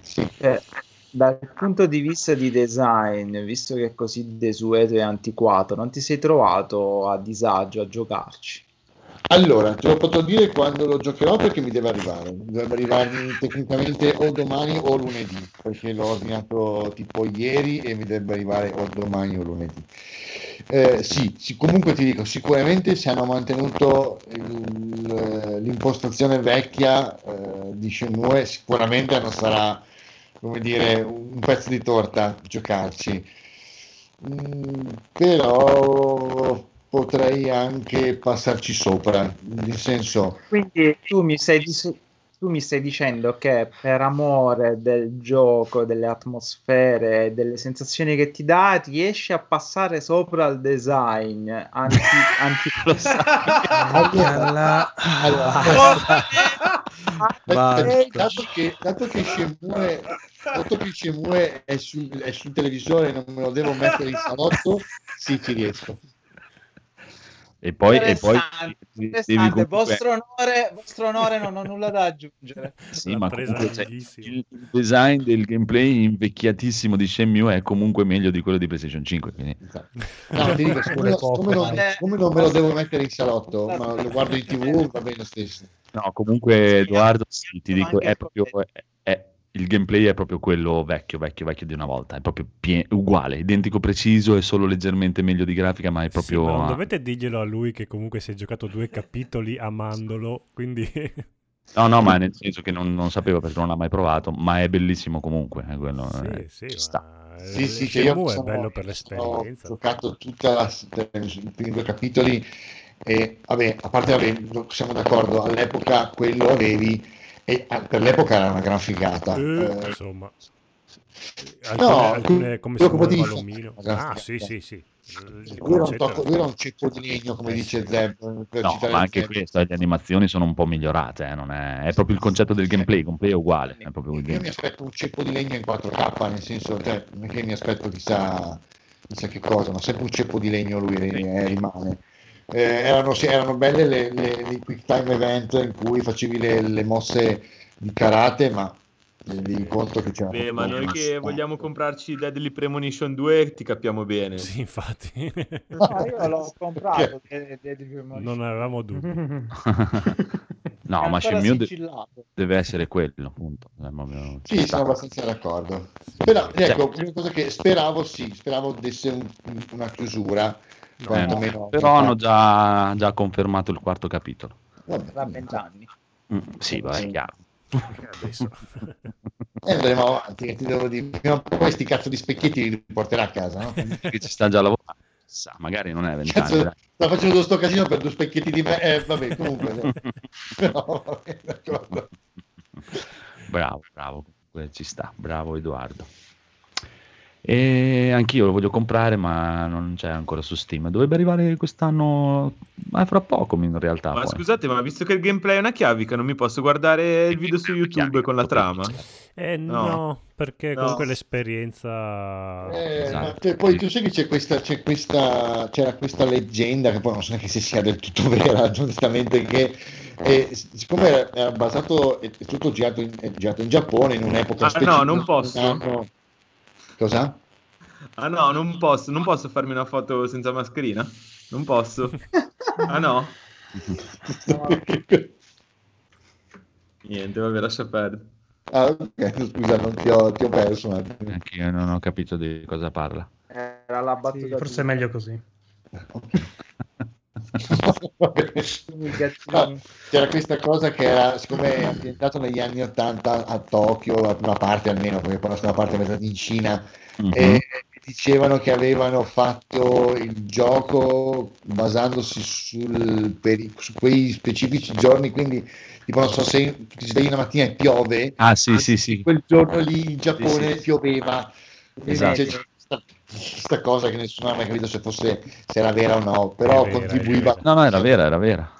Sì. eh, dal punto di vista di design, visto che è così desueto e antiquato, non ti sei trovato a disagio a giocarci? Allora, te lo potrò dire quando lo giocherò perché mi deve arrivare. Dovrebbe arrivarmi tecnicamente o domani o lunedì, perché l'ho ordinato tipo ieri e mi dovrebbe arrivare o domani o lunedì. Eh, sì, sì, comunque ti dico, sicuramente se hanno mantenuto il- l'impostazione vecchia eh, di Shenmue, sicuramente non sarà, come dire, un pezzo di torta giocarci. Mm, però potrei anche passarci sopra, nel senso, Quindi tu mi stai, dis- tu mi stai dicendo che per amore del gioco, delle atmosfere, delle sensazioni che ti dà, riesci a passare sopra al design anti, allora, allora, Basta. dato che, dato che Shenmue, dato che Shenmue è, sul, è sul televisore e non me lo devo mettere in salotto, sì, ci riesco. E poi, e poi devi vostro, onore, vostro onore non ho nulla da aggiungere. Sì, comunque cioè, il design del gameplay invecchiatissimo di Shenmue è comunque meglio di quello di PlayStation 5. Quindi... No, ti dico, poco, siccome non, siccome non me lo devo mettere in salotto, ma lo guardo in tv, va bene lo stesso. No, comunque Edoardo, sì, ti dico, è proprio, è- il gameplay è proprio quello vecchio, vecchio, vecchio di una volta, è proprio pie- uguale, identico preciso, è solo leggermente meglio di grafica, ma è Sì, proprio... ma non dovete dirglielo a lui che comunque si è giocato due capitoli amandolo, quindi... No, no, ma nel senso che non, non sapevo perché non l'ha mai provato, ma è bellissimo comunque, è quello, eh, sì, ci sì, sta. Sì, sì, che io Shenmue è sono- bello per Ho l'esperienza. giocato tutta la, i primi due capitoli e vabbè, a parte vabbè, siamo d'accordo, all'epoca quello avevi e ah, per l'epoca era una gran figata. Eh, Eh, insomma, No, alcune, alcune come si quello che muoveva dico, l'omino. ragazzi, Ah, sì, sì, sì. Lui era, un tocco- lui era un ceppo di legno, come Eh, dice. Zeb. No, ma anche Zeb. questo, eh, le animazioni sono un po' migliorate, eh, non è, è proprio il concetto del gameplay, il gameplay è uguale, è proprio il Io mi aspetto un ceppo di legno in 4K, nel senso, cioè, non è che mi aspetto chissà, chissà che cosa, ma sempre un ceppo di legno lui eh, rimane. Eh, erano, sì, erano belle le, le, le quick time event in cui facevi le, le mosse di karate, ma di conto che c'era Beh, ma noi che vogliamo comprarci Deadly Premonition 2 ti capiamo bene. Sì, infatti. Ah, io l'ho comprato. de- de- non avevamo dubbi. no, ma Shenmue de- deve essere quello, appunto. ci Sì, sono abbastanza d'accordo. Però, Cioè- ecco, una cosa che speravo, sì, speravo desse un- una chiusura, Eh, quantomeno. però hanno già, già confermato il quarto capitolo. Tra vent'anni. Mm, sì, va, è chiaro. E andremo avanti, che ti devo dire. Prima o poi questi cazzo di specchietti li porterà a casa, no? che ci sta già lavorando. Chissà, magari non è vent'anni. Sta facendo sto casino per due specchietti di me. Eh, vabbè, comunque. Però, vabbè. Bravo, bravo, ci sta, bravo Edoardo. E anch'io lo voglio comprare, ma non c'è ancora su Steam. Dovrebbe arrivare quest'anno, ma fra poco in realtà. Ma poi. scusate, ma visto che il gameplay è una chiavica, non mi posso guardare il video su YouTube con la trama? Eh no, No. perché No. comunque l'esperienza... Eh, Esatto. poi tu sai che c'è questa, c'è questa, c'era questa leggenda che poi non so neanche se sia del tutto vera, giustamente, che eh, siccome era, basato, è, tutto girato in, è girato in Giappone in un'epoca Ah, specifica, no, non posso. anno- Cosa? Ah no, non posso, non posso farmi una foto senza mascherina? Non posso. Ah no? Niente, vabbè, lascia perdere. Ah, ok, scusa, non ti ho, ti ho perso un attimo. Anche io non ho capito di cosa parla. Era la Sì, battuta. forse è meglio così. Vabbè. No, c'era questa cosa che era, siccome è ambientato negli anni 80 a Tokyo, prima parte almeno, perché poi la seconda parte è ambientata in Cina, Mhm. e dicevano che avevano fatto il gioco basandosi sul, per, su quei specifici giorni, quindi tipo non so se ti svegli una mattina e piove, Ah, sì, sì, sì. quel giorno lì in Giappone pioveva. Esatto. c'è questa, cosa che nessuno ha mai capito se fosse se era vera o no, però vera, contribuiva. No, no, era vera, era vera.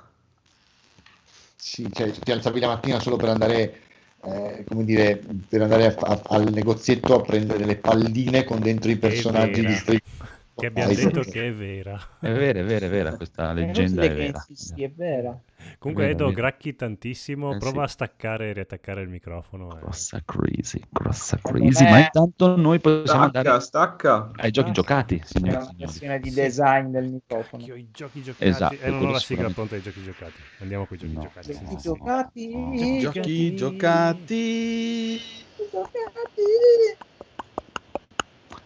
Sì, cioè, ti alzavi la mattina solo per andare, eh, come dire, per andare a- a- al negozietto a prendere le palline con dentro i personaggi di Street Che abbiamo Fighter. detto che è vera. È vera, è vera, è vera, questa leggenda è vera. Sì, è vera. Comunque Vero, Edo, vero. gracchi tantissimo. Eh, Prova sì. a staccare e riattaccare il microfono. eh. Grossa crazy, grossa Secondo crazy. me- Ma intanto noi possiamo Stacca, andare stacca. ai giochi Ah. giocati, È signori e una questione di design del microfono. Cacchio, i giochi giocati. Esatto, e non ho la sigla pronta ai giochi giocati. Andiamo con i giochi No. giocati. sì, Giochi sì. giocati. Giochi giocati.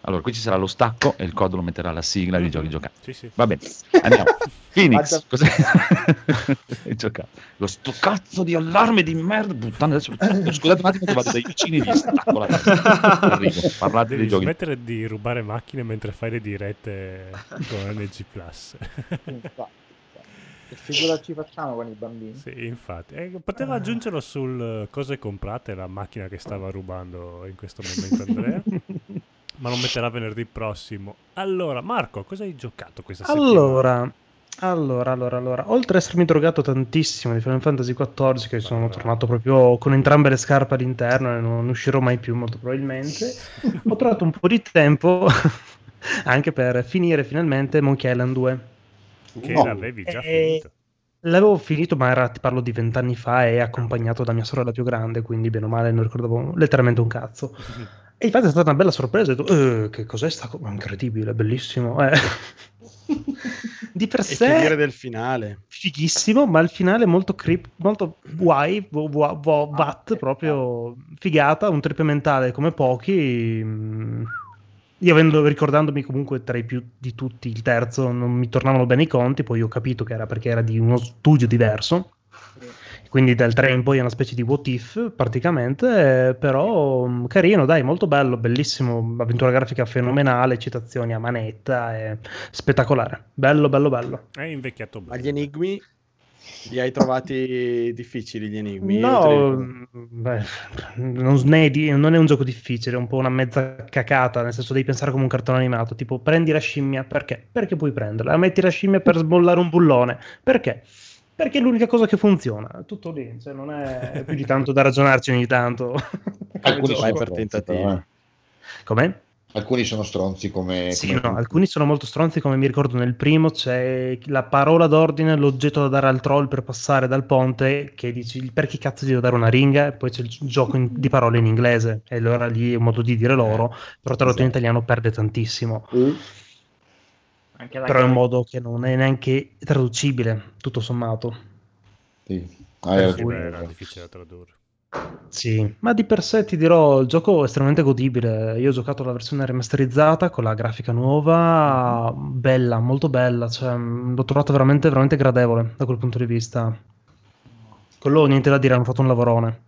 Allora, qui ci sarà lo stacco e il codo lo metterà la sigla di giochi giocati. Sì, sì. Va bene, andiamo. Phoenix, cos'è? Hai giocato. Lo sto cazzo di allarme di merda. Puttana, adesso scusate un attimo che vado dai vicini e gli stacco la. Arrivo, parlate Devi dei giochi. smettere di rubare macchine mentre fai le dirette con NG Plus. Infatti. Che figura ci facciamo con i bambini? sì, infatti. Eh, poteva aggiungerlo sul eh, cose comprate la macchina che stava rubando in questo momento Andrea. ma lo metterà venerdì prossimo. Allora, Marco, cosa hai giocato questa settimana? Allora, allora, allora, allora, oltre ad essermi drogato tantissimo di Final Fantasy XIV, che sono tornato proprio con entrambe le scarpe all'interno e non uscirò mai più molto probabilmente, ho trovato un po' di tempo anche per finire finalmente Monkey Island 2. Che No. l'avevi già Eh, finito. L'avevo finito, ma era, ti parlo di vent'anni fa e accompagnato da mia sorella più grande, quindi bene o male non ricordavo letteralmente un cazzo. E infatti è stata una bella sorpresa. Ho detto, "Eh, che cos'è sta cosa? Incredibile, bellissimo. eh." di per E che sé dire del finale? fighissimo, ma il finale molto creep, molto why, wo- wo- wo- wat, proprio figata, un trip mentale come pochi. mm. Io avendo, ricordandomi comunque tra i più di tutti il terzo, non mi tornavano bene i conti, poi ho capito che era perché era di uno studio diverso. Quindi dal 3 in poi è una specie di what if praticamente, eh, però mm, carino, dai, molto bello, bellissimo, avventura grafica fenomenale, citazioni a manetta, è spettacolare, bello, bello, bello. È invecchiato bene. gli enigmi li hai trovati difficili gli enigmi? No, mm, beh, non è, di- non è un gioco difficile, è un po' una mezza cacata, nel senso devi pensare come un cartone animato, tipo prendi la scimmia, perché? Perché puoi prenderla, metti la scimmia per sbollare un bullone, perché? Perché è l'unica cosa che funziona, tutto lì, cioè non è più di tanto da ragionarci ogni tanto. Alcuni sono per tentativi. eh. Com'è? Alcuni sono stronzi come... Sì, come no, tutti. alcuni sono molto stronzi, come mi ricordo nel primo c'è la parola d'ordine, l'oggetto da dare al troll per passare dal ponte, che dici perché cazzo devo dare una ringa, e poi c'è il gi- gioco in- di parole in inglese, e allora lì è un modo di dire loro, però tradotto in Esatto. italiano perde tantissimo. Mm. Anche Però è un chiave- modo che non è neanche traducibile, tutto sommato. Sì, beh, era difficile da tradurre. Sì, ma di per sé ti dirò, il gioco è estremamente godibile. Io ho giocato la versione remasterizzata con la grafica nuova, bella, molto bella, cioè, l'ho trovato veramente, veramente gradevole da quel punto di vista. Quello niente da dire, hanno fatto un lavorone.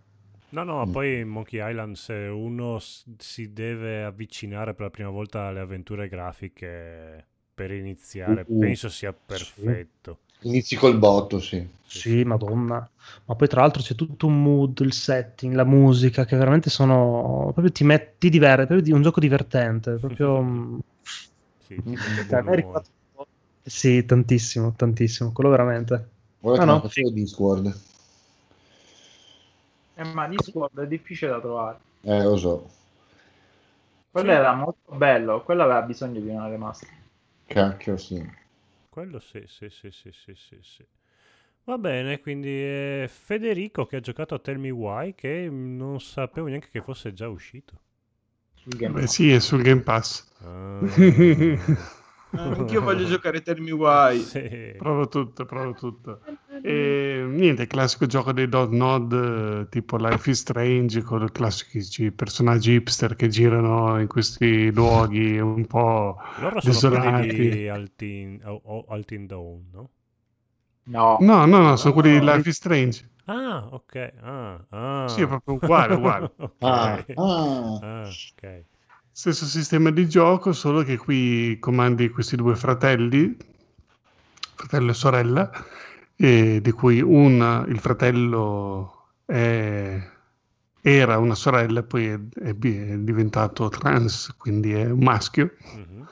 No, no, Mm. poi in Monkey Island se uno si deve avvicinare per la prima volta alle avventure grafiche per iniziare, Uh, penso sia perfetto. Inizi col botto, sì. Sì, madonna. Ma poi tra l'altro c'è tutto un mood, il setting, la musica, che veramente sono... proprio ti metti, ti diverte, proprio di un gioco divertente, proprio... Sì, ti mette Cioè, Sì, tantissimo, tantissimo, quello veramente. Ora Ah, no, manca solo Discord. Eh, ma Discord è difficile da trovare. Eh, lo so. Quello era molto bello, quello aveva bisogno di una remaster. Cacchio, sì. Quello sì, sì, sì, sì, sì, sì, sì. Va bene, quindi è Federico che ha giocato a Tell Me Why, che non sapevo neanche che fosse già uscito. Sul Game Beh, Pass. sì, è sul Game Pass. Ah. Anch'io voglio giocare Tell Me Why. Sì. Provo tutto, provo tutto. E niente, il classico gioco dei dot nod eh, tipo Life is Strange con i classici personaggi hipster che girano in questi luoghi un po' Loro sono quelli desolati. di Altin, o- o- Altin Dawn, no? No, No, no, no, sono quelli di. Life is Strange. Ah, ok. Ah, ah. Sì, è proprio uguale, uguale. ok. Ah, ah. Ah, ok. Stesso sistema di gioco, solo che qui comandi questi due fratelli, fratello e sorella, e di cui un, il fratello è- era una sorella e poi è, è è diventato trans, quindi è un maschio. Mhm.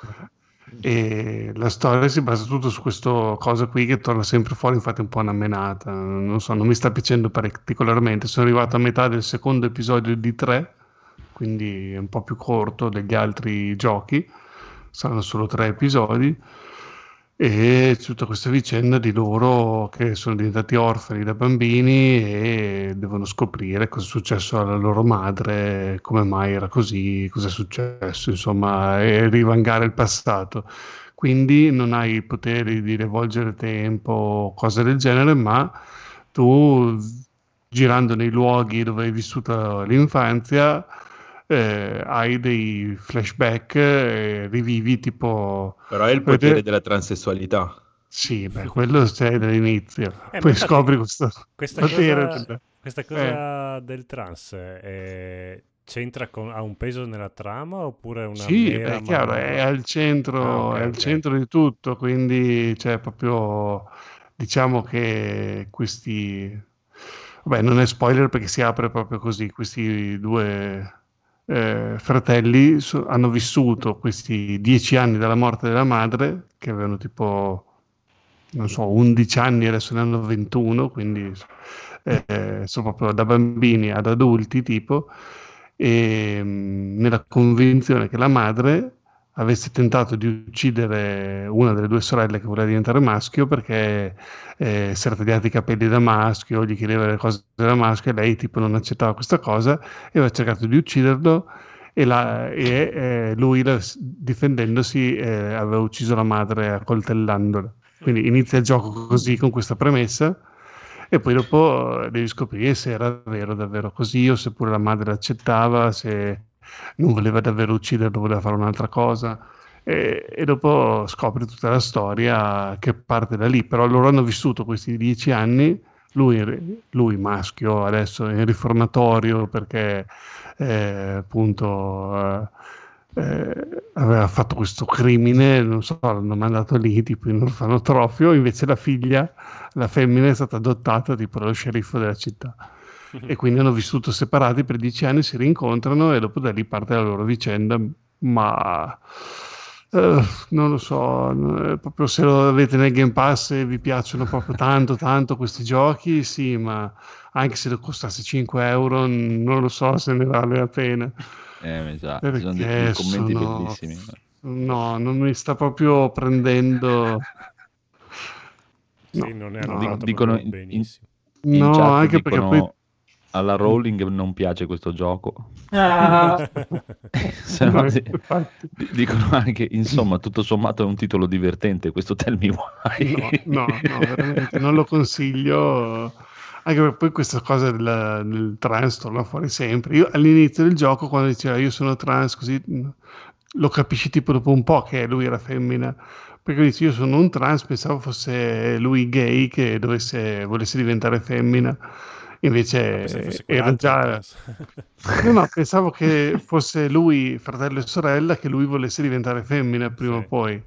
E la storia si basa tutto su questa cosa qui che torna sempre fuori, infatti è un po' una menata. Non so, non mi sta piacendo particolarmente. Sono arrivato a metà del secondo episodio di tre, quindi è un po' più corto degli altri giochi. Saranno solo tre episodi. E tutta questa vicenda di loro che sono diventati orfani da bambini e devono scoprire cosa è successo alla loro madre, come mai era così, cosa è successo, insomma, e rivangare il passato. Quindi non hai i poteri di rivolgere tempo o cose del genere, ma tu girando nei luoghi dove hai vissuto l'infanzia eh, hai dei flashback e rivivi tipo Però è il potere della transessualità. sì, beh, quello c'è dall'inizio. Eh, Poi scopri questo Questa potere. cosa, del- questa Eh. cosa del trans eh, c'entra con, ha un peso nella trama oppure è una Sì, mera beh, è chiaro, è al centro, Ah, ok, è al ok. centro di tutto, quindi c'è proprio, diciamo che questi, vabbè, non è spoiler perché si apre proprio così, questi due eh, fratelli so- hanno vissuto questi dieci anni dalla morte della madre, che avevano tipo, non so, 11 anni, adesso ne hanno 21, quindi eh, sono proprio da bambini ad adulti tipo, e mh, nella convinzione che la madre avesse tentato di uccidere una delle due sorelle che voleva diventare maschio perché eh, si era tagliati i capelli da maschio, gli chiedeva le cose da maschio e lei tipo non accettava questa cosa e aveva cercato di ucciderlo e, la- e, eh, lui difendendosi eh, aveva ucciso la madre accoltellandola. Quindi inizia il gioco così con questa premessa e poi dopo eh, devi scoprire se era vero davvero così o se pure la madre l'accettava, se non voleva davvero ucciderlo, voleva fare un'altra cosa. E, e dopo scopri tutta la storia che parte da lì. Però loro hanno vissuto questi dieci anni, lui, lui maschio adesso in riformatorio perché eh, appunto eh, eh, aveva fatto questo crimine, non so, l'hanno mandato lì tipo in orfanotrofio, invece la figlia, la femmina, è stata adottata tipo dallo sceriffo della città. E quindi hanno vissuto separati per dieci anni, si rincontrano e dopo da lì parte la loro vicenda, ma eh, non lo so, eh, proprio se lo avete nel Game Pass e vi piacciono proprio tanto, tanto questi giochi, sì, ma anche se costasse 5 euro, non lo so se ne vale la pena. Eh, Perché sono dei, commenti sono- bellissimi. No, non mi sta proprio prendendo. Sì, non è no, dicono proprio in- benissimo. In No, anche perché dicono, poi- alla Rowling non piace questo gioco. Ah. Se no, di- dicono anche, insomma, tutto sommato è un titolo divertente, questo Tell Me Why. No, no, no, veramente non lo consiglio. Anche perché poi questa cosa del, del trans torna fuori sempre. Io all'inizio del gioco, quando diceva io sono trans, così mh, lo capisci tipo dopo un po' che lui era femmina. Perché dice io sono un trans, pensavo fosse lui gay che dovesse, volesse diventare femmina. Invece fosse era già. No, no, pensavo che fosse lui, fratello e sorella, che lui volesse diventare femmina prima o Sì. poi.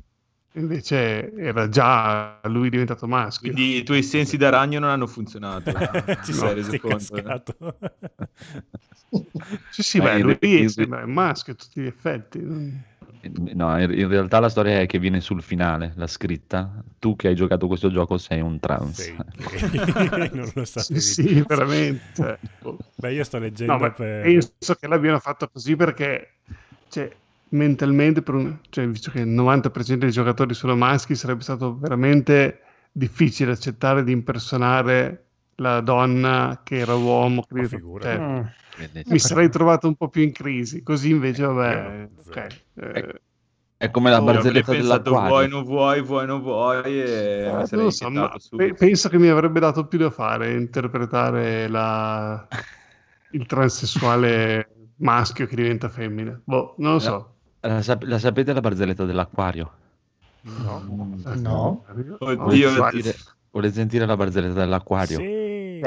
Invece era già lui diventato maschio. Quindi i tuoi sensi da ragno non hanno funzionato. Ci Ti sei reso conto? Sì, sì, Ma beh, lui sembra un maschio a tutti gli effetti. No, in, realtà la storia è che viene sul finale, la scritta. Tu che hai giocato questo gioco sei un trans. Sei gay. non lo sapevi. Sì, sì, veramente. Beh, io sto leggendo No, per... penso che l'abbiano fatto così perché cioè, mentalmente, per un- cioè, visto che il 90% dei giocatori sono maschi, sarebbe stato veramente difficile accettare di impersonare la donna che era uomo. Ma credo. figurati. Cioè, Mm. Mi sarei trovato un po' più in crisi, così invece, vabbè, Zero, ok. zero. eh, È come la Oh, barzelletta pensato vuoi, non vuoi, vuoi, non vuoi e Eh, mi non so, pe- penso che mi avrebbe dato più da fare interpretare la- il transessuale maschio che diventa femmina. Boh, non lo so. La, sap- la sapete la barzelletta dell'acquario? No. No. Volete Oddio, sentire, volete sentire la barzelletta dell'acquario? Sì.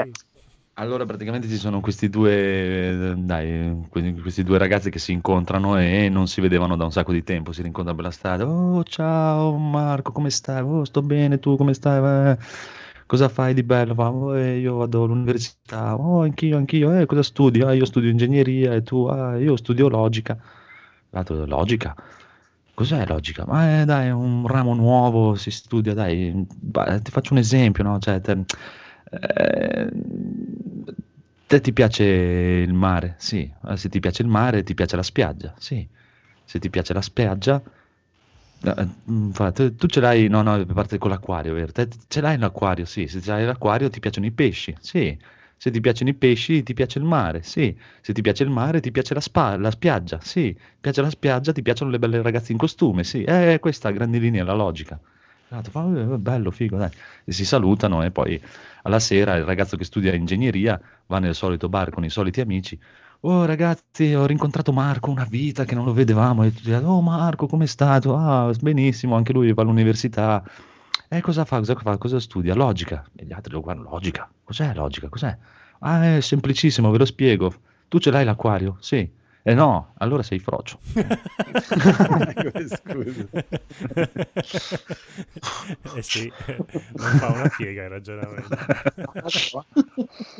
Allora, praticamente ci sono questi due, eh, dai, que- questi due ragazzi che si incontrano e non si vedevano da un sacco di tempo. Si rincontrano per la strada. Oh, ciao Marco, come stai? Oh, sto bene, tu come stai? Eh, cosa fai di bello? "Oh, io vado all'università. Oh, anch'io, anch'io. Eh, cosa studi? Ah, io studio ingegneria e tu? Ah, io studio logica. L'altro, logica? Cos'è logica? Ma eh, dai, è un ramo nuovo, si studia, dai, ti faccio un esempio, no? Cioè, te, eh, te ti piace il mare? Sì. Eh, Se ti piace il mare, ti piace la spiaggia? Sì. Se ti piace la spiaggia, eh, mm, tu, ce l'hai, no, no, parte con l'acquario, vero? Te, ce l'hai l'acquario? Sì. Se ce l'hai l'acquario, ti piacciono i pesci? Sì. Se ti piacciono i pesci, ti piace il mare? Sì. Se ti piace il mare, ti piace la, spa- la spiaggia? Sì. Piace la spiaggia, ti piacciono le belle ragazze in costume? Sì. Eh, questa a grandi linee è la logica. Fa, "Eh, bello, figo, dai. E si salutano e poi alla sera il ragazzo che studia ingegneria va nel solito bar con i soliti amici. Oh ragazzi, ho rincontrato Marco, una vita che non lo vedevamo. E tutti, oh Marco, come è stato? Ah, benissimo, anche lui va all'università. E cosa fa? Cosa fa? Cosa studia? Logica. E gli altri lo guardano, logica? Cos'è logica? Cos'è? Ah, è semplicissimo, ve lo spiego. Tu ce l'hai l'acquario? Sì. E no, allora sei frocio. Scusa. eh sì, non fa una piega il ragionamento.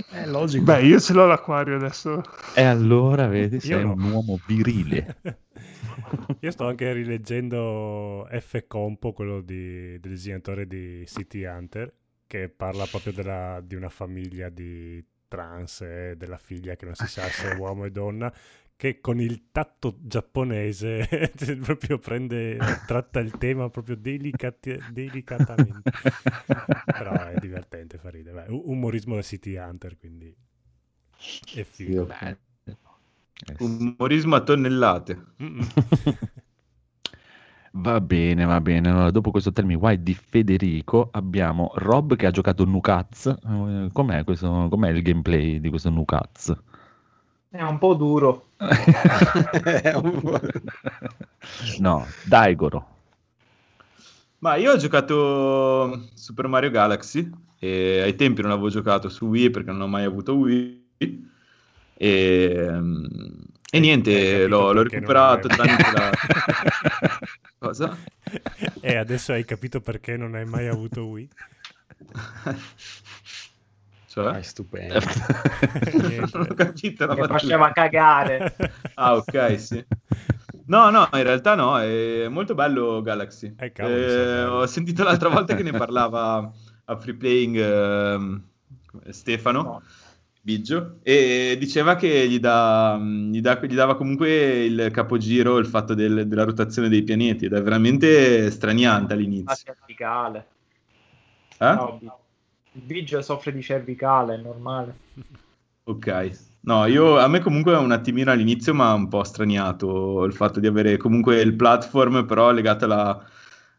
È logico. Beh, io ce l'ho l'acquario adesso. E allora, vedi, sei no. un uomo virile. Io sto anche rileggendo F. Compo, quello di- del disegnatore di City Hunter, che parla proprio della- di una famiglia di trans e della figlia che non si sa se è uomo e donna, che con il tatto giapponese proprio prende, tratta il tema proprio delicati- delicatamente. Però è divertente, fa ridere. Umorismo da City Hunter, quindi è figo. Eh, sì. Umorismo a tonnellate. Va bene, va bene. Allora, dopo questo Tell Me Why di Federico, abbiamo Rob che ha giocato Nukats. Eh, Com'è, questo, com'è il gameplay di questo Nukats? È un po' duro. Po'- no, Daigoro. Ma io ho giocato Super Mario Galaxy e ai tempi non avevo giocato su Wii perché non ho mai avuto Wii e, e niente, capito l'ho, l'ho non recuperato hai- tramite la... Cosa? E adesso hai capito perché non hai mai avuto Wii? Ah, Cioè? è stupendo. Niente. non ho capito la battuta. faceva cagare. Ah, ok, sì. No, no, in realtà no, è molto bello Galaxy. Eh, cavolo, Eh, ho sentito l'altra volta che ne parlava a Free Playing ehm, Stefano No. Biggio e diceva che gli, dà- gli dà- gli dava comunque il capogiro il fatto del- della rotazione dei pianeti ed è veramente straniante La all'inizio. cervicale. Eh? No, il Biggio soffre di cervicale, è normale. Ok. No, io, a me comunque un attimino all'inizio mi ha un po' straniato il fatto di avere comunque il platform però legato alla,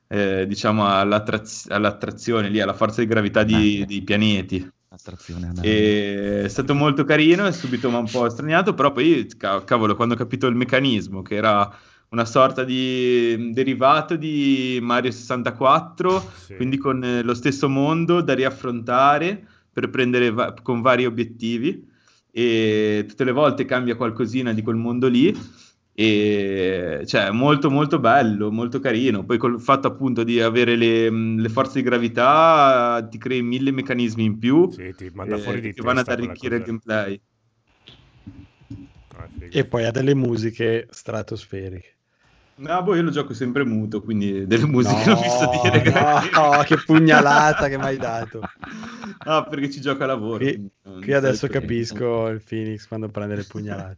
eh, diciamo all'attraz- all'attrazione lì, alla forza di gravità di- Ah. dei pianeti. E è stato molto carino e subito mi ha un po' straniato, però poi, ca- cavolo, quando ho capito il meccanismo, che era una sorta di derivato di Mario 64, Sì. quindi con eh, lo stesso mondo da riaffrontare per prendere va- con vari obiettivi e tutte le volte cambia qualcosina di quel mondo lì e cioè molto molto bello, molto carino. Poi col fatto appunto di avere le, le forze di gravità ti crei mille meccanismi in più Sì, ti manda eh, fuori di che vanno ad arricchire il gameplay. Ah. E poi ha delle musiche stratosferiche. No, boh, io lo gioco sempre muto, quindi delle musiche No, non mi so dire. no, che pugnalata che mi hai dato. No, perché ci gioco a lavoro. Qui, qui so adesso problema. capisco il Phoenix quando prende le pugnalate.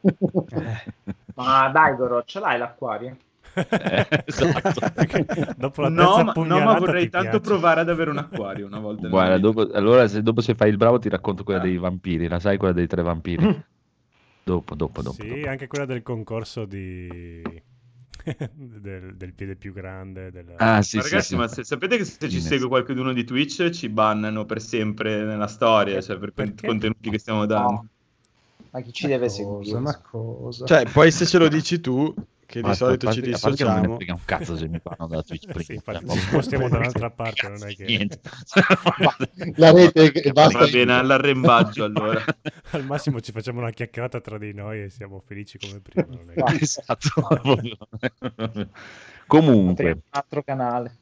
Ma dai, Goro, ce l'hai l'acquario? Eh, esatto. Dopo la No, ma, no, ma vorrei tanto piace. provare ad avere un acquario una volta. Guarda, dopo, allora se, dopo se fai il bravo ti racconto quella Ah. dei vampiri, la sai quella dei tre vampiri? Dopo, dopo, dopo. Sì, dopo. anche quella del concorso di... del, del piede più grande. del- Ah, sì, Ma sì, ragazzi, sì. ma se- sapete che se ci segue qualcuno di Twitch ci bannano per sempre nella storia, cioè per quei Perché? contenuti che stiamo dando. No. Ma chi ci deve Cosa, seguire? ma cosa? Cioè, poi se ce lo dici tu, che Ma di solito ci parte- a parte che non me ne dissociamo. frega un cazzo se mi fanno da Twitch prima. Sì, infatti Cioè, ci spostiamo da un'altra parte, non è che... Niente. La rete che basta Va bene, all'arrembaggio allora. Al massimo ci facciamo una chiacchierata tra di noi e siamo felici come prima. non è che- esatto. Comunque, Un altro canale.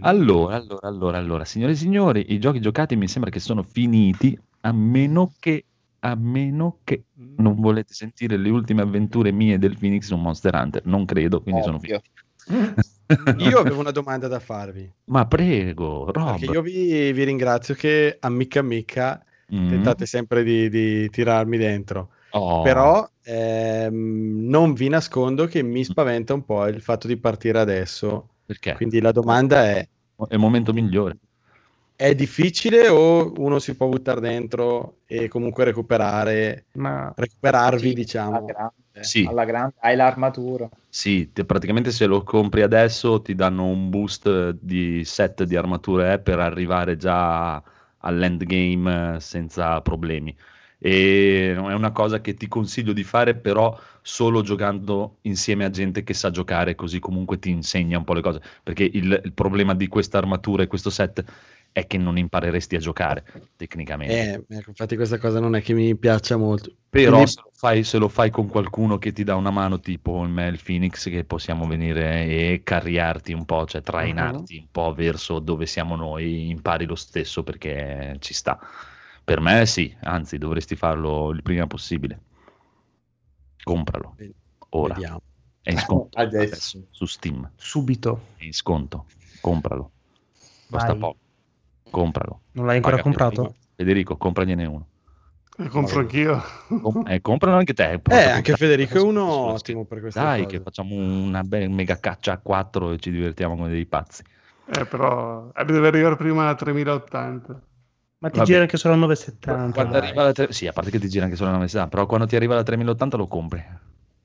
allora, allora, allora, allora, signore e signori, i giochi giocati mi sembra che sono finiti, a meno che, a meno che non volete sentire le ultime avventure mie del Phoenix su Monster Hunter. Non credo, quindi sono Ovvio. finiti. Io avevo una domanda da farvi. Ma prego, Rob. Perché io vi, vi ringrazio che amica amica Mm. tentate sempre di, di tirarmi dentro. Oh. Però ehm, non vi nascondo che mi spaventa un po' il fatto di partire adesso. Perché? Quindi la domanda è: È il momento migliore. È difficile o uno si può buttare dentro e comunque recuperare, Ma recuperarvi, Sì, diciamo? alla grande, Sì. alla grande, hai l'armatura. Sì, te- praticamente se lo compri adesso ti danno un boost di set di armature eh, per arrivare già all'endgame eh, senza problemi. E è una cosa che ti consiglio di fare, però solo giocando insieme a gente che sa giocare, così comunque ti insegna un po' le cose. Perché il, il problema di questa armatura e questo set è che non impareresti a giocare tecnicamente. Eh, ecco, infatti questa cosa non è che mi piaccia molto. Però Quindi- se lo, fai, se lo fai con qualcuno che ti dà una mano, tipo me il Phoenix, che possiamo venire e carriarti un po', cioè trainarti un po' verso dove siamo noi, impari lo stesso perché ci sta. Per me sì, anzi dovresti farlo il prima possibile. Compralo, ora. Vediamo. È in sconto Adesso. adesso su Steam. subito. È in sconto. Compralo. Costa Vai. poco. Compralo. Non l'hai ancora Paga comprato? Federico. Federico, compragliene uno. Lo compro anch'io. Com- eh, compralo anche te. Eh, anche Federico è uno ottimo per questa Dai, cosa. che facciamo una bella mega caccia a 4 e ci divertiamo come dei pazzi. Eh, però eh, deve arrivare prima la 3080. Ma ti Vabbè. gira anche solo a 970. Quando dai. arriva la tre- Sì, a parte che ti gira anche solo la messa, però quando ti arriva la 3080 lo compri.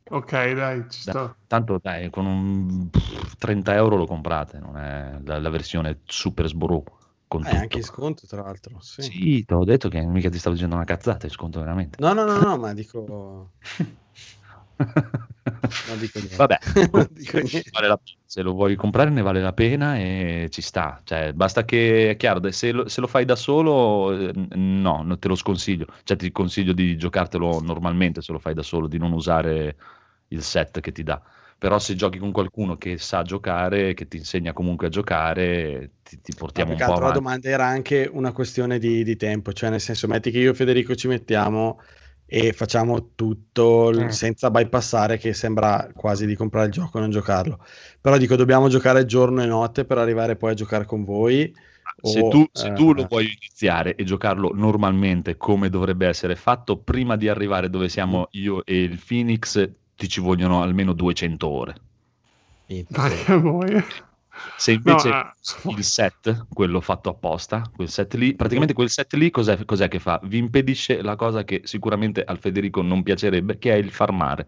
Ok, dai, ci sto. tanto dai, con un pff, 30 euro lo comprate, non è la, la versione super sborò con Eh, anche in sconto, tra l'altro. Sì. Sì, te l'ho detto che mica ti stavo dicendo una cazzata, è sconto veramente. No, no, no, no, ma dico... Non dico niente. Vabbè, Non dico niente. vale la- se lo vuoi comprare ne vale la pena e ci sta. Cioè, basta che, è chiaro, se lo, se lo fai da solo, eh, no, non te lo sconsiglio. Cioè, ti consiglio di giocartelo normalmente se lo fai da solo, di non usare il set che ti dà. Però se giochi con qualcuno che sa giocare, che ti insegna comunque a giocare, ti, ti portiamo un po' altro la avanti. domanda era anche una questione di, di tempo, cioè nel senso, metti che io e Federico ci mettiamo e facciamo tutto l- Mm. senza bypassare, che sembra quasi di comprare il gioco e non giocarlo. Però dico, dobbiamo giocare giorno e notte per arrivare poi a giocare con voi. Se o, tu, se tu lo eh, vuoi iniziare e giocarlo normalmente come dovrebbe essere fatto, prima di arrivare dove Mm. siamo io e il Phoenix, ti ci vogliono almeno 200 ore. Se invece no, il set, quello fatto apposta, quel set lì, praticamente quel set lì cos'è, cos'è, che fa? Vi impedisce la cosa che sicuramente al Federico non piacerebbe, che è il farmare.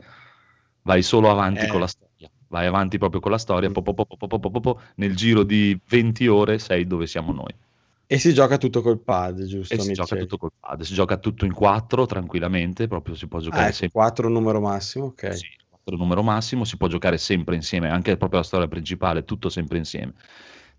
Vai solo avanti eh. con la storia, vai avanti proprio con la storia, po, po, po, nel giro di 20 ore sei dove siamo noi. E si gioca tutto col pad, giusto? E si gioca tutto col pad, si gioca tutto in 4 tranquillamente, proprio si può giocare Ah, sempre 4 numero massimo, ok. sì, quattro numero massimo, si può giocare sempre insieme, anche proprio la storia principale, tutto sempre insieme.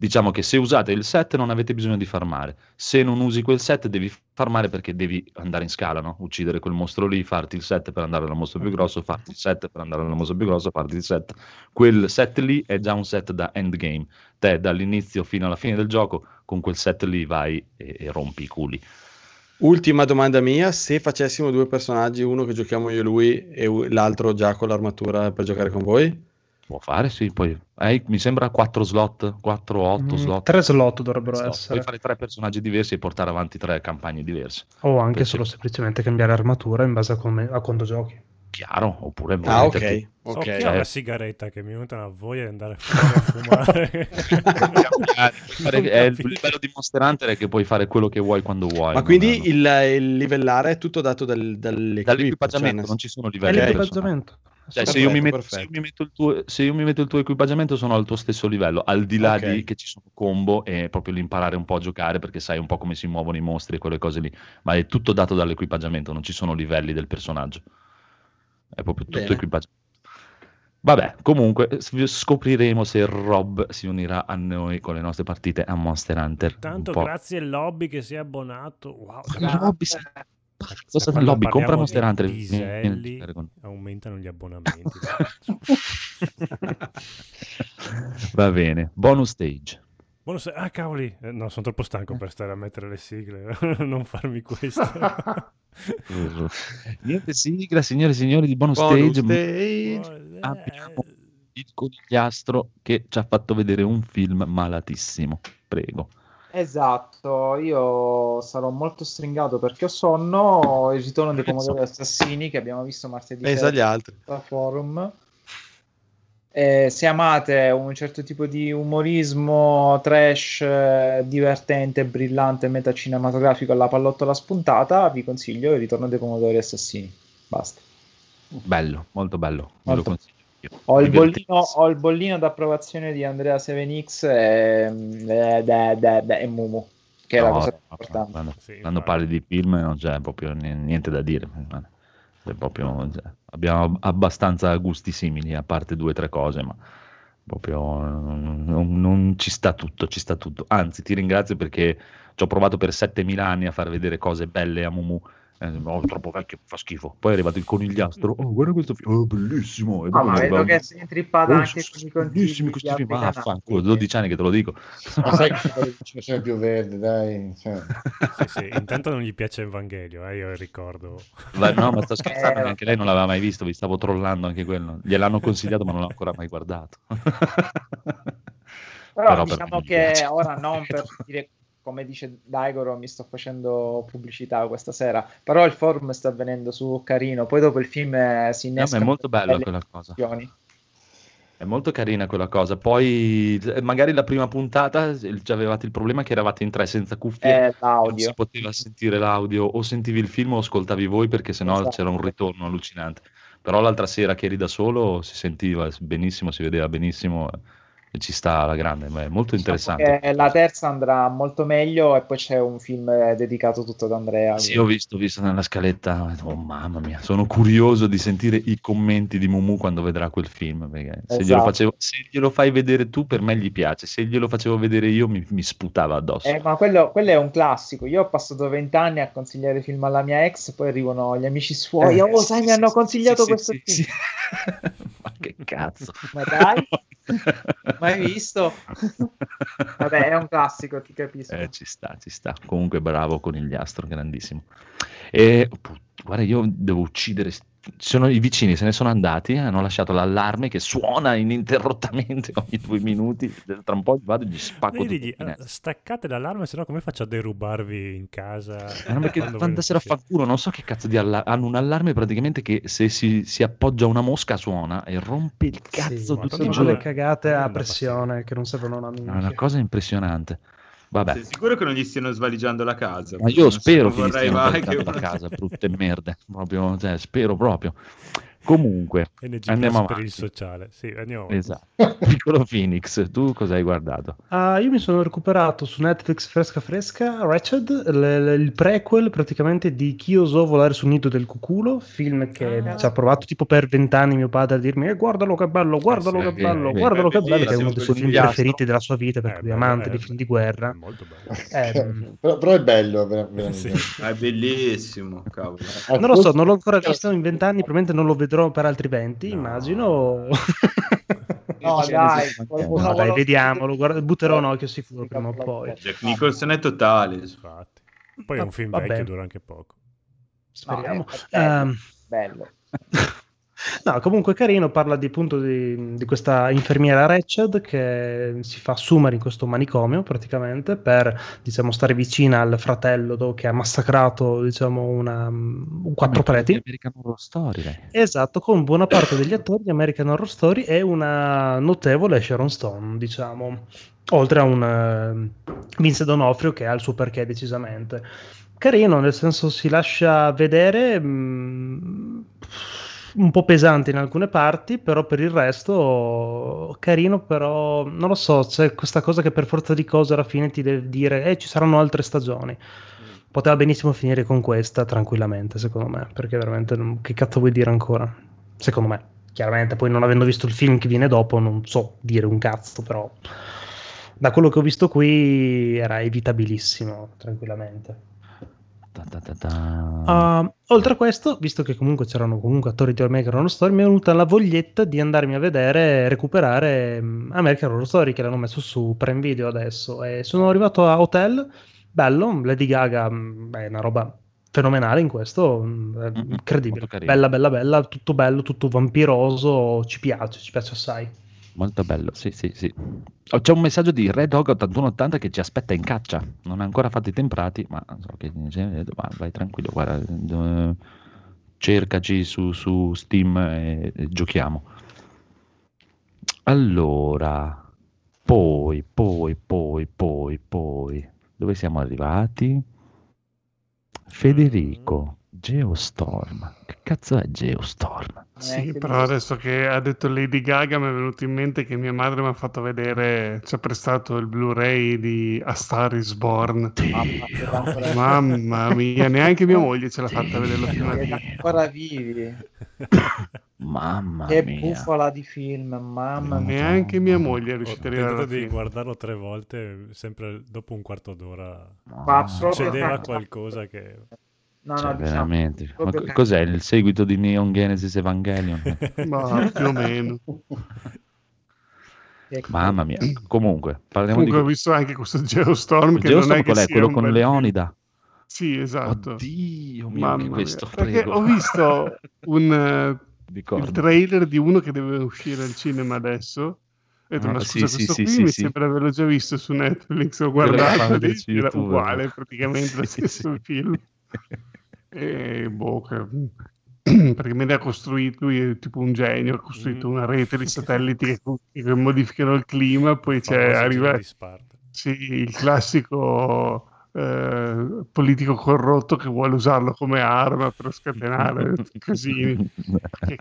Diciamo che se usate il set non avete bisogno di farmare, se non usi quel set devi farmare perché devi andare in scala, no? uccidere quel mostro lì, farti il set per andare al mostro più grosso, farti il set per andare al mostro più grosso, farti il set. Quel set lì è già un set da endgame, te dall'inizio fino alla fine del gioco con quel set lì vai e, e rompi i culi. Ultima domanda mia, se facessimo due personaggi, uno che giochiamo io e lui e l'altro già con l'armatura per giocare con voi? Può fare, sì, poi eh, mi sembra 4 slot, 4 8 Mm, slot. Tre slot dovrebbero slot. essere. Puoi fare tre personaggi diversi e portare avanti tre campagne diverse. O anche Per- solo semplicemente cambiare armatura in base a, come, a quando giochi. Chiaro, oppure Ah, ok, che- ok. Occhio Cioè- alla sigaretta che mi venuta una voglia di andare a fumare. È il bello di Monster Hunter è che puoi fare quello che vuoi quando vuoi. Ma quindi il, il livellare è tutto dato dal, dall'equip, dall'equipaggiamento, cioè, non ci sono È livelli di personaggio. l'equipaggiamento. Cioè, se, io metto, se io perfetto. mi metto il tuo, se io mi metto il tuo equipaggiamento sono al tuo stesso livello, al di là Ok. di che ci sono combo e proprio l'imparare un po' a giocare perché sai un po' come si muovono i mostri e quelle cose lì, ma è tutto dato dall'equipaggiamento, non ci sono livelli del personaggio. È proprio tutto Bene. equipaggiamento. Vabbè, comunque scopriremo se Rob si unirà a noi con le nostre partite a Monster Hunter. Tanto grazie al lobby che si è abbonato. Wow, lobby si- Cosa quando lobby? Compra Monster Hunter. piselli, aumentano gli abbonamenti. Va bene, bonus stage. Bonus... Ah, cavoli, Eh, no, sono troppo stanco per stare a mettere le sigle. non farmi questo. Niente sigla, signore e signori di bonus, Bonus stage. stage. Abbiamo il conigliastro che ci ha fatto vedere un film malatissimo. Prego. Esatto, io sarò molto stringato perché ho sonno. Il ritorno dei pomodori assassini che abbiamo visto martedì Pensa sera agli altri. al forum. Eh, se amate un certo tipo di umorismo trash eh, divertente, brillante, metacinematografico alla pallottola spuntata, vi consiglio il ritorno dei pomodori assassini. Basta. Bello, molto bello. Molto. Ho il, bollino, ho il bollino d'approvazione di Andrea 7X e, e, de- e Mumu, che è la cosa no, più importante. Quando, Sì, quando parli di film non c'è proprio ni- niente da dire. Proprio- cioè, abbiamo abbastanza gusti simili, a parte due o tre cose, ma proprio non, non- non ci sta tutto, ci sta tutto. Anzi, ti ringrazio perché ci ho provato per 7000 anni a far vedere cose belle a Mumu. Eh, oh, troppo vecchio, fa schifo. Poi è arrivato il conigliastro. Oh, guarda questo film, oh, bellissimo. E Ah, ma vedo che sei intrippata Oh, anche con i consigli bellissimi di questi altri film. Ah, fanculo, 12 anni che te lo dico. Ma sai che c'è più verde, dai. cioè. Sì, sì, Intanto non gli piace Evangelio, eh, io ricordo. Ma no, ma sto scherzando, Eh, neanche lei non l'aveva mai visto, vi stavo trollando anche quello. Gliel'hanno consigliato, ma non l'ho ancora mai guardato. Però, Però per diciamo mi che ora non per dire come dice Daigoro mi sto facendo pubblicità questa sera però il forum sta avvenendo su carino poi dopo il film si No, innesca è molto bella quella cosa. È molto carina quella cosa. Poi eh, magari la prima puntata già avevate il problema che eravate in tre senza cuffie. Eh, Non si poteva sentire l'audio, o sentivi il film o ascoltavi voi perché sennò Esatto. c'era un ritorno allucinante. Però l'altra sera che eri da solo si sentiva benissimo, si vedeva benissimo ci sta alla grande, ma è molto interessante. Diciamo la terza andrà molto meglio e poi c'è un film eh, dedicato tutto ad Andrea Sì, ho visto, ho visto nella scaletta, oh mamma mia, sono curioso di sentire i commenti di Mumu quando vedrà quel film, perché se, glielo Esatto. facevo- se glielo fai vedere tu per me gli piace, se glielo facevo vedere io mi, mi sputava addosso. Eh, ma quello, quello è un classico. Io ho passato vent'anni a consigliare film alla mia ex, poi arrivano gli amici suoi. Eh, oh, sì, sai, sì, mi hanno consigliato sì, questo film. Ma che cazzo. Ma dai, mai visto? Vabbè, è un classico, ti capisco. Eh, ci sta, ci sta. Comunque bravo conigliastro, grandissimo. E guarda, io devo uccidere. Sono i vicini, se ne sono andati, hanno lasciato l'allarme che suona ininterrottamente ogni due minuti. Tra un po' vado e gli spacco finestrino. "Ah, staccate l'allarme, sennò come faccio a derubarvi in casa? Ma no, perché andassero a non ci fanculo, non so che cazzo di allarme. Hanno un allarme praticamente che se si, si appoggia una mosca suona e rompe il cazzo Sì, tutto sono giorno. cagate a pressione che non servono una È minchia. una cosa impressionante. Vabbè. Sei sicuro che non gli stiano svaligiando la casa? Ma io spero che gli stiano mai portando che a casa, brutte merde. Proprio, cioè, spero proprio. Comunque, NG andiamo per il sociale. Sì, andiamo avanti. Esatto. Piccolo Phoenix, tu cosa hai guardato? Ah, io mi sono recuperato su Netflix fresca fresca Wretched, l- l- il prequel praticamente di Chi osò volare sul nido del cuculo, film che Ah. ci ha provato tipo per vent'anni mio padre a dirmi eh, guardalo che bello, guardalo sì, che vedi, bello, vedi. guardalo che bello, che è uno dei suoi film preferiti della sua vita perché Eh, lui è amante eh, dei film di guerra. È molto bello. Eh, però, però è bello, ver- veramente. Sì. È bellissimo, cavolo. non lo so, non l'ho ancora visto in vent'anni, probabilmente non lo vedrò per altri venti, No. immagino. No, dai, No, dai, vediamolo, guarda- butterò un occhio sicuro prima o poi. Jack Nicholson è totale. Infatti. Poi è un film Vabbè. vecchio, dura anche poco. Speriamo. No, è bello. Ehm, bello. No, comunque carino, parla di, appunto di, di questa infermiera Ratched che si fa assumere in questo manicomio praticamente per diciamo, stare vicina al fratello che ha massacrato diciamo, una, un quattro preti. American Horror Story. lei. Esatto, con buona parte degli attori di American Horror Story e una notevole Sharon Stone, diciamo, oltre a un eh, Vince Donofrio che ha il suo perché decisamente. Carino, nel senso si lascia vedere mh, un po' pesante in alcune parti, però per il resto carino, però non lo so, c'è questa cosa che per forza di cose alla fine ti deve dire eh, ci saranno altre stagioni. Poteva benissimo finire con questa tranquillamente, secondo me, perché veramente non- che cazzo vuoi dire ancora? Secondo me. chiaramente poi non avendo visto il film che viene dopo non so dire un cazzo, però da quello che ho visto qui era evitabilissimo, tranquillamente. Uh, oltre a questo, visto che comunque c'erano comunque attori di American Horror Story, mi è venuta la voglietta di andarmi a vedere, recuperare mm, American Horror Story che l'hanno messo su Prime Video adesso. E sono arrivato a Hotel, bello, Lady Gaga, mm, beh, è una roba fenomenale in questo, mm, incredibile, bella, bella, bella, tutto bello, tutto vampiroso, ci piace, ci piace assai. Molto bello, sì, sì, sì. Oh, C'è un messaggio di Red Dog 8180 che ci aspetta in caccia. Non ha ancora fatto i temprati, ma so che ma vai tranquillo, guarda, eh, cercaci su, su Steam e, e giochiamo. Allora, poi, poi, poi, poi, poi, dove siamo arrivati? Federico, Geostorm. Che cazzo è Geostorm? Sì, Neanche però adesso che ha detto Lady Gaga mi è venuto in mente che mia madre mi ha fatto vedere, ci ha prestato il Blu-ray di A Star is Born. Mamma, Mamma mia, neanche mia moglie ce l'ha fatta vederlo fino a siete fine. ancora vivi. Mamma Che mia. bufala di film, mamma mia. Neanche mia moglie è Ho riuscita a arrivare tentato di guardarlo tre volte, sempre dopo un quarto d'ora Ma succedeva qualcosa che... No, Cioè, no, diciamo, veramente. Ma co- che- cos'è il seguito di Neon Genesis Evangelion? Ma più o meno. che- Mamma mia. Comunque, parliamo Comunque ho di visto anche questo Geostorm che Geostorm non è che qual è? Quello con bel Leonida. Sì, esatto. Oddio mio, Mamma che mia. questo, Perché prego. ho visto un, eh, il trailer di uno che deve uscire al cinema adesso. Ho detto, Ah, ma sì, scusa, sì, questo sì, qui sì, mi sì. sembra di averlo già visto su Netflix, ho guardato era YouTube, uguale, praticamente lo stesso sì. film. E boh, che- praticamente ha costruito, lui è tipo un genio, ha costruito Mm. una rete di satelliti che, che modificano il clima, poi c'è, arriva sì, il classico eh, politico corrotto che vuole usarlo come arma per scatenare casini. Che-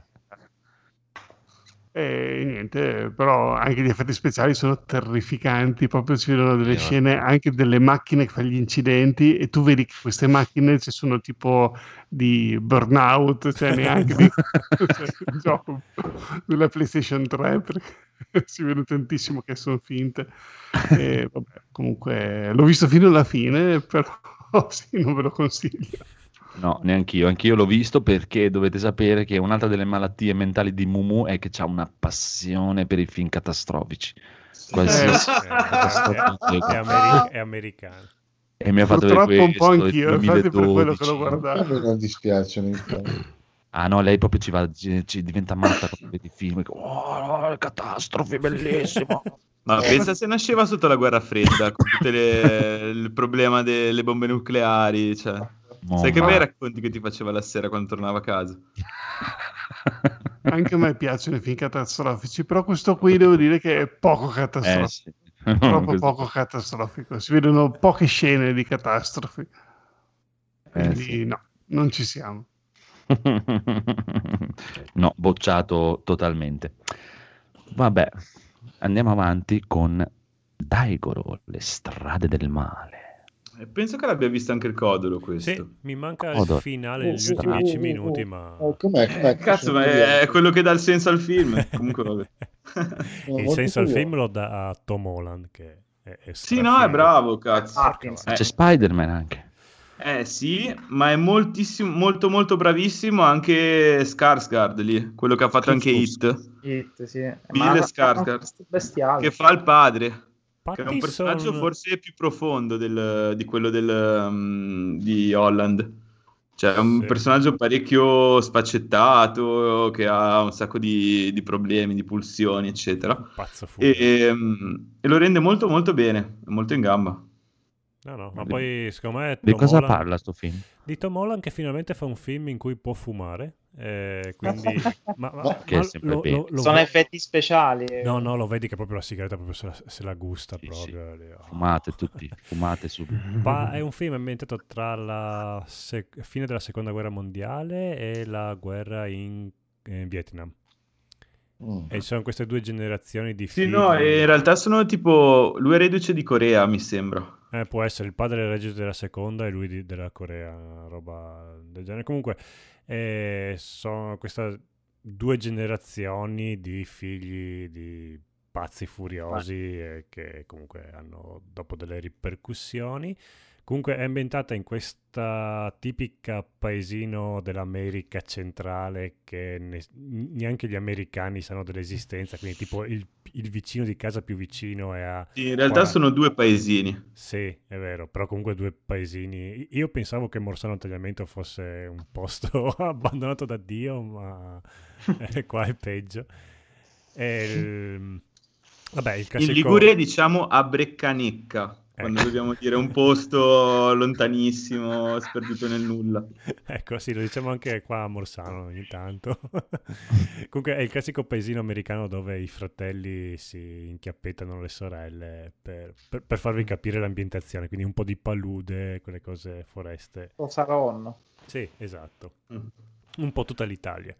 E niente, però anche gli effetti speciali sono terrificanti, proprio ci vedono delle Vero. scene anche delle macchine che fanno gli incidenti e tu vedi che queste macchine ci sono tipo di burnout, cioè neanche di cioè, gioco della PlayStation 3 perché si vede tantissimo che sono finte. E, vabbè, comunque l'ho visto fino alla fine, però sì, non ve lo consiglio. No, neanch'io. Anch'io l'ho visto perché dovete sapere che un'altra delle malattie mentali di Mumu è che ha una passione per i film catastrofici. Qualsiasi Eh, è, è- è ameri- è americano. E mi ha fatto Purtroppo vedere un po' questo, anch'io, il infatti per quello che 2012. guardato. me non effetti. Ah no, lei proprio ci va, ci, ci diventa matta quando vede i film. Oh, catastrofe, bellissimo. Ma pensa se nasceva sotto la guerra fredda, con tutto il problema delle bombe nucleari, cioè. No, Sai che ma- bei racconti che ti faceva la sera quando tornava a casa? Anche a me piacciono i film catastrofici, però questo qui devo dire che è poco Eh, catastrofico. sì. Troppo Questo- poco catastrofico. Si vedono poche scene di catastrofi. Eh, Quindi sì. no, non ci siamo. no, bocciato totalmente. Vabbè, andiamo avanti con Daigoro, le strade del male. E penso che l'abbia visto anche il Codolo questo. Sì, mi manca Odor. il finale, Oh, gli sì, ultimi oh, 10 oh, minuti, ma... oh, com'è, com'è? Eh, cazzo, ma è, quello che dà il senso al film. Comunque vabbè. Il senso al film lo dà a Tom Holland, che è, è Sì, no, è bravo, cazzo. Ah. Eh, C'è Spider-Man anche. eh, sì, ma è moltissimo, molto molto bravissimo anche Skarsgård lì, quello che ha fatto anche Hit, Hit, sì. Bill Ma- Skarsgård. Bestiale. che fa il padre. Che è un Pattinson- personaggio forse più profondo del- di quello del, um, di Holland. Cioè, è un Sì. personaggio parecchio sfaccettato, che ha un sacco di, di problemi, di pulsioni, eccetera. Pazzo furio. E, um, e lo rende molto molto bene, molto in gamba. No, no, ma poi secondo me Di cosa Holland- parla sto film? Di Tom Holland che finalmente fa un film in cui può fumare, eh, quindi... ma, ma- ma lo- lo- lo Sono ve- effetti speciali. No, no, lo vedi che proprio la sigaretta proprio se la, se la gusta Sì, proprio. oh. Fumate tutti, fumate subito. Pa- è un film ambientato tra la sec- fine della seconda guerra mondiale e la guerra in, in Vietnam. Mm. E ci sono queste due generazioni di Sì, figli. no, in realtà sono tipo... Lui è reduce di Corea, mi sembra. Eh, può essere il padre del regista della seconda e lui di- della Corea, roba del genere. Comunque, eh, sono questa due generazioni di figli di pazzi furiosi eh, che comunque hanno dopo delle ripercussioni. Comunque è ambientata in questa tipica paesino dell'America centrale che ne- neanche gli americani sanno dell'esistenza, quindi tipo il, il vicino di casa più vicino è a... Sì, in realtà 40 sono due paesini. Sì, è vero, però comunque due paesini. Io pensavo che Morsano Tagliamento fosse un posto abbandonato da Dio, ma eh, qua è peggio. E il- Vabbè, il In classico... Liguria diciamo a Breccanecca, quando Ecco. dobbiamo dire un posto lontanissimo, sperduto nel nulla. Ecco, sì, lo diciamo anche qua a Morsano ogni tanto. Comunque è il classico paesino americano dove i fratelli si inchiappettano le sorelle per, per- per farvi capire l'ambientazione, quindi un po' di palude, quelle cose foreste. Lo Saronno. Sì, esatto. Mm. Un po' tutta l'Italia.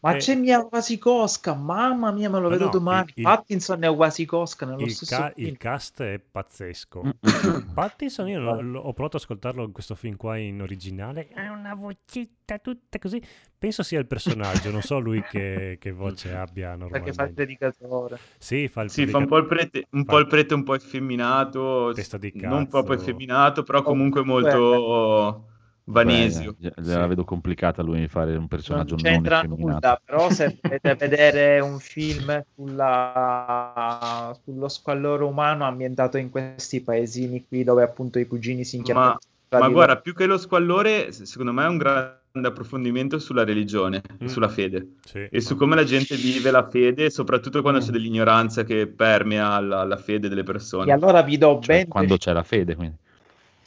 Ma Eh, c'è Mia Wasikowska, mamma mia, me lo vedo no, domani. il- Pattinson e Wasikowska nello Il, stesso ca- film. il cast è pazzesco. Pattinson, io lo- lo- ho provato ad ascoltarlo in questo film qua in originale. Ha una vocetta tutta così. Penso sia il personaggio, non so lui che, che voce abbia Perché fa il normalmente. predicatore. Sì, fa il Sì, fa un po' il prete un, po', il prete un po' effeminato, Testa di non proprio cazzo. effeminato, però Oh, comunque molto vanesio. Beh, già- la vedo complicata lui fare un personaggio non non, c'entra effeminato. nulla, però se volete vedere un film sulla- sullo squallore umano ambientato in questi paesini qui dove appunto i cugini si Ma, inchiappano tra ma di guarda, più che lo squallore, se- secondo me è un grande approfondimento sulla religione, Mm. sulla fede Sì, e su ma- come la gente vive la fede, soprattutto quando Mm. c'è dell'ignoranza che permea la, la fede delle E persone. allora vi do Cioè, ben quando c'è la fede, quindi.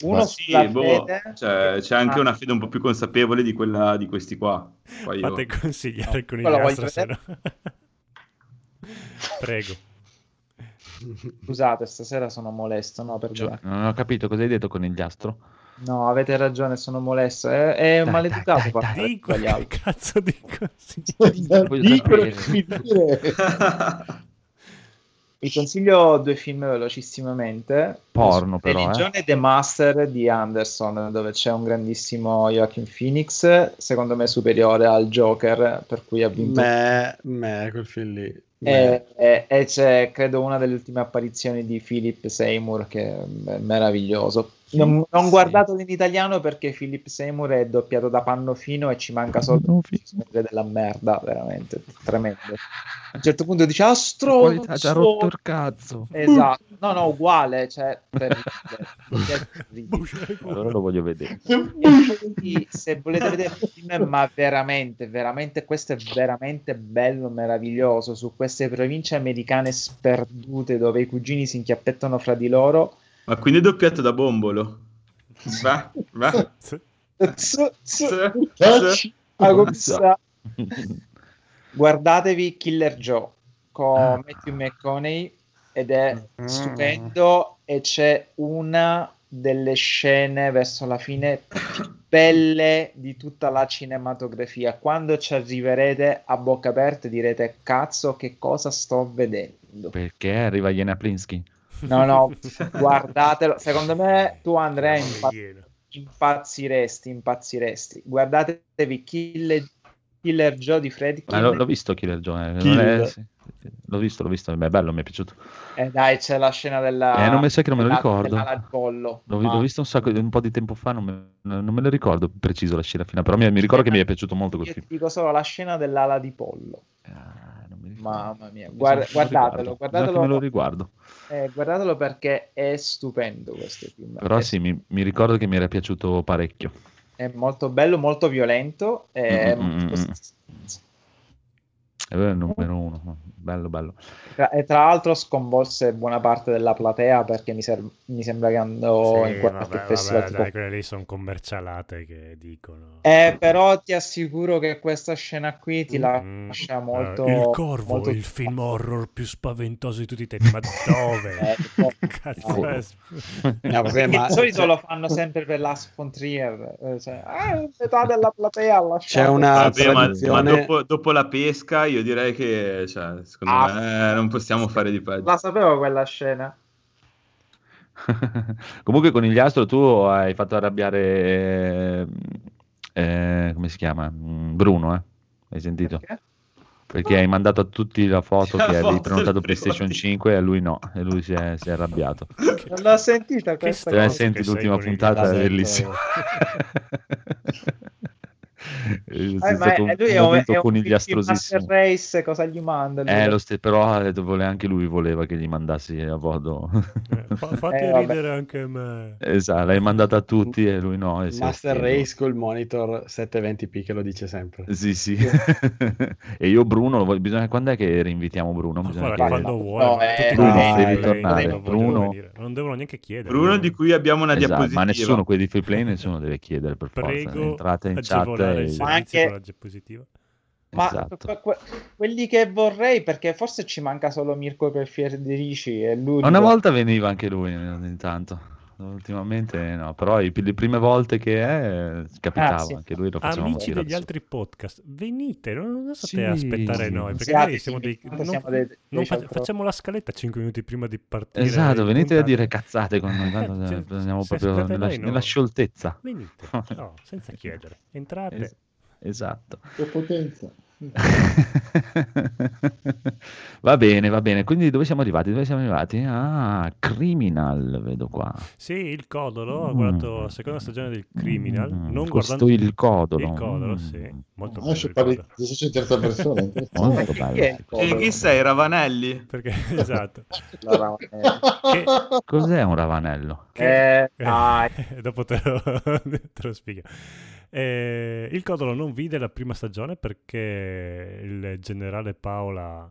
Uno sì, sulla boh, fede cioè, c'è anche Ah, una fede un po' più consapevole di quella di questi qua. Poi io- Fate consigliare con il quello voglio stasera. Prego. Scusate, stasera sono molesto, no, per Cioè, non ho capito cosa hai detto con il diastro. No, avete ragione, sono molesto. È, è Dai, maleducato dai, dai, parlare dai. Altri. che cazzo di così? Voglio sapere. Vi consiglio due film velocissimamente. Porno, però, eh. Religione e The Master di Anderson, dove c'è un grandissimo Joaquin Phoenix, secondo me superiore al Joker, per cui ha vinto. Me, me, quel film lì. E, e- e c'è, credo, una delle ultime apparizioni di Philip Seymour, che è meraviglioso. Non, non guardatelo in italiano perché Philip Seymour è doppiato da Pannofino e ci manca solo No, fi- della merda, veramente tremendo. A un certo punto dice: Ah, qualità ci ha rotto il cazzo. Esatto, no, no, uguale, cioè. Allora lo voglio vedere. Poi, se volete vedere un film, ma veramente, veramente, questo è veramente bello, meraviglioso, su queste province americane sperdute dove i cugini si inchiappettano fra di loro. Ma quindi è doppiato da Bombolo? Va, va. Ah? Guardatevi Killer Joe con Matthew McConaughey ed è stupendo e c'è una delle scene verso la fine più belle di tutta la cinematografia. Quando ci arriverete a bocca aperta direte cazzo che cosa sto vedendo. Perché arriva Jena Plinsky? No, no, guardatelo. Secondo me tu Andrea impa- impazziresti, impazziresti. Guardatevi Killer, Killer Joe di Freddy Ma l'ho, l'ho visto Killer Joe. eh, non Kill. è- sì, L'ho visto, l'ho visto. Beh, è bello, mi è piaciuto. Eh dai, c'è la scena della... Eh, non mi sa che non me lo ricordo. dell'ala di pollo. L'ho, Ma- l'ho visto un, sacco, un po' di tempo fa, non me, non me lo ricordo preciso la scena finale, però mi, mi ricordo che mi è piaciuto molto quel Io ti film. dico solo la scena dell'ala di pollo. Ah. Mamma mia, Mi guarda- guardatelo, guardatelo. me lo riguardo. Eh, guardatelo perché è stupendo questo film. Però è, sì, mi, mi ricordo che mi era piaciuto parecchio. è molto bello, molto violento. È Mm, mm, mm, molto-. È vero, il numero uno. Bello, bello. Tra- E tra l'altro sconvolse buona parte della platea perché mi, ser- mi sembra che andò Sì, in qualche vabbè, festival vabbè, tipo- dai, quelle lì sono commercialate che dicono. Eh, però ti assicuro che questa scena qui ti Mm. lascia molto... Eh, il Corvo, molto- il film horror più spaventoso di tutti i tempi. Ma dove? Eh. Cazzo No. è? No, vabbè, Di ma solito lo fanno sempre per Last Frontier. eh, cioè, ah, metà della platea ha lasciato. c'è una Vabbè, ma, ma tradizione. dopo, dopo la pesca io direi che cioè, secondo Ah. me non possiamo fare di peggio. La sapevo quella scena. Comunque con il Astro tu hai fatto arrabbiare, eh, eh, come si chiama? Mm, Bruno, eh? Hai sentito? Perché? Perché hai mandato a tutti la foto La che avevi prenotato PlayStation primo. 5 e a lui no, e lui si è, si è arrabbiato. Non l'ho sentita questa Se senti l'ultima puntata è bellissima. È Eh, stato ma un lui è un, momento è un conigliastrosissimo. Master Race, cosa gli manda? lui? Eh, lo ste- però eh, vole- anche lui voleva che gli mandassi a voto. Eh, fa- fate Eh, ridere anche me. esatto, l'hai mandata a tutti e lui no. e Master. Race col monitor 720p che lo dice sempre. Sì, sì. e io Bruno, lo voglio- bisogna, quando è che rinvitiamo Bruno? Bisogna guarda, che- quando vuoi, No, eh, Bruno, quanti devi tornare. non Bruno. venire, non devono neanche chiedere. Bruno di cui abbiamo una Esatto, diapositiva. ma nessuno, quelli di free play, nessuno deve chiedere per forza. Prego, Entrate in chat e... il Ma anche- con la diapositiva. Ma Esatto. que- que- quelli che vorrei, perché forse ci manca solo Mirko per Federici e lui. Una volta veniva anche lui ogni tanto. Ultimamente no, però i- le prime volte che è capitava, Ah, sì. anche lui lo facevamo Amici tirare degli altri podcast, venite, non, non state Sì, a aspettare sì. noi, perché noi siamo dei... non- siamo dei- dei non fa- facciamo la scaletta 5 minuti prima di partire. Esatto, venite a puntata. dire cazzate con noi, tanto Cioè, andiamo proprio nella, noi, no. nella scioltezza. Venite, no, senza chiedere. Entrate. Es- esatto. Che potenza. va bene, va bene. Quindi dove siamo arrivati? Dove siamo arrivati? Ah, Criminal, vedo qua. Sì, il Codolo, ho Mm. guardato la seconda stagione del Criminal, Mm, non questo guardando il Codolo. il Codolo, Mm. sì, molto bello Adesso parli in terza persona. interessante. Molto bello. E chi sei, Ravanelli? Perché, esatto. Che- Cos'è un ravanello? Eh, dai. dopo te lo, te lo spiego. Eh, il Codolo non vide la prima stagione perché il generale Paola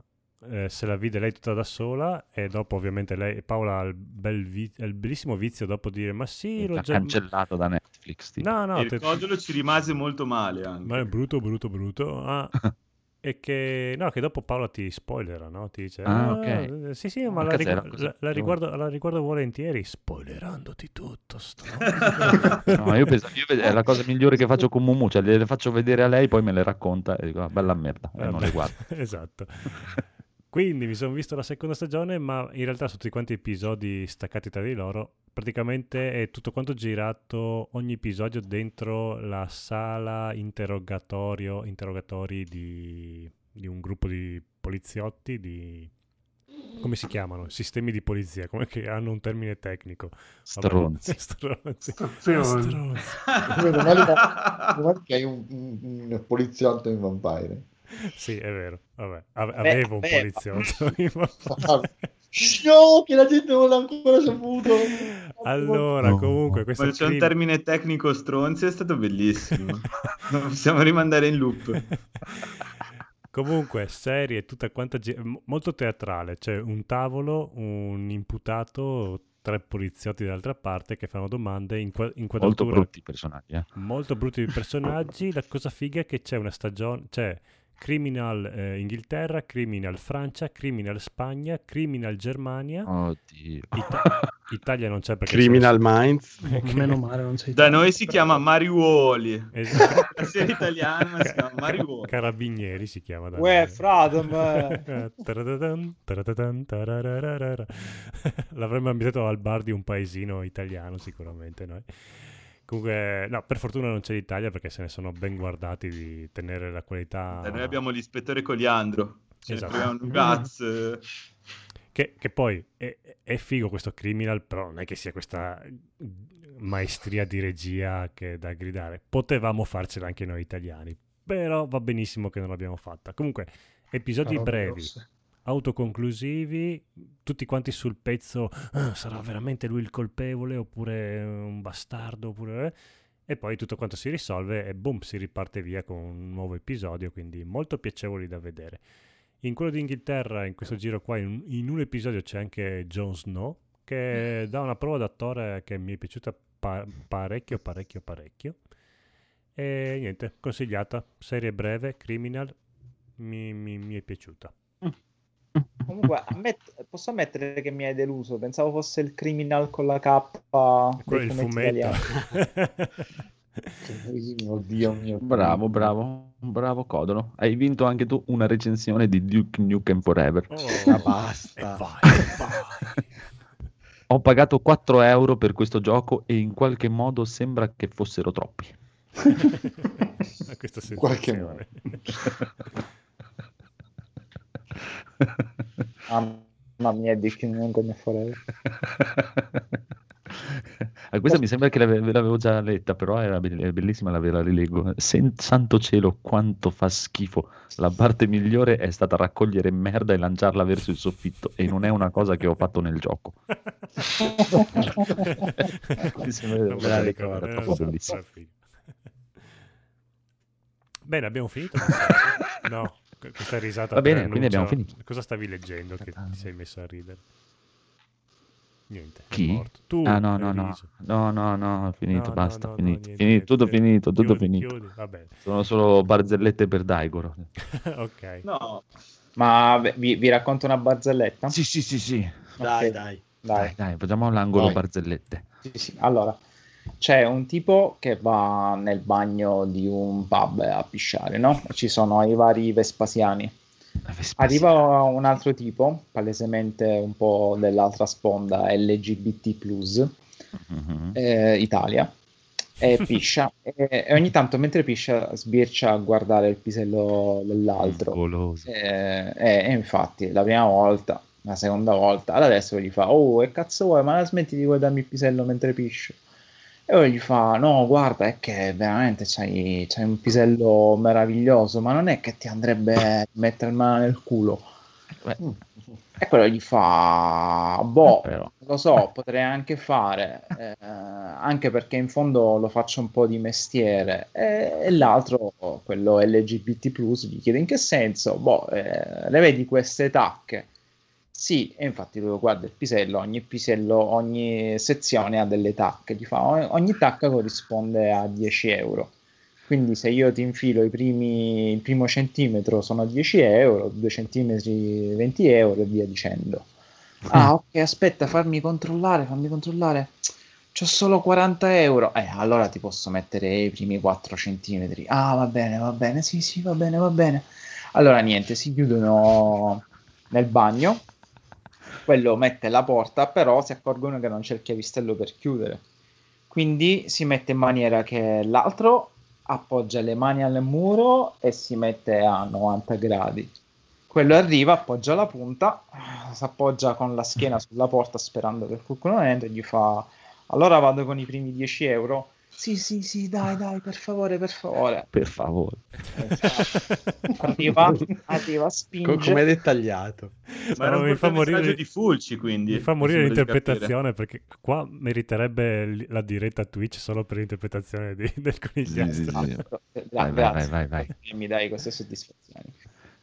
eh, se la vide lei tutta da sola e dopo ovviamente lei, Paola ha il, bel vi- il bellissimo vizio dopo di dire ma sì, l'ho già... cancellato da Netflix. tipo. No, no, il te- codolo ci rimase molto male anche. ma è brutto, brutto, brutto. Ah, e che, no, che dopo Paola ti spoilera, no? Ti dice, Ah, "Ah, ok. sì, sì, ma Ma la, rigu- la- la riguardo, la riguardo volentieri, spoilerandoti tutto. sto. No, io penso, io penso- è la cosa migliore che faccio con Mumu, cioè le faccio vedere a lei, poi me le racconta e dico, "Ah, bella merda, e non le guardo. esatto. Quindi mi sono visto la seconda stagione, ma in realtà sono tutti quanti episodi staccati tra di loro. Praticamente è tutto quanto girato ogni episodio dentro la sala interrogatorio, interrogatori di, di un gruppo di poliziotti, di... Come si chiamano? Sistemi di polizia, come che hanno un termine tecnico. Vabbè, Stronzi. Stronzi. Stronzi. Meno male che hai un, un- un poliziotto in Vampire. Sì, è vero. Vabbè, ave- Beh, avevo un poliziotto. No, che la gente non l'ha ancora saputo. Allora, No. comunque, questo c'è un termine tecnico stronzi è stato bellissimo. non possiamo rimandare in loop. Comunque, serie tutta quanta m- molto teatrale, c'è un tavolo, un imputato, tre poliziotti dall'altra parte che fanno domande in Molto inquadratura brutti i personaggi, eh. molto brutti i personaggi. La cosa figa è che c'è una stagione, c'è Criminal eh, Inghilterra, Criminal Francia, Criminal Spagna, Criminal Germania. Oddio. Ita- Italia non c'è perché Criminal Minds. Ok. Meno male, non sei Da noi si chiama Mariuoli. Esatto. La serie italiana ma si chiama Mariuoli. Carabinieri si chiama da Uè, noi. Fradom. L'avremmo abitato al bar di un paesino italiano sicuramente noi. Comunque, no, per fortuna non c'è l'Italia perché se ne sono ben guardati di tenere la qualità. Da noi abbiamo l'ispettore Coliandro. Ce Esatto. ne cazzo. Che, che poi è, è figo questo criminal, però non è che sia questa maestria di regia che è da gridare. Potevamo farcela anche noi italiani, però va benissimo che non l'abbiamo fatta. Comunque, episodi Parole brevi, grosse. Autoconclusivi, tutti quanti sul pezzo, "Ah, sarà veramente lui il colpevole oppure un bastardo, oppure... eh?" E poi tutto quanto si risolve e boom, si riparte via con un nuovo episodio, quindi molto piacevoli da vedere. In quello d'Inghilterra, in questo giro qua, in, in un episodio c'è anche Jon Snow, che dà una prova d'attore che mi è piaciuta pa- parecchio, parecchio, parecchio. E niente, consigliata, serie breve, Criminal, mi, mi- mi è piaciuta. Comunque, ammet- posso ammettere che mi hai deluso. Pensavo fosse il criminal con la K. Quello il fumetto. Oddio mio. Bravo, bravo, bravo Codolo. Hai vinto anche tu una recensione di Duke Nukem Forever. Oh, Ma e basta. vai, e vai. Ho pagato 4 euro per questo gioco e in qualche modo sembra che fossero troppi. A questa Qualche sensazione. Mamma mia, di che non come forever. Ah, questa mi sembra che l'ave- l'avevo già letta, però era be- è bellissima, la ve la rileggo. Sen- santo cielo, quanto fa schifo. La parte migliore è stata raccogliere merda e lanciarla verso il soffitto, e non è una cosa che ho fatto nel gioco. mi sembra Non la ricordo, era eh, proprio bellissima. Bene, abbiamo finito? no, questa risata Va bene, quindi abbiamo finito. Cosa stavi leggendo che ti sei messo a ridere? Niente, è Chi? morto. Tu ah no, no, no, no, no, no, finito, No, basta, no, no, finito, niente, finito, niente, tutto finito, tutto Chiudi, finito. chiudi, va bene. Sono solo barzellette per Daigoro. ok. No, Ma vi, vi racconto una barzelletta? Sì, sì, sì, sì. Dai, Ok, dai. Dai. Dai, facciamo l'angolo Vai. barzellette. Sì, sì. Allora, c'è un tipo che va nel bagno di un pub a pisciare, no? Ci sono i vari Vespasiani. Arriva un altro tipo, palesemente un po' dell'altra sponda LGBT+, Mhm. eh, Italia, e piscia. e, e ogni tanto mentre piscia sbircia a guardare il pisello dell'altro. Goloso. Eh, eh, e infatti, la prima volta, la seconda volta, adesso gli fa: Oh, che cazzo vuoi? Ma la smetti di guardarmi il pisello mentre piscio? E poi gli fa: No, guarda, è che veramente c'hai, c'hai un pisello meraviglioso, ma non è che ti andrebbe mettere mano nel culo. Beh, E quello gli fa: Boh, non lo so, potrei anche fare, eh, anche perché in fondo lo faccio un po' di mestiere. E, e l'altro, quello LGBT, gli chiede in che senso? Boh, eh, le vedi queste tacche? Sì, e infatti lui guarda il pisello, ogni pisello, ogni sezione ha delle tacche, gli fa, "O- ogni tacca corrisponde a 10 euro. Quindi se io ti infilo i primi, il primo centimetro sono 10 euro, 2 centimetri 20 euro e via dicendo. Ah, ok, aspetta, fammi controllare, fammi controllare. C'ho solo 40 euro. Eh, allora ti posso mettere i primi 4 centimetri. Ah, va bene, va bene, sì, sì, va bene, va bene. Allora niente, si chiudono nel bagno. Quello mette la porta, però si accorgono che non c'è il chiavistello per chiudere. Quindi si mette in maniera che l'altro appoggia le mani al muro e si mette a 90 gradi. Quello arriva, appoggia la punta, si appoggia con la schiena sulla porta sperando che qualcuno entri e gli fa allora vado con i primi 10 euro. Sì, sì, sì, dai, dai, per favore, per favore. Per favore. Arriva, arriva, Co- spinge. Com'è dettagliato. Ma era No, un mi fa morire di Fulci, quindi. Mi fa morire l'interpretazione perché qua meriterebbe la diretta Twitch solo per l'interpretazione di- del Sì, conigliastro. sì, sì. Vai, vai, grazie. vai, vai, vai. che mi dai queste soddisfazioni.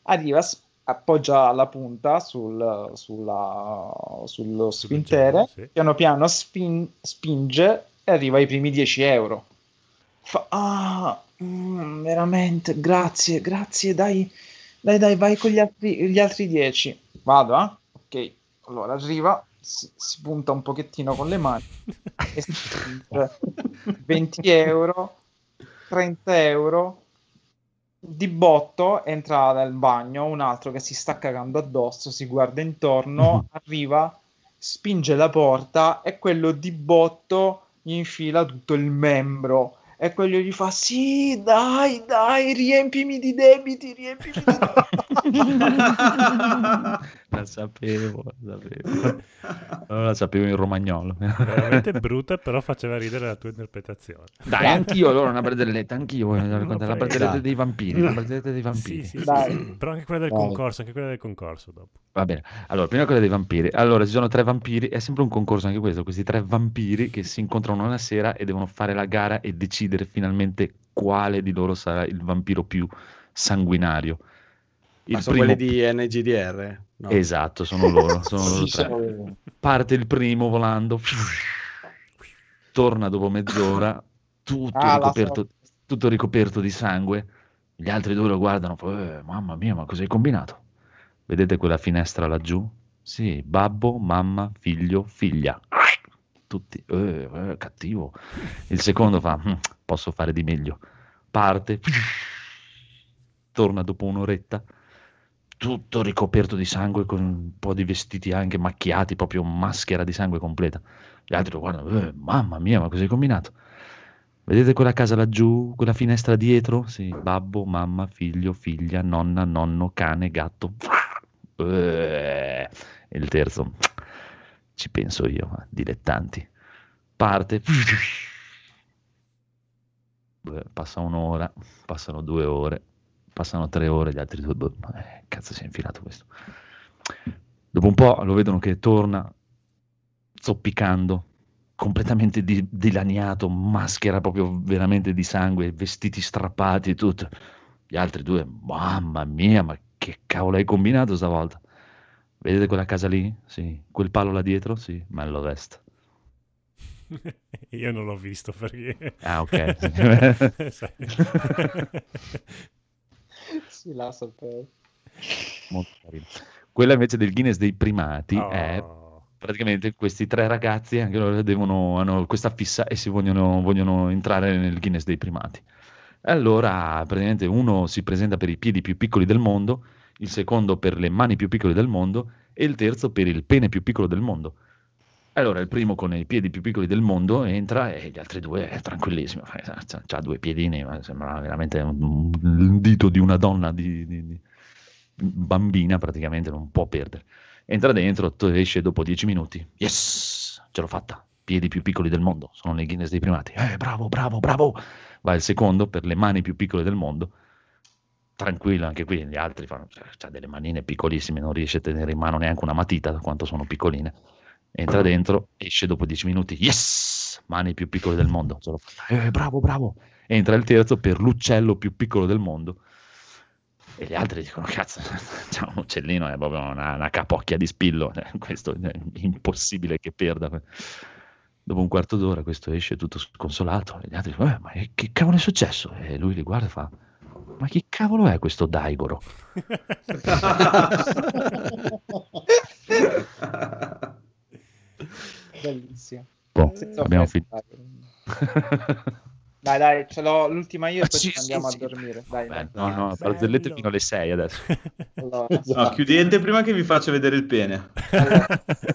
Arriva, appoggia la punta sul, sulla, sullo sfintere, sì. piano piano spin- spinge e arriva ai primi 10 euro. Fa, ah, mm, veramente, grazie, grazie, dai, dai, dai, vai con gli altri, gli altri 10. Vado, eh? Ok, allora arriva, si, si punta un pochettino con le mani e spinge 20 euro, 30 euro, di botto entra nel bagno un altro che si sta cagando addosso, si guarda intorno, arriva, spinge la porta e quello di botto gli infila tutto il membro. E quello gli fa: Sì, dai, dai, riempimi di debiti, riempimi di La sapevo, la sapevo. Allora la sapevo in romagnolo. Veramente brutta, però faceva ridere la tua interpretazione. Dai, anch'io allora una barzelletta, anch'io voglio raccontare la barzelletta dei vampiri, la barzelletta dei vampiri. Sì, sì, Dai. sì. Però anche quella del Dai. concorso, anche quella del concorso dopo. Va bene, allora prima quella dei vampiri. Allora, ci sono tre vampiri, è sempre un concorso anche questo, questi tre vampiri che si incontrano una sera e devono fare la gara e decidere finalmente quale di loro sarà il vampiro più sanguinario. Il Ma sono primo- quelli di NGDR? No. Esatto, sono loro, sono loro sono- Parte il primo volando, torna dopo mezz'ora, tutto, Ah, ricoperto, tutto ricoperto di sangue. Gli altri due lo guardano, "Eh, mamma mia, ma cosa hai combinato? Vedete quella finestra laggiù? Sì, babbo, mamma, figlio, figlia. Tutti, "Eh, eh, cattivo. Il secondo fa, "Mm, posso fare di meglio. Parte, torna dopo un'oretta, tutto ricoperto di sangue, con un po' di vestiti anche macchiati, proprio maschera di sangue completa. Gli altri lo guardano, "Eh, mamma mia, ma cosa hai combinato? Vedete quella casa laggiù, quella finestra dietro? Sì, babbo, mamma, figlio, figlia, nonna, nonno, cane, gatto. Eh, e il terzo, ci penso io, eh, dilettanti. Parte, passa un'ora, passano due ore, passano tre ore, gli altri due, boh, eh, cazzo si è infilato questo. Dopo un po' lo vedono che torna zoppicando, completamente di- dilaniato, maschera proprio veramente di sangue, vestiti strappati e tutto. Gli altri due, mamma mia, ma che cavolo hai combinato stavolta? Vedete quella casa lì? Sì. Quel palo là dietro? Sì, ma è l'Ovest. Io non l'ho visto perché... Ah, ok. Sì, la sapevo. Molto carino. Quella invece del Guinness dei primati è Oh. praticamente questi tre ragazzi, anche loro devono, hanno questa fissa e si vogliono, vogliono entrare nel Guinness dei primati. Allora, praticamente, uno si presenta per i piedi più piccoli del mondo, il secondo per le mani più piccole del mondo e il terzo per il pene più piccolo del mondo. Allora, il primo con i piedi più piccoli del mondo entra e gli altri due è tranquillissimo. Ha due piedini, ma sembra veramente un, un dito di una donna di- di- di, bambina praticamente non può perdere. Entra dentro, esce dopo dieci minuti. Yes, ce l'ho fatta. Piedi più piccoli del mondo, sono nei Guinness dei primati. Eh, bravo, bravo, bravo. Va il secondo per le mani più piccole del mondo. Tranquillo, anche qui gli altri fanno, ha delle manine piccolissime, non riesce a tenere in mano neanche una matita da quanto sono piccoline. Entra dentro, esce dopo dieci minuti. Yes, mani più piccole del mondo. Eh, bravo, bravo. Entra il terzo per l'uccello più piccolo del mondo. E gli altri dicono: Cazzo, c'è un uccellino, è proprio una, una capocchia di spillo. eh, Questo è impossibile che perda. Dopo un quarto d'ora, questo esce tutto sconsolato. E gli altri dicono: "Eh, Ma che cavolo è successo? E lui li guarda e fa: Ma chi cavolo è questo Daigoro? Bellissimo. Boh, Senza abbiamo finito. Dai, dai, ce l'ho l'ultima io e Ah, poi sì, ci andiamo sì, a dormire. Dai, Beh, dai. no, no, barzellette fino alle 6 adesso. Allora, No, chiudete prima che vi faccia vedere il pene.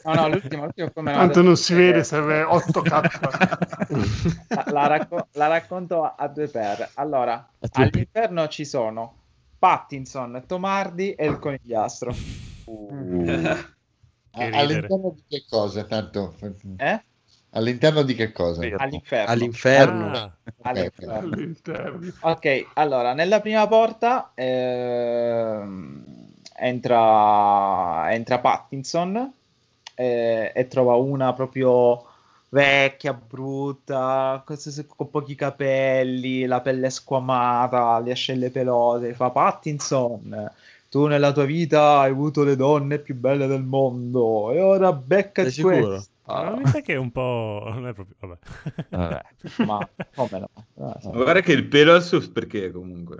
no, no, l'ultima, l'ultima come Tanto non si vede, serve 8K. la, la racco- la racconto a, due per. Allora, A due per. all'interno ci sono Pattinson, Tomardi e il conigliastro. Uh, Che. All'interno di che cosa? Tanto... Eh? All'interno di che cosa? All'inferno. All'inferno. Ah, All'inferno. All'interno. Ok, allora, nella prima porta ehm, entra, entra Pattinson eh, e trova una proprio vecchia, brutta, con pochi capelli, la pelle squamata, le ascelle pelose. Fa Pattinson, tu nella tua vita hai avuto le donne più belle del mondo e ora beccati Sei sicuro? questo. ma mi sa che è un po'... Non è proprio... Vabbè. vabbè. Ma come no? Ah, Ma guarda che il pelo ha il suo perché comunque.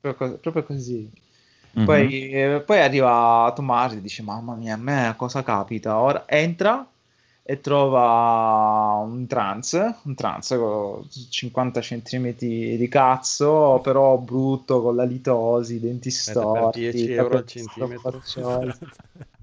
proprio, proprio così. Mhm. Poi, eh, poi arriva Tomasi e dice: Mamma mia, a me cosa capita? Ora entra e trova un trans, un trans con 50 centimetri di cazzo, però brutto con la litosi, i denti storti. 10 la euro al centimetro.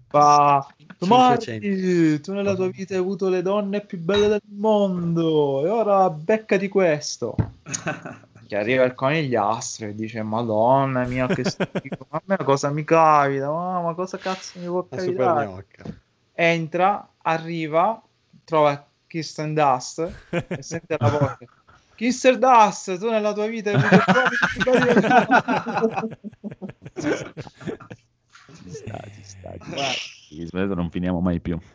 Fa, 500. tu nella tua vita hai avuto le donne più belle del mondo e ora beccati questo. Che arriva il conigliastro e dice: Madonna mia, che schifo, ma a me cosa mi capita? Ma, ma cosa cazzo mi può capitare? Entra, arriva, trova Kirsten Dust e sente la voce. Kirsten Dust, tu nella tua vita hai avuto le donne più belle del mondo." Ci sta, ci sta. ci sta. Non finiamo mai più.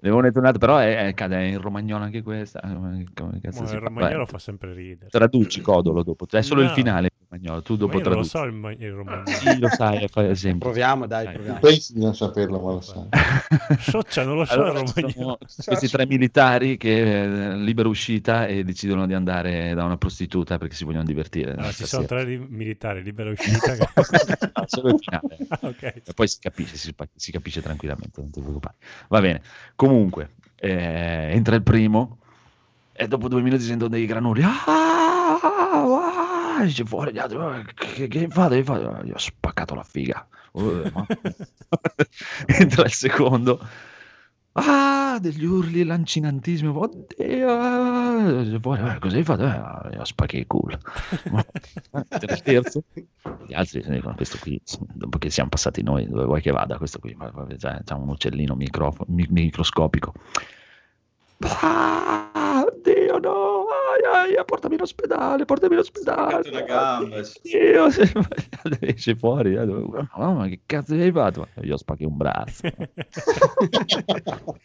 Leone tornato, però è, è, cade in romagnolo anche questa. Come, come cazzo Ma si il fa? romagnolo fa sempre ridere. Traduci Codolo dopo, è solo il No. finale il romagnolo, tu Ma dopo io non lo traduci. so il, ma- il romagnolo. Sì, lo sai, è fa esempio. Proviamo, dai, Dai. proviamo. Pensi di non saperlo, ma lo sai. Scioccia, non lo so Allora, il romagnolo. questi tre militari che eh, libera uscita e decidono di andare da una prostituta perché si vogliono divertire. Ah, no, ci sono tre li- militari, libera uscita. che- No, solo il finale. Ah, ok. E poi si capisce, si, si capisce tranquillamente, non ti preoccupare. Va bene. Comunque, eh, entra il primo e dopo due minuti sento dei granuli. Ah, ah, dice fuori gli altri. "Oh, Che, che fate? Che fate?" Io ho spaccato la figa. Entra il secondo. Ah, degli urli lancinantissimi. Oddio, eh, poi, eh, cosa hai fatto? Eh, io spacchi. Ma- te lo scherzo? Gli altri se ne dicono, questo qui, dopo che siamo passati noi, dove vuoi che vada questo qui? C'ha un uccellino microfo- mi- microscopico. Ah, no, ai, ai, portami in ospedale, portami in ospedale. una gamba. Io esce fuori, eh, dove- "Oh, ma che cazzo hai fatto? Io spacchi un braccio.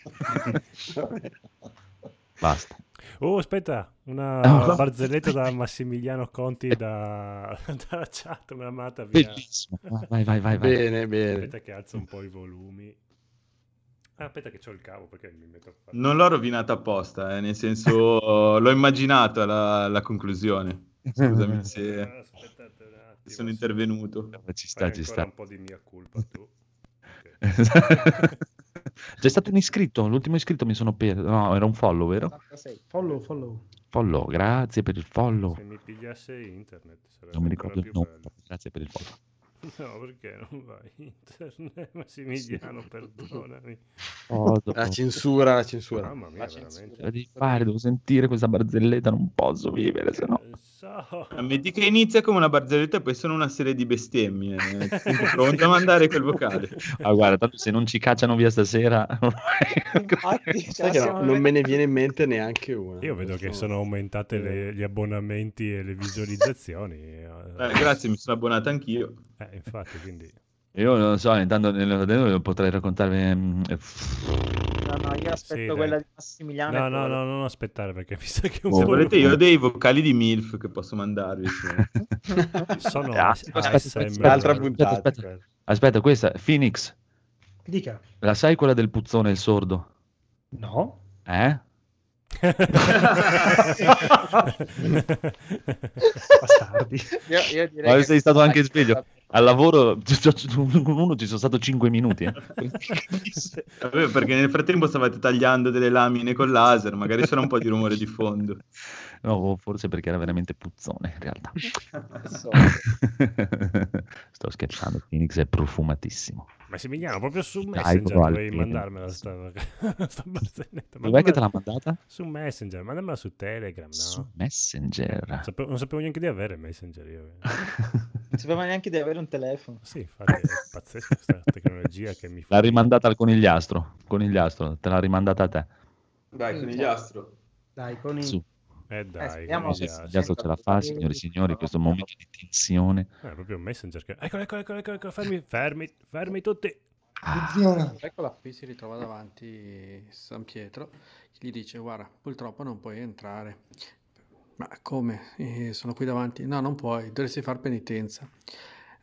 Basta. Oh, aspetta, una barzelletta da Massimiliano Conti da, dalla chat, me l'ha mandata via. Bellissimo. Vai, vai, vai, vai. Bene, bene. Aspetta che alzo un po' i volumi. Ah, aspetta che c'ho il cavo perché mi metto a fare... Non l'ho rovinata apposta, eh, nel senso l'ho immaginato la, la conclusione. Scusami se Aspettate un attimo. sono intervenuto. Ci sta, ci sta. un po' di mia colpa tu. C'è stato un iscritto, l'ultimo iscritto mi sono perso. No, era un follow, vero? 86. Follow, follow. Follow, grazie per il follow. Se mi pigliasse internet sarebbe Non mi ricordo il nome, grazie per il follow. No, perché non vai internet? Massimiliano, perdonami. Oh, La censura, la censura. Mamma mia, La veramente. censura. Devi fare? Devo sentire questa barzelletta, non posso vivere, se no. So. Metti che inizia come una barzelletta e poi sono una serie di bestemmie. eh. Sono pronto a mandare quel vocale. Ah, guarda, tanto se non ci cacciano via stasera... Infatti, che no, non me ne viene in mente neanche una. Io vedo che sono aumentate le- gli abbonamenti e le visualizzazioni. Eh, Eh, grazie, mi sono abbonato anch'io. eh, infatti, quindi... Io non so, intanto nel- nel- potrei raccontarvi... No, no, io aspetto Sì, dai. quella di Massimiliano. No, no, poi- no, non aspettare perché mi sa che un Oh, volete io ho dei vocali di MILF che posso mandarvi. se- sono Ah, AS- aspetta, aspetta, Aspetta, puntata. aspetta. Aspetta, questa, Phoenix, Dica. la sai quella del puzzone il sordo? No. Eh? Bastardi. Io, io direi Ma che sei stato anche sveglio? Al lavoro con uno ci sono stato 5 minuti. eh. Vabbè, perché nel frattempo stavate tagliando delle lamine con laser, magari c'era un po' di rumore di fondo. No, forse perché era veramente puzzone in realtà. Sto scherzando, Phoenix è profumatissimo. Massimiliano, proprio su Dai, Messenger uguale, dovevi mandarmela sta, sta barzelletta. Dov'è che te l'ha mandata? Su Messenger, mandamela su Telegram, no? Su Messenger. Sapevo- non sapevo neanche di avere Messenger io. Non sapeva neanche di avere un telefono. Sì, infatti è pazzesca questa tecnologia che mi fa... L'ha rimandata al conigliastro. Conigliastro, te l'ha rimandata a te. Dai, conigliastro. Dai, con Su. Eh dai, speriamo che piace. Conigliastro ce la fa, signore e signori, questo momento di tensione. Eh, È proprio Messenger che... Eccolo, eccolo, eccolo, eccolo, eccolo, fermi, fermi, fermi tutti. Attenzione. Eccola. Qui si ritrova davanti San Pietro, che gli dice: Guarda, purtroppo non puoi entrare. Ma come? Eh, sono qui davanti. No, non puoi, dovresti far penitenza.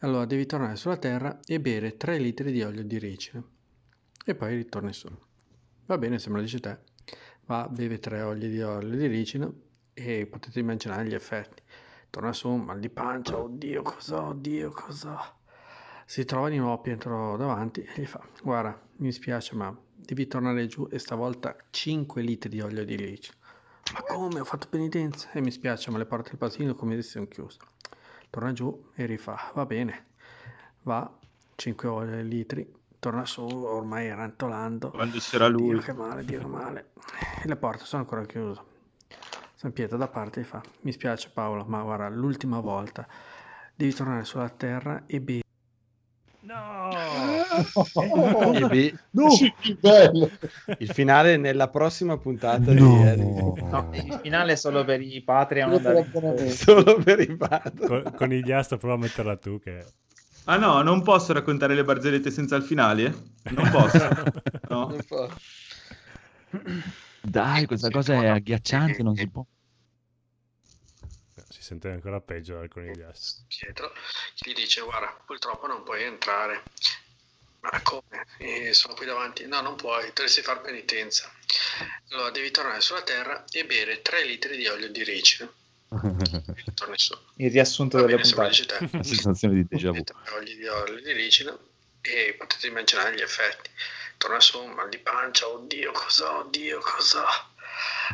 Allora devi tornare sulla terra e bere 3 litri di olio di ricino. E poi ritorni su. Va bene, se me lo dici te. Va, beve 3 oli di olio di ricino e potete immaginare gli effetti. Torna su, mal di pancia, oddio, cosa, oddio, cosa. Si trova di nuovo Pietro davanti e gli fa: Guarda, mi spiace, ma devi tornare giù e stavolta 5 litri di olio di ricino. Ma come? Ho fatto penitenza e mi spiace, ma le porte del paesino come se sono chiuse. Torna giù e rifà: Va bene, va 5 litri, torna su, ormai rantolando. Quando c'era lui. Dio che male, Dio che male. E le porte sono ancora chiuse. San Pietro da parte gli fa: Mi spiace Paolo, ma guarda, l'ultima volta devi tornare sulla terra e bere. No! E Sì, che bello. il finale nella prossima puntata No. di Harry. No, il finale è solo per i Patreon. Solo per i padri. Con, conigliastro, prova a metterla tu che... Ah no, non posso raccontare le barzellette senza il finale? Non posso. No. Non so. Dai, questa cosa è agghiacciante, non si può. Si sente ancora peggio dal conigliastro. Pietro gli dice: Guarda, purtroppo non puoi entrare. Ma come? Eh, sono qui davanti. No, non puoi, dovresti far penitenza. Allora devi tornare sulla terra e bere 3 litri di olio di ricino. Torni su. Il riassunto Va bene, dici te. Una sensazione di déjà vu. Tre oli di olio di ricino e potete immaginare gli effetti. Torna su, mal di pancia, oddio, cosa, oddio, cosa.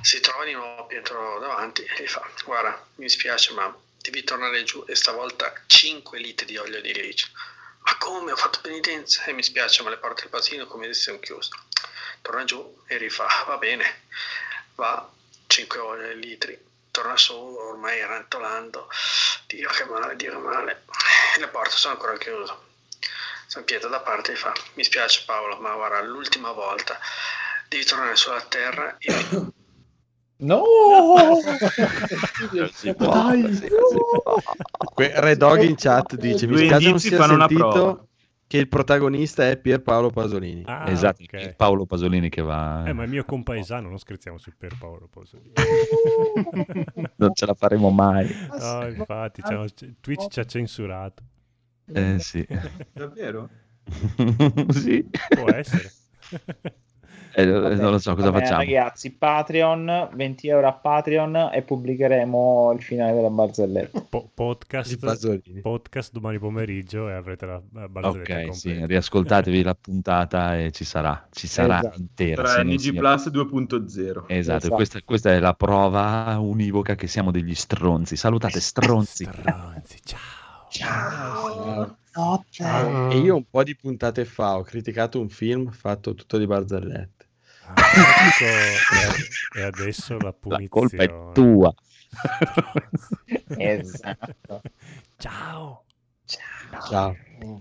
Si trova di nuovo Pietro davanti e gli fa: Guarda, mi spiace, ma devi tornare giù e stavolta 5 litri di olio di ricino. Ma come? Ho fatto penitenza e mi spiace, ma le porte del paesino come se sono chiuse. Torna giù e rifà: Va bene, va 5 litri. Torna su, ormai rantolando. Dio che male, Dio che male. Le porte sono ancora chiuse. San Pietro da parte gli fa, mi spiace Paolo, ma guarda, l'ultima volta devi tornare sulla terra e No! si può, Dai, si, si può. Que- Red Dog in chat dice: Mi spiace non indizi sia fanno una sentito prova. che il protagonista è Pierpaolo Pasolini. Ah, esatto, ok. è Paolo Pasolini che va... Eh, ma è mio compaesano, non scherziamo su per Paolo Pasolini. non ce la faremo mai. No, infatti, Twitch ci ha censurato. Eh sì. Davvero? sì. Può essere. Eh, non lo so cosa Vabbè, facciamo. Ragazzi, Patreon, 20 euro a Patreon e pubblicheremo il finale della barzelletta. Po- podcast, podcast domani pomeriggio e avrete la, barzelletta Ok, completa. sì, riascoltatevi la puntata e ci sarà, ci sarà Esatto. intera. Sì, NG. Plus 2.0. Esatto, Esatto. Questa, questa è la prova univoca che siamo degli stronzi. Salutate stronzi. Stronzi, ciao. Ciao. E io un po' di puntate fa ho criticato un film fatto tutto di barzellette. Ah, ecco, e, adesso la La punizione. colpa è tua. Esatto. Ciao. Ciao. Mm.